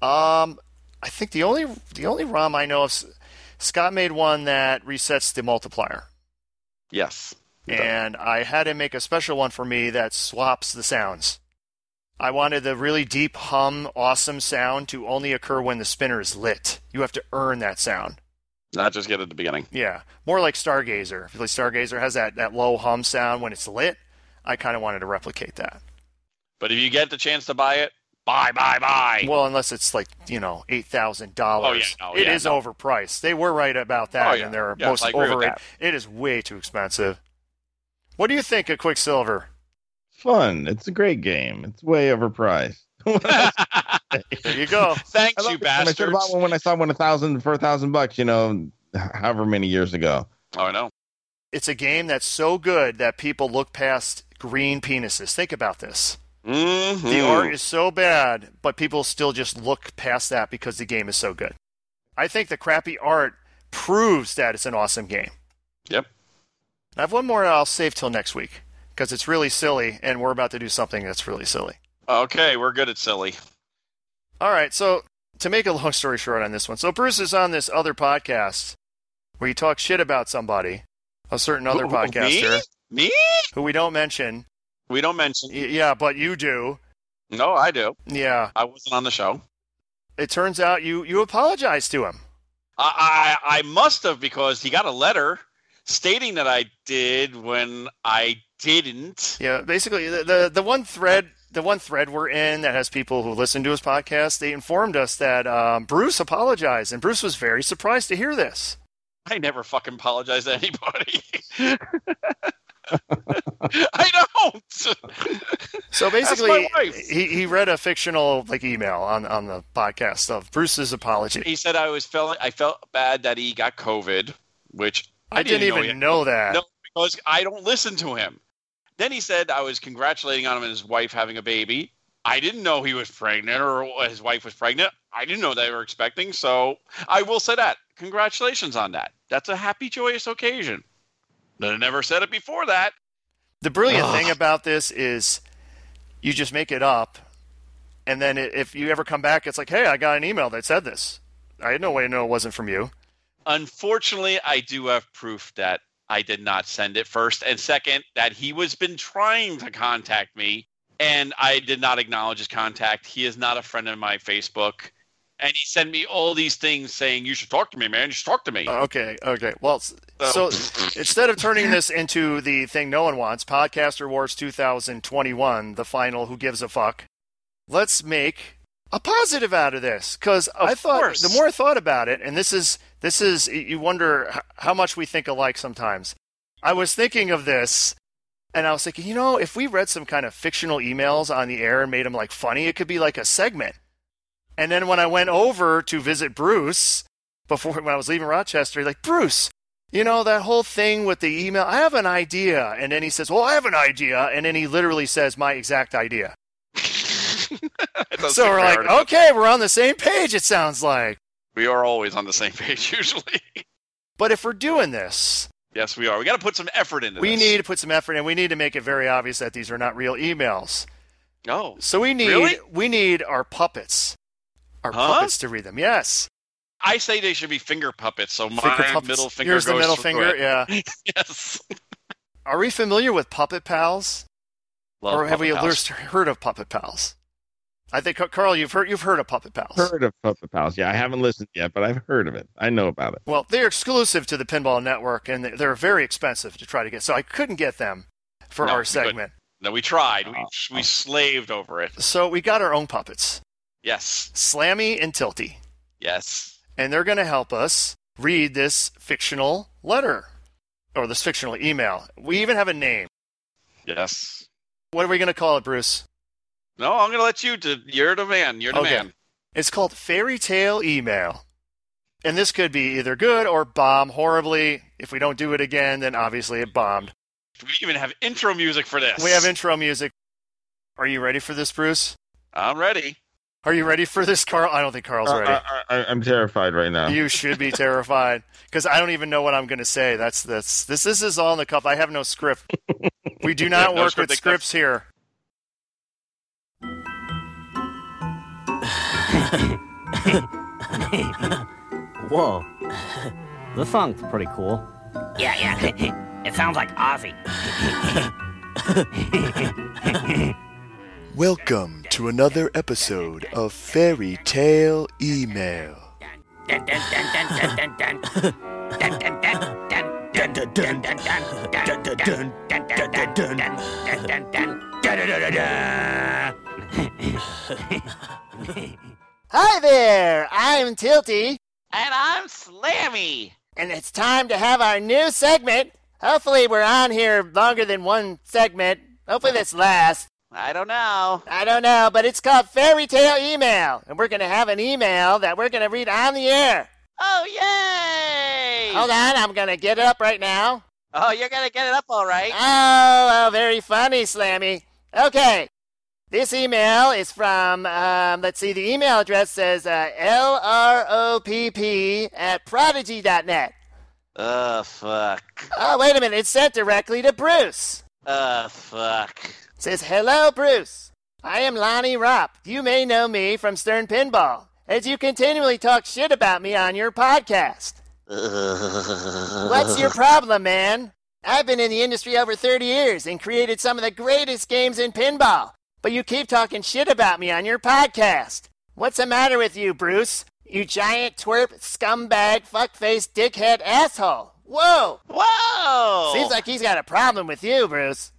Um, I think the only the only ROM I know of, Scott made one that resets the multiplier, Yes. and I had him make a special one for me that swaps the sounds. I wanted the really deep hum, awesome sound to only occur when the spinner is lit. You have to earn that sound. Not just get it at the beginning. Yeah, more like Stargazer. If like Stargazer has that, that low hum sound when it's lit. I kind of wanted to replicate that. But if you get the chance to buy it, buy, buy, buy. Well, unless it's like you know eight thousand Oh, dollars. yeah, no, It yeah, is no. overpriced. They were right about that, Oh, yeah. and they're Yes, most I agree with overrated. It is way too expensive. What do you think of Quicksilver? Fun. It's a great game. It's way overpriced. There you go. Thanks, you love it. And I should have bought one when I saw one a thousand for a thousand bucks. You know, however many years ago. Oh, I know. it's a game that's so good that people look past green penises. Think about this. Mhm. The art is so bad, but people still just look past that because the game is so good. I think the crappy art proves that it's an awesome game. Yep. I have one more I'll save till next week because it's really silly, and we're about to do something that's really silly. Okay, we're good at silly. All right, so to make a long story short on this one, so Bruce is on this other podcast where he talks shit about somebody, a certain other who- podcaster Me? Me? who we don't mention. We don't mention. Y- yeah, but you do. No, I do. Yeah. I wasn't on the show. It turns out you you apologized to him. I, I I must have because he got a letter stating that I did when I didn't. Yeah, basically the, the the one thread the one thread we're in that has people who listen to his podcast, they informed us that um, Bruce apologized, and Bruce was very surprised to hear this. I never fucking apologize to anybody. I don't. So basically, he, he read a fictional like email on, on the podcast of Bruce's apology. He said I was feeling I felt bad that he got COVID, which I, didn't, even he- know, that. No, because I don't listen to him. Then he said I was congratulating on him and his wife having a baby. I didn't know he was pregnant or his wife was pregnant. I didn't know they were expecting. So I will say that. Congratulations on that. That's a happy, joyous occasion. But I never said it before that. The brilliant Ugh. thing about this is you just make it up, and then i- if you ever come back, it's like, hey, I got an email that said this. I had no way to know it wasn't from you. Unfortunately, I do have proof that I did not send it first, and second, that he was been trying to contact me, and I did not acknowledge his contact. He is not a friend of my Facebook, and he sent me all these things saying, "You should talk to me, man. You should talk to me." Uh, okay, okay. Well, s- so instead of turning this into the thing no one wants, Podcaster Wars 2021, the final Who Gives a Fuck, let's make a positive out of this. Because I thought course. the more I thought about it, and this is this is you wonder how much we think alike sometimes. I was thinking of this, and I was thinking, you know, if we read some kind of fictional emails on the air and made them like funny, it could be like a segment. And then when I went over to visit Bruce before when I was leaving Rochester, like Bruce, you know that whole thing with the email. I have an idea, and then he says, "Well, I have an idea," and then he literally says my exact idea. So we're like, to- okay, we're on the same page. It sounds like. we are always on the same page usually. But if we're doing this, yes, we are. We got to put some effort into this. we this. need to put some effort in. We need to make it very obvious that these are not real emails. No. So we need Really? we need our puppets, our Huh? puppets to read them. Yes, I say they should be finger puppets. So my Finger puppets. middle finger Here's the middle through finger. it. Yeah. Yes. Are we familiar with Puppet Pals, Love or have we at Puppet least House. heard of Puppet Pals? I think Karl, you've heard you've heard of Puppet Pals. Heard of Puppet Pals? Yeah, I haven't listened yet, but I've heard of it. I know about it. Well, they're exclusive to the Pinball Network, and they're very expensive to try to get. So I couldn't get them for No, our you segment. No, we tried. We Oh. we oh. slaved over it. So we got our own puppets, Yes. Slammy and Tilty, Yes. and they're going to help us read this fictional letter or this fictional email. We even have a name. Yes. What are we going to call it, Bruce? No, I'm gonna let you. Do, you're the man. You're the Okay. man. It's called Fairy Tale Email. And this could be either good or bomb horribly. If we don't do it again, then obviously it bombed. We even have intro music for this. We have intro music. Are you ready for this, Bruce? I'm ready. Are you ready for this, Karl? I don't think Karl's Uh, ready. I, I, I'm terrified right now. You should be terrified because I don't even know what I'm going to say. That's that's this. This is all in the cuff. I have no script. We do not No work with scripted scripts here. Whoa. this song's pretty cool. Yeah, yeah. It sounds like Ozzy. Welcome to another episode of Fairy Tale Email. Hi there, I'm Tilty. And I'm Slammy. And it's time to have our new segment. Hopefully, we're on here longer than one segment. Hopefully, this lasts. I don't know. I don't know, but it's called Fairy Tale Email, and we're going to have an email that we're going to read on the air. Oh, yay! Hold on, I'm going to get it up right now. Oh, you're going to get it up all right. Oh, oh, very funny, Slammy. Okay. This email is from, um, let's see, the email address says uh, LROPP at prodigy.net. Oh, fuck. Oh, wait a minute. It's sent directly to Bruce. Oh, fuck. Says, Hello, Bruce. I am Lonnie Ropp. You may know me from Stern Pinball, as you continually talk shit about me on your podcast. What's your problem, man? I've been in the industry over 30 years and created some of the greatest games in pinball, but you keep talking shit about me on your podcast. What's the matter with you, Bruce? You giant twerp, scumbag, fuckface, dickhead, asshole. Whoa! Whoa! Seems like he's got a problem with you, Bruce.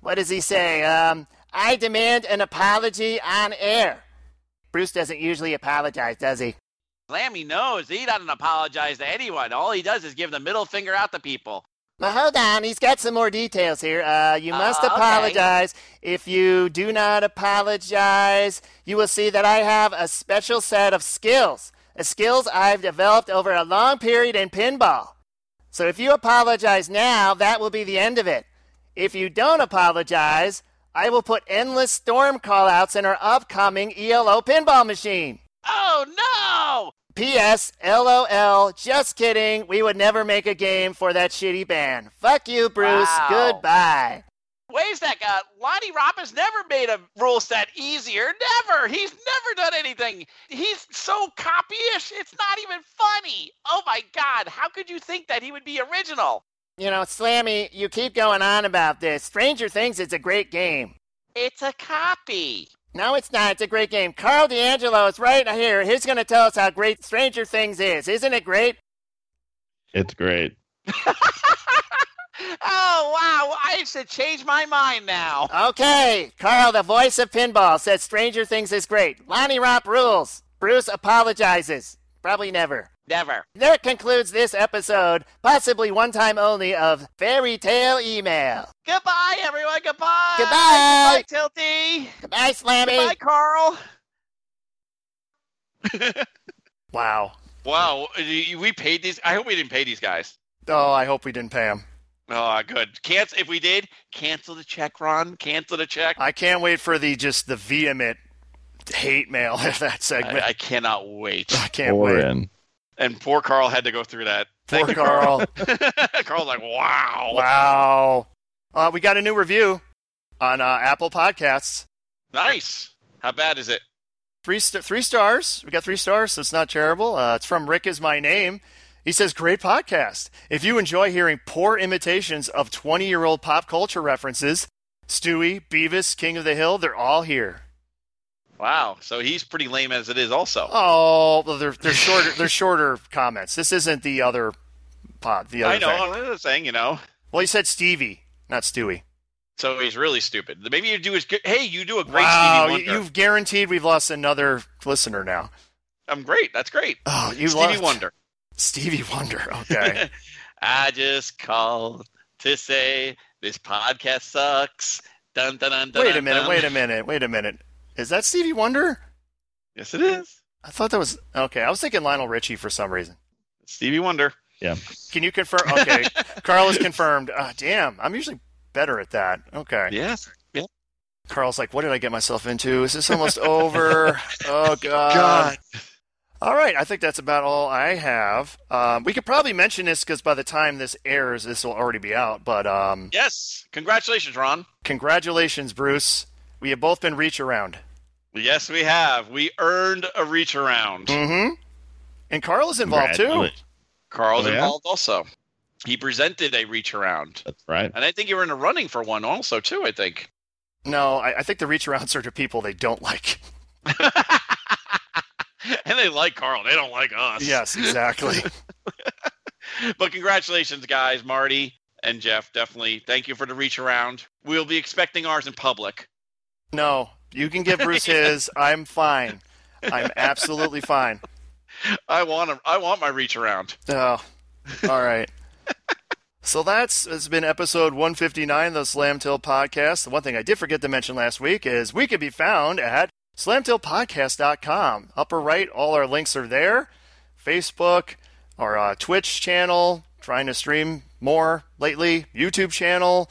What does he say? Um, I demand an apology on air. Bruce doesn't usually apologize, does he? Slammy knows he doesn't apologize to anyone. All he does is give the middle finger out to people. Now, hold on. He's got some more details here. Uh, you must Uh, okay. apologize. If you do not apologize, you will see that I have a special set of skills. Uh, skills I've developed over a long period in pinball. So if you apologize now, that will be the end of it. If you don't apologize, I will put endless storm callouts in our upcoming ELO pinball machine. Oh no! P.S. LOL. Just kidding. We would never make a game for that shitty band. Fuck you, Bruce. Wow. Goodbye. Wait a sec. Uh, Lonnie has never made a rule set easier. Never. He's never done anything. He's so copyish. It's not even funny. Oh my God. How could you think that he would be original? You know, Slammy, you keep going on about this. Stranger Things is a great game. It's a copy. No, it's not. It's a great game. Karl DeAngelo is right here. He's going to tell us how great Stranger Things is. Isn't it great? It's great. Oh wow. I should change my mind now. Okay. Karl, the voice of pinball, says Stranger Things is great. Lonnie Ropp rules. Bruce apologizes. Probably never. Never. That concludes this episode, possibly one time only, of Fairy Tale Email. Goodbye, everyone. Goodbye. Goodbye. Goodbye, Tilty. Goodbye, Slammy. Goodbye, Karl. Wow. Wow, we paid these. I hope we didn't pay these guys. Oh, I hope we didn't pay them. Oh, good. Cancel if we did. Cancel the check, Ron. Cancel the check. I can't wait for the just the vehement hate mail of that segment. I, I cannot wait. I can't Or wait. And poor Karl had to go through that. Poor Thank you, Karl. Karl's like, wow. Wow. Uh, we got a new review on uh, Apple Podcasts. Nice. How bad is it? Three st- three stars. We got three stars, so it's not terrible. Uh, it's from Rick is my name. He says, "Great podcast. If you enjoy hearing poor imitations of 20-year-old pop culture references, Stewie, Beavis, King of the Hill, they're all here." Wow. So he's pretty lame as it is, also. Oh, they're they're shorter. they're shorter comments. This isn't the other pod. The other I know. thing. I'm saying, you know. Well, he said Stevie, not Stewie. So he's really stupid. Maybe you do is. Hey, you do a great wow, Stevie you- Wonder. you've guaranteed we've lost another listener now. I'm great. That's great. Oh, you Stevie lost Wonder. Stevie Wonder. Okay. I just called to say this podcast sucks. Dun, dun, dun, dun, wait a minute. Wait a minute. Wait a minute. Is that Stevie Wonder? Yes, it is. I thought that was okay. I was thinking Lionel Richie for some reason. Stevie Wonder. Yeah. Can you confirm? Okay, Karl is confirmed. Ah, damn, I'm usually better at that. Okay. Yes. Karl's like, what did I get myself into? Is this almost over? Oh God. All right, I think that's about all I have. Um, we could probably mention this because by the time this airs, this will already be out. But um, Yes. Congratulations, Ron. congratulations, Bruce. We have both been reach around. Yes, we have. We earned a reach around. Mm-hmm. And Karl is involved too. Karl's Oh, yeah? involved also. He presented a reach around. That's right. And I think you were in the running for one also, too, I think. No, I, I think the reach arounds are to people they don't like. and they like Karl. They don't like us. Yes, exactly. But congratulations, guys, Marty and Jeff. Definitely. Thank you for the reach around. We'll be expecting ours in public. no, you can give Bruce his. I'm fine. I'm absolutely fine. I want a, I want my reach around. Oh, all right. So that's has been episode 159 of the Slam Tilt Podcast. The one thing I did forget to mention last week is we could be found at slamtiltpodcast.com. Upper right, all our links are there. Facebook, our uh, Twitch channel, trying to stream more lately, YouTube channel.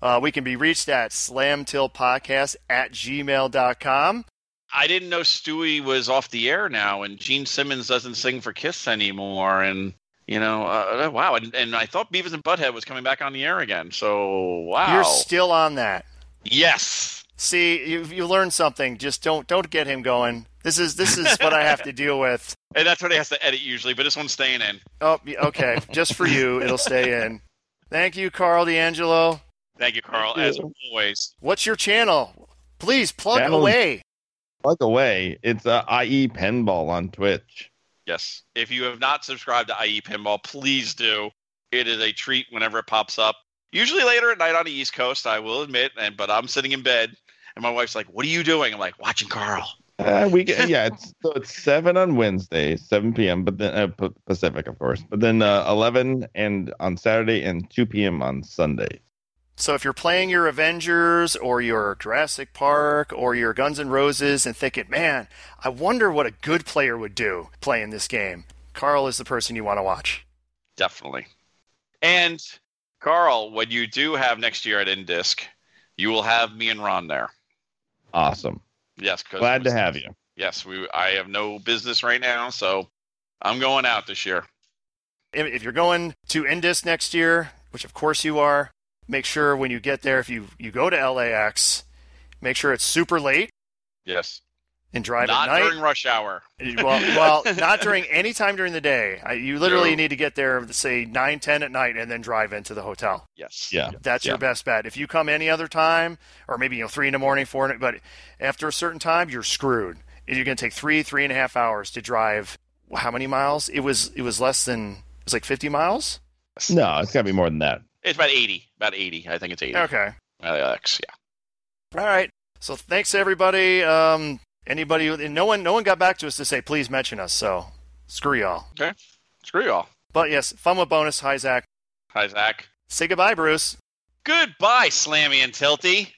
Uh, we can be reached at slamtiltpodcast at gmail.com. I didn't know Stewie was off the air now, and Gene Simmons doesn't sing for Kiss anymore. And you know, uh, wow. And, and I thought Beavis and Butthead was coming back on the air again. So wow. You're still on that. yes. See, you you learned something. Just don't don't get him going. This is this is what I have to deal with. And that's what he has to edit usually, but this one's staying in. Oh, okay. Just for you, it'll stay in. Thank you, Karl DeAngelo. Thank you, Karl, Thank as always. What's your channel? Please plug Channel- away. Plug away. It's uh, IE Pinball on Twitch. Yes. If you have not subscribed to IE Pinball, please do. It is a treat whenever it pops up. Usually later at night on the East Coast, I will admit, and but I'm sitting in bed and my wife's like, What are you doing? I'm like, watching Karl. Uh, we get, yeah, it's so it's seven on Wednesday, seven p.m. But then uh, Pacific, of course. But then uh, eleven and on Saturday and two p.m. on Sunday. So if you're playing your Avengers or your Jurassic Park or your Guns N' Roses and thinking, man, I wonder what a good player would do playing this game, Karl is the person you want to watch. Definitely. And Karl, when you do have next year at Indisc, you will have me and Ron there. Awesome. Yes, Glad to have you. Yes, we. I have no business right now, so I'm going out this year. If if you're going to InDisc next year, which of course you are, make sure when you get there, if you, you go to LAX, make sure it's super late Yes, and drive not at night. during rush hour. well, well, not during any time during the day. I, you literally No. need to get there, say nine, ten at night, and then drive into the hotel. Yes. Yeah. That's Yeah. your best bet. If you come any other time, or maybe you know three in the morning, four, in but after a certain time, you're screwed. You're going to take three, three and a half hours to drive. How many miles? It was it was less than it was like 50 miles. No, it's got to be more than that. It's about 80. About 80. I think it's 80. Okay. LAX, yeah. All right. So thanks everybody. Um, anybody? No one. No one got back to us to say please mention us. So screw y'all. Okay. Screw you all. But yes, fun with bonus. Hi Zach. Hi, Zach. Say goodbye, Bruce. Goodbye, Slammy and Tilty.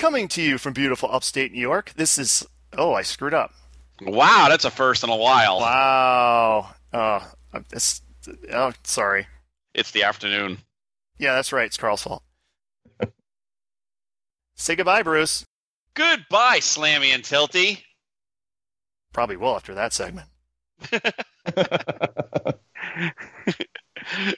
Coming to you from beautiful upstate New York. This is. Oh, I screwed up. Wow, that's a first in a while. Wow. Uh, uh, oh, it's, oh, sorry. It's the afternoon. Yeah, that's right. It's Karl's fault. Say goodbye, Bruce. Goodbye, Slammy and Tilty. Probably will after that segment.